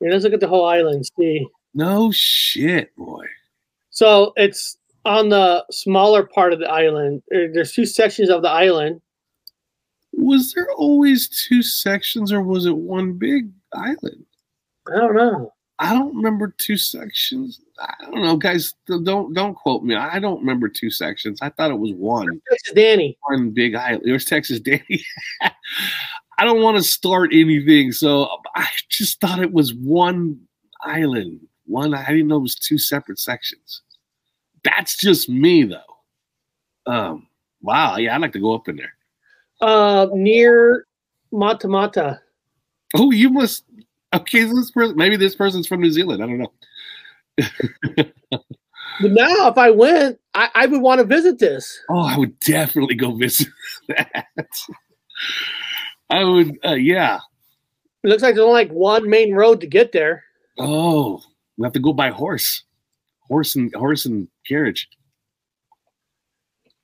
Yeah, let's look at the whole island, see. No shit, boy. So it's on the smaller part of the island. Uh, there's two sections of the island. Was there always two sections, or was it one big island? I don't know. I don't remember two sections. I don't know, guys. Don't don't quote me. I don't remember two sections. I thought it was one Texas Danny. one big island. There's Texas Danny. I don't want to start anything, so I just thought it was one island. One. I didn't know it was two separate sections. That's just me, though. Um. Wow. Yeah, I'd like to go up in there. Uh near Matamata. Oh, you must. Okay, this person. Maybe this person's from New Zealand. I don't know. But now if I went, I, I would want to visit this. Oh, I would definitely go visit that. I would, uh, yeah. It looks like there's only like one main road to get there. Oh, we have to go by horse, horse and horse and carriage.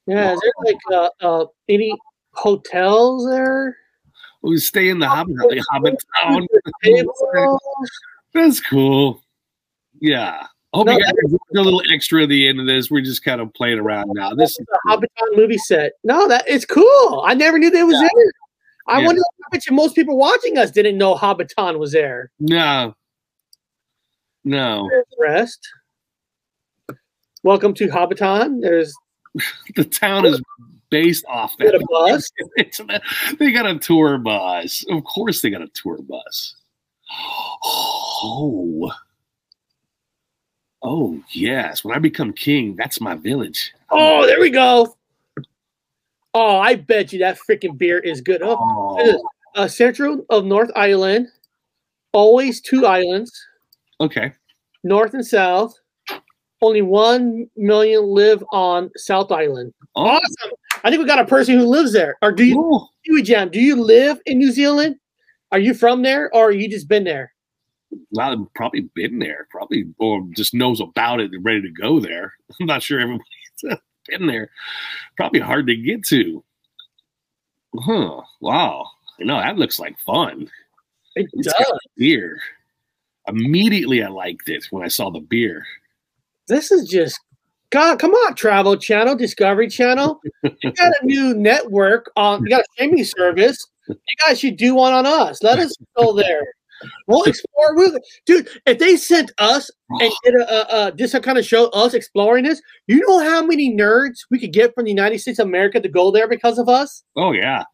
Yeah, is there like uh, uh any hotels there? We stay in the Hobbit, the Hobbit town. That's cool. Yeah. Hope No, you guys a little extra at the end of this. We're just kind of playing around now. This is The Hobbiton movie set. No, that it's cool. I never knew that was Yeah. there. I Yeah. wonder. I bet you most people watching us didn't know Hobbiton was there. No. No. There's the rest. Welcome to Hobbiton. There's The town is based off that. a bus? They got a tour bus. Of course, they got a tour bus. Oh. Oh, yes. When I become king, that's my village. Oh, there we go. Oh, I bet you that freaking beer is good. Oh, Oh, uh, central of North Island, always two islands, okay. north and south. Only one million live on South Island. Oh, Awesome. I think we got a person who lives there. Or do you, cool. Kiwi Jam? Do you live in New Zealand? Are you from there, or you just been there? Well, I've probably been there, probably, or just knows about it and ready to go there. I'm not sure everybody's been there. Probably hard to get to. Huh. Wow. No, that looks like fun. It It's does. beer. Immediately, I liked it when I saw the beer. This is just God. Come on, Travel Channel, Discovery Channel. You got a new network on. You got a streaming service. You guys should do one on us. Let us go there. We'll explore. We'll, dude, if they sent us and did a, a, a kind of show, us exploring this, you know how many nerds we could get from the United States of America to go there because of us? Oh yeah,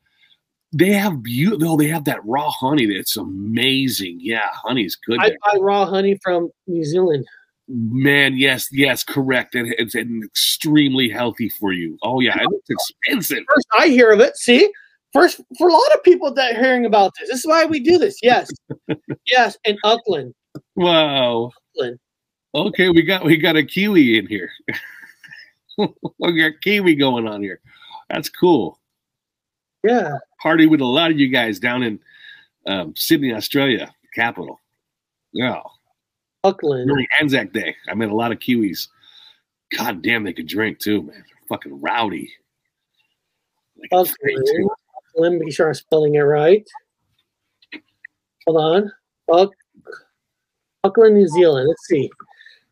they have beautiful. They have that raw honey. That's amazing. Yeah, honey's good. I there. buy raw honey from New Zealand. Man, yes, yes, correct. And it's extremely healthy for you. Oh yeah, and it's expensive. First I hear of it. See, first for a lot of people that are hearing about this, this is why we do this. Yes, yes, in Auckland. Wow. Auckland. Okay, we got we got a kiwi in here. we got kiwi going on here. That's cool. Yeah. Party with a lot of you guys down in um, Sydney, Australia, capital. Yeah. Auckland. During Anzac Day, I met a lot of Kiwis. God damn, they could drink too, man. They're fucking rowdy. They could drink, Auckland. too. Let me make sure I'm spelling it right. Hold on. Auck- Auckland, New Zealand. Let's see.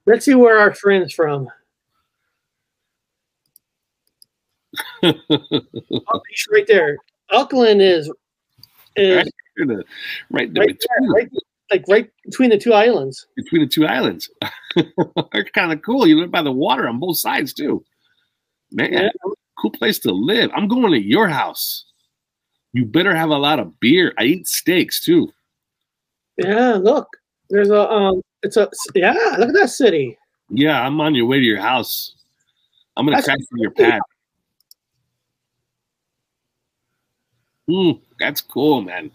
Let's see where our friends from. Oh, he's right there. Auckland is is Right the- right the right between, there, right, like right between the two islands. between the two islands. They're kind of cool. You live by the water on both sides too. Man, Yeah. cool place to live. I'm going to your house. You better have a lot of beer. I eat steaks too. Yeah, look. There's a um it's a yeah, look at that city. Yeah, I'm on your way to your house. I'm gonna That's crash on your pad. Mm, that's cool, man.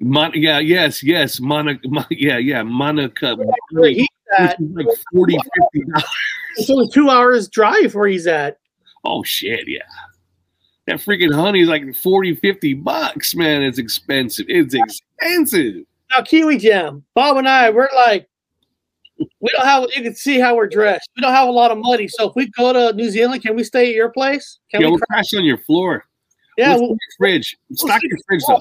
Mon- yeah, yes, yes, Monica, Mon- yeah, yeah, Monica. Where he's at, Like 40 dollars. it's only two hours drive where he's at. Oh shit, yeah. That freaking honey is like 40, 50 bucks, man. It's expensive. It's expensive. Now Kiwi Jam, Bob and I, we're like we don't have you can see how we're dressed. We don't have a lot of money. So if we go to New Zealand, can we stay at your place? Can yeah, we we'll cra- crash on your floor. yeah, we'll, your fridge. Stock sleep your fridge though.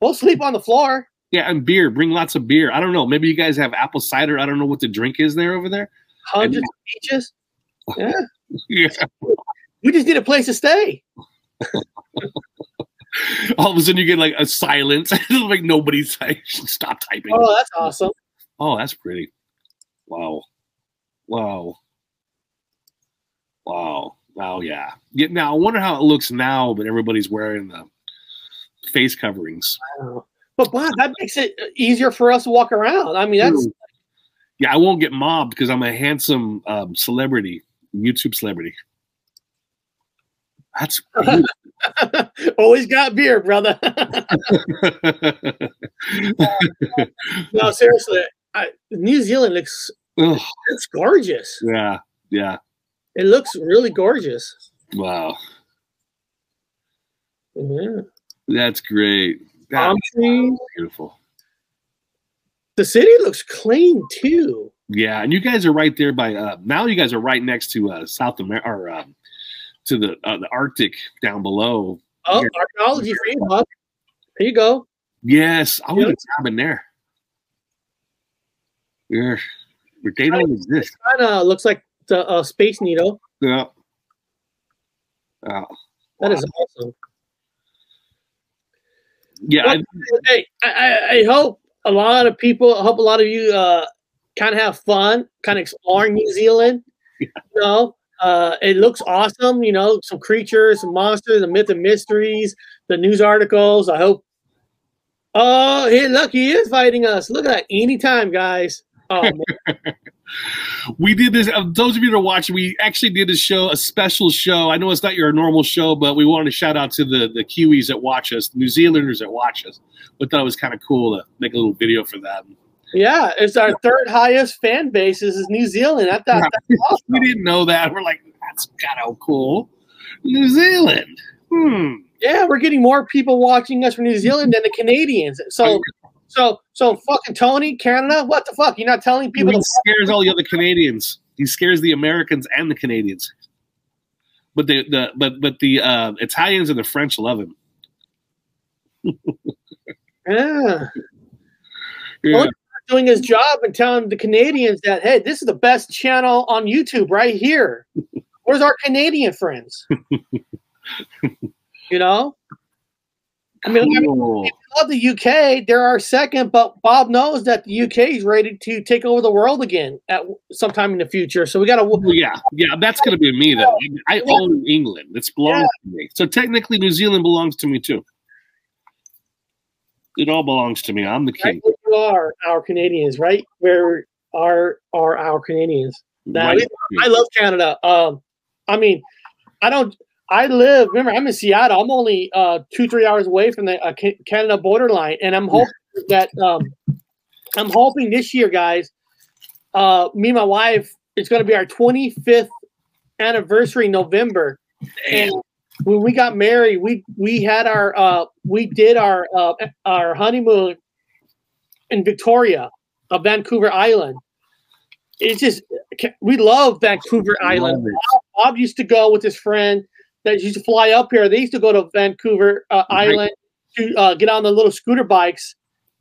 we'll sleep on the floor. Yeah, and beer. Bring lots of beer. I don't know. Maybe you guys have apple cider. I don't know what the drink is there over there. Hundreds of beaches. Yeah. Yeah. We just need a place to stay. All of a sudden you get like a silence. like nobody's like stop typing. Oh, that's awesome. Oh, that's pretty. Wow. Wow. Wow. Wow, yeah. yeah. Now I wonder how it looks now, but everybody's wearing the face coverings. Wow. But Bob, that makes it easier for us to walk around. I mean, that's Yeah, I won't get mobbed because I'm a handsome um, celebrity, YouTube celebrity. That's always got beer, brother. no, seriously, I, New Zealand looks Ugh, it's gorgeous. yeah, yeah. It looks really gorgeous. Wow, Yeah. that's great. Palm That's trees. beautiful. The city looks clean too. Yeah, and you guys are right there by. Uh, now you guys are right next to uh, South America or um, to the uh, the Arctic down below. Oh, Yeah. archaeology for you, Bob. There you go. Yes, I want Yeah. a cabin there. Yeah, but they don't exist. Kind of looks like the uh, Space Needle. Yeah. Uh, That is awesome. Yeah, I, hey, I, I, I hope a lot of people, I hope a lot of you uh, kind of have fun, kind of exploring New Zealand. You know, uh, it looks awesome. You know, some creatures, some monsters, the myth and mysteries, the news articles. I hope. Oh, hey, look, he is fighting us. Look at that. Anytime, guys. Oh, we did this. Uh, those of you that are watching, we actually did a show, a special show. I know it's not your normal show, but we wanted to shout out to the the Kiwis that watch us, New Zealanders that watch us. We thought it was kind of cool to make a little video for them. Yeah, it's our third highest fan base This is New Zealand. I thought that's awesome. we didn't know that. We're like, that's kind of cool. New Zealand. Hmm. Yeah, we're getting more people watching us from New Zealand than the Canadians. So, so, so, fucking Tony, Canada, what the fuck? You're not telling people He to scares all the other Canadians. He scares the Americans and the Canadians. But the, the but but the uh, Italians and the French love him. yeah. Yeah. Doing his job and telling the Canadians that hey, this is the best channel on YouTube right here. Where's our Canadian friends? you know, I mean, I Cool. love the UK. They're our second, but Bob knows that the UK is ready to take over the world again at sometime in the future. So we got to. Well, yeah, yeah, that's going to be me though. I own England. It's belongs to me. So technically, New Zealand belongs to me too. It all belongs to me. I'm the Right king. where you are our Canadians, right? Where are are our Canadians? Now, Right. I love Canada. Um, I mean, I don't. I live. Remember, I'm in Seattle. I'm only uh, two, three hours away from the uh, Ca- Canada borderline, and I'm hoping that um, I'm hoping this year, guys. Uh, me and my wife. It's going to be our 25th anniversary November, and when we got married, we we had our uh, we did our uh, our honeymoon in Victoria, uh, Vancouver Island. It's just we love Vancouver Island. Love. Bob, used to go with his friend that used to fly up here. They used to go to Vancouver uh, Right. Island to uh, get on the little scooter bikes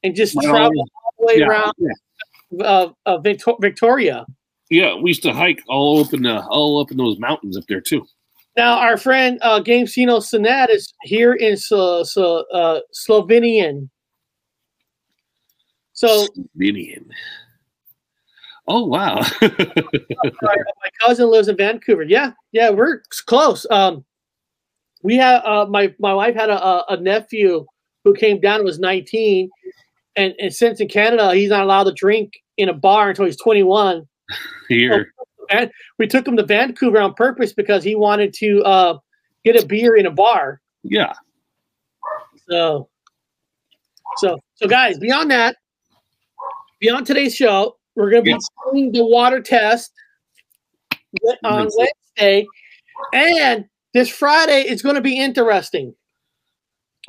and just Well, travel all the way Yeah, around yeah. Victoria. Yeah, we used to hike all up in the all up in those mountains up there too. Now, our friend uh, Gamesino Sinat is here in Slo- Slo- uh, Slovenian. So Slovenian. Oh wow. my, my cousin lives in Vancouver. Yeah, yeah, we're close. Um, we have uh, my my wife had a, a, nephew who came down and was 19, and, and since in Canada he's not allowed to drink in a bar until he's 21. Here. And we took him to Vancouver on purpose because he wanted to uh, get a beer in a bar. Yeah. So, so, so, guys, beyond that, beyond today's show, we're going to be doing the water test on Wednesday, and this Friday is going to be interesting.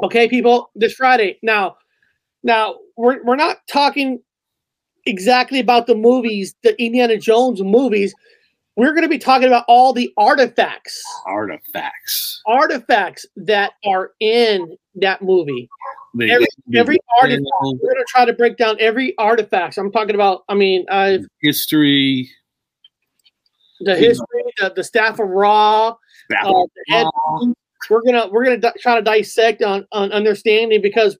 Okay, people, this Friday. Now, now we're we're not talking exactly about the movies, the Indiana Jones movies. We're going to be talking about all the artifacts Artifacts. artifacts that are in that movie. They- Every they- every artifact. We're gonna try to break down every artifact. I'm talking about. I mean, uh, history. the history, the, the staff of Ra, uh, the. We're gonna we're gonna di- try to dissect on on understanding because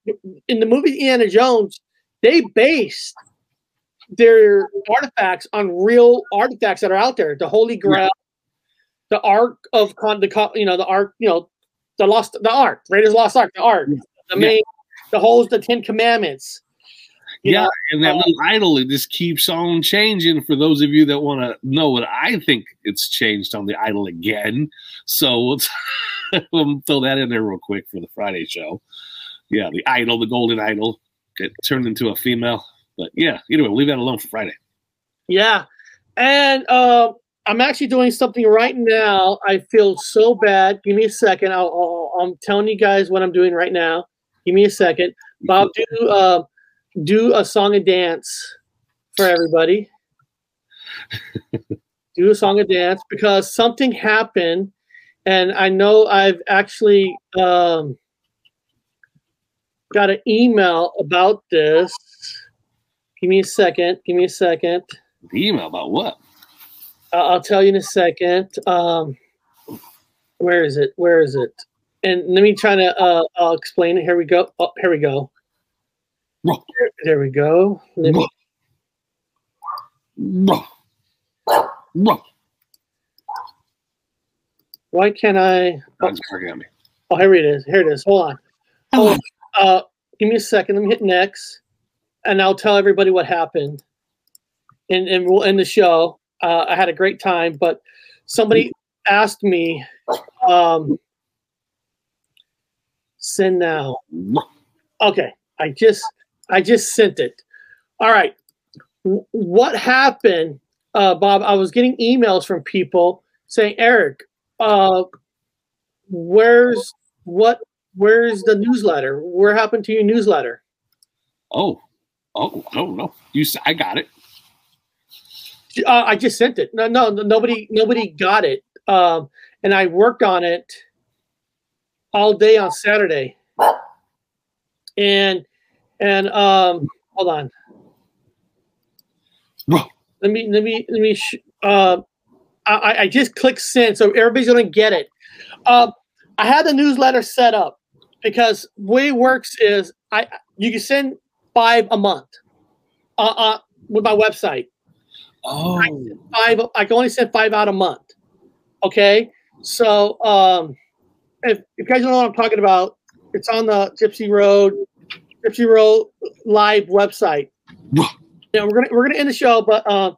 in the movie Indiana Jones, they based their artifacts on real artifacts that are out there. The Holy Grail, the Ark of Con, the you know the Ark, you know the lost the Ark, Raiders Lost Ark, the Ark, the Yeah. main, the holes, the Ten Commandments. Yeah, know, and that little idol it just keeps on changing. For those of you that want to know what I think, it's changed on the idol again. So we'll, we'll throw that in there real quick for the Friday show. Yeah, the idol, the golden idol, get turned into a female. But yeah, anyway, we'll leave that alone for Friday. Yeah, and uh, I'm actually doing something right now. I feel so bad. Give me a second. I'll, I'll, I'm telling you guys what I'm doing right now. Give me a second. Bob, do uh, do a song and dance for everybody. do a song and dance because something happened, and I know I've actually um, got an email about this. Give me a second. Give me a second. The email about what? Uh, I'll tell you in a second. Um, where is it? Where is it? and let me try to uh, I'll explain it. Here we go. Oh, here we go. There, there we go. Why can't I? Me. Oh, here it is. Here it is. Hold on. Hold on. Uh, give me a second. Let me hit next, and I'll tell everybody what happened. And and we'll end the show. Uh, I had a great time, but somebody asked me, um, send now. Okay, I just I just sent it. All right. What happened, uh, Bob? I was getting emails from people saying, Eric, uh, where's what? Where's the newsletter? Where happened to your newsletter? Oh, oh, no, no. You, I got it. Uh, I just sent it. No, no, nobody, nobody got it. Um, and I worked on it all day on Saturday. And and um, hold on. Let me let me let me. Sh- uh, I, I just clicked send, so everybody's gonna get it. Um, I had the newsletter set up because way it works is I you can send five a month uh, uh, with my website. Oh, Five, I can only send five out a month. Okay, so um, if, if you guys don't know what I'm talking about, it's on the Gypsy Road, Gypsy Road Live website. Yeah, we're gonna we're gonna end the show, but um,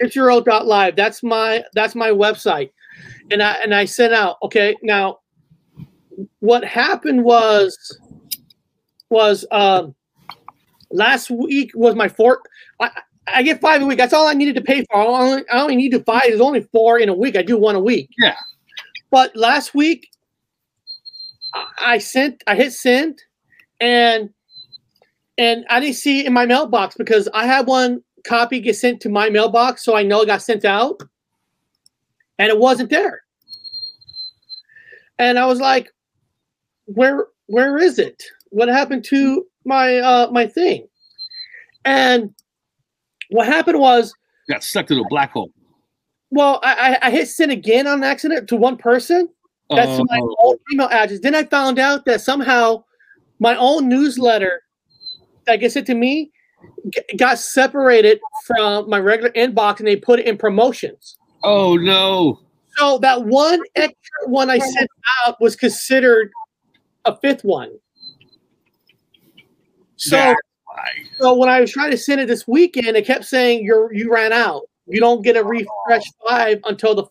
live. That's my that's my website, and I and I sent out. Okay, now what happened was was um last week was my fourth. I, I get five a week. That's all I needed to pay for. I only, I only need to five. There's only four in a week. I do one a week. Yeah. But last week, I- sent. I hit send, and and I didn't see it in my mailbox because I had one copy get sent to my mailbox, so I know it got sent out, and it wasn't there. And I was like, "Where where is it? What happened to my uh my thing?" And what happened was, got sucked in a black hole. well, I, I I hit send again on accident to one person. That's Oh, my old email address. Then I found out that somehow my own newsletter that gets sent to me g- got separated from my regular inbox and they put it in promotions. oh no. So that one extra one I sent out was considered a fifth one. So so when I was trying to send it this weekend, it kept saying you're you ran out. You don't get a refresh five until the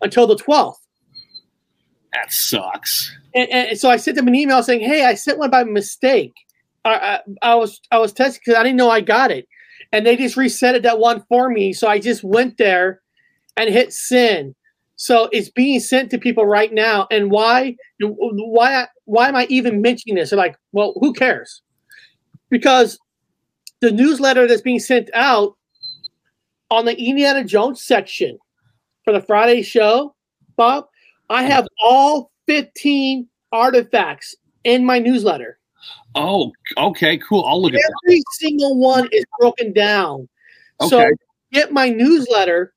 until the twelfth. That sucks. and, and so I sent them an email saying, "Hey, I sent one by mistake. I, I, I was I was testing because I didn't know I got it, and they just reset it that one for me. So I just went there and hit send. So it's being sent to people right now. And why why why am I even mentioning this? They're like, well, who cares? Because the newsletter that's being sent out on the Indiana Jones section for the Friday show, Bob, I have all 15 artifacts in my newsletter. Oh, okay, cool. I'll look at that. Every single one is broken down. So get my newsletter.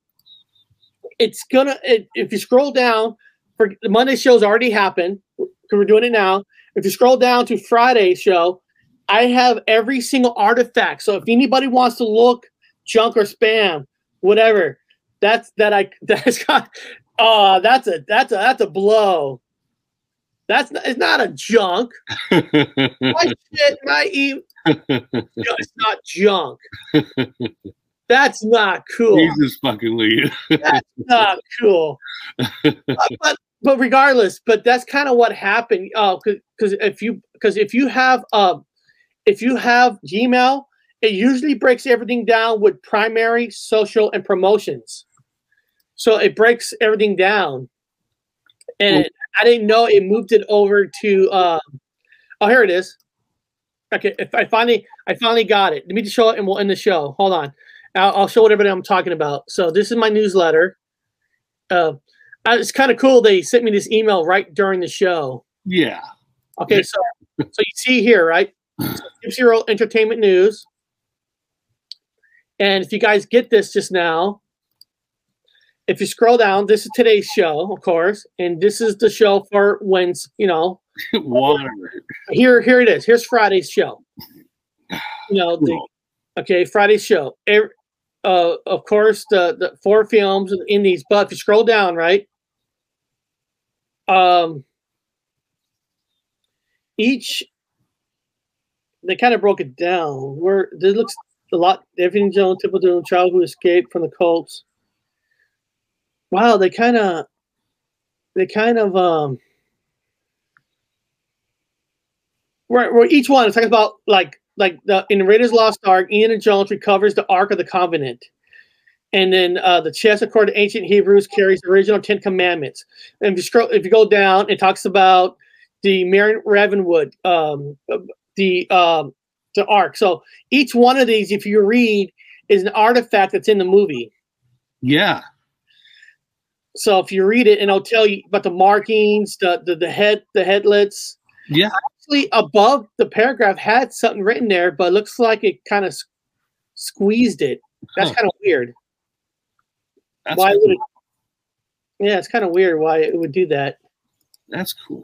It's gonna it, if you scroll down for the Monday show's already happened because we're doing it now. If you scroll down to Friday show, I have every single artifact. So if anybody wants to look junk or spam, whatever, that's that I that's got. Oh, that's a that's a that's a blow. That's not, it's not a junk. My shit, my e- it's not junk. That's not cool. Jesus fucking Lee. That's not cool. but, but but regardless, but that's kind of what happened. Oh, because if you because if you have um if you have Gmail, it usually breaks everything down with primary, social, and promotions. So it breaks everything down. And I didn't know it moved it over to um oh here it is. Okay, if I finally I finally got it. Let me just show it and we'll end the show. Hold on. I'll, I'll show what everybody I'm talking about. So this is my newsletter. Uh, uh, it's kind of cool. They sent me this email right during the show. yeah. Okay, so so you see here, right? Gypsy Roll Entertainment News. And if you guys get this just now, if you scroll down, this is today's show, of course, and this is the show for when's you know Water. here here it is. Here's Friday's show. You know, the, okay, Friday's show. Every, uh, of course, the the four films in these, but if you scroll down, right, um, each they kind of broke it down. Where this looks a lot. Everything Jones, Triple Doom, Child Who Escaped from the Cults. Wow, they kind of, they kind of um. where, where each one is talking about like like the in the Raiders Lost Ark, Indiana Jones recovers the Ark of the Covenant. And then uh, the chest, according to ancient Hebrews, carries the original Ten Commandments. And if you scroll, if you go down, it talks about the Marion Ravenwood, um, the um, the arc. So each one of these, if you read, is an artifact that's in the movie. Yeah. So if you read it, and I'll tell you about the markings, the the, the head, the headlets. Yeah. Actually, above the paragraph had something written there, but it looks like it kind of squeezed it. That's kind of weird. That's why cool. would it? Yeah, it's kind of weird why it would do that. That's cool.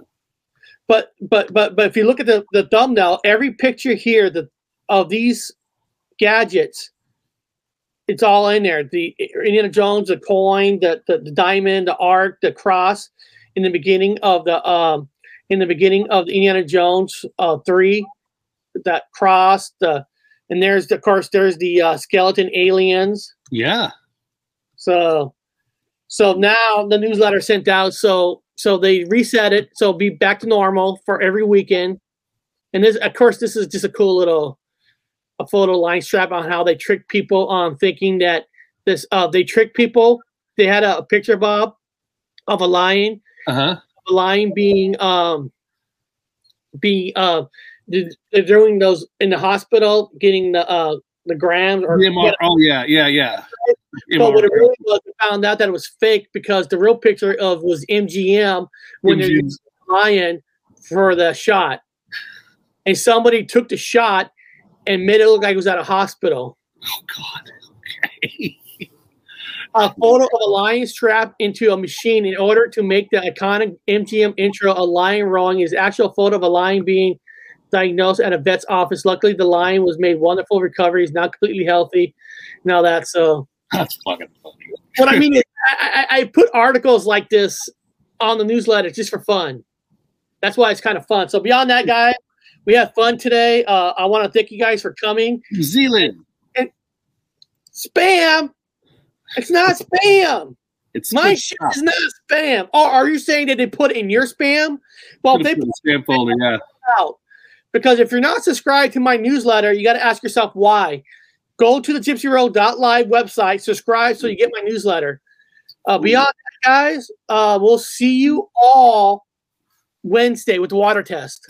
But but but but if you look at the the thumbnail, every picture here the of these gadgets, it's all in there. The Indiana Jones, the coin, the the, the diamond, the ark, the cross, in the beginning of the um in the beginning of the Indiana Jones uh three, that cross, the and there's of course there's the uh, skeleton aliens. Yeah. So, so now the newsletter sent out. So, so they reset it. So be back to normal for every weekend. And this, of course, this is just a cool little a photo line strap on how they trick people on thinking that this. Uh, they trick people. They had a, a picture, Bob, of a lion. Uh huh. A lion being um, be uh, they're doing those in the hospital, getting the uh the grams or Oh yeah, yeah, yeah. But what it really was, we found out that it was fake because the real picture of was MGM when they're MGM. using the lion for the shot, and somebody took the shot and made it look like it was at a hospital. Oh God. Okay. A photo of a lion strapped into a machine in order to make the iconic MGM intro a lion wrong is actual photo of a lion being diagnosed at a vet's office. Luckily, the lion was made wonderful recovery. He's now completely healthy. Now that's so. That's fucking funny. what I mean is, I, I, I put articles like this on the newsletter just for fun. That's why it's kind of fun. So beyond that, guys, we have fun today. Uh, I want to thank you guys for coming. New Zealand. Spam. It's not spam. It's My shit stuff. is not spam. Oh, are you saying that they put in your spam? Well, they the spam folder. Yeah. out. Because if you're not subscribed to my newsletter, you got to ask yourself why. Go to the gypsy live website, subscribe so you get my newsletter. Uh, beyond that, guys, uh, we'll see you all Wednesday with the water test.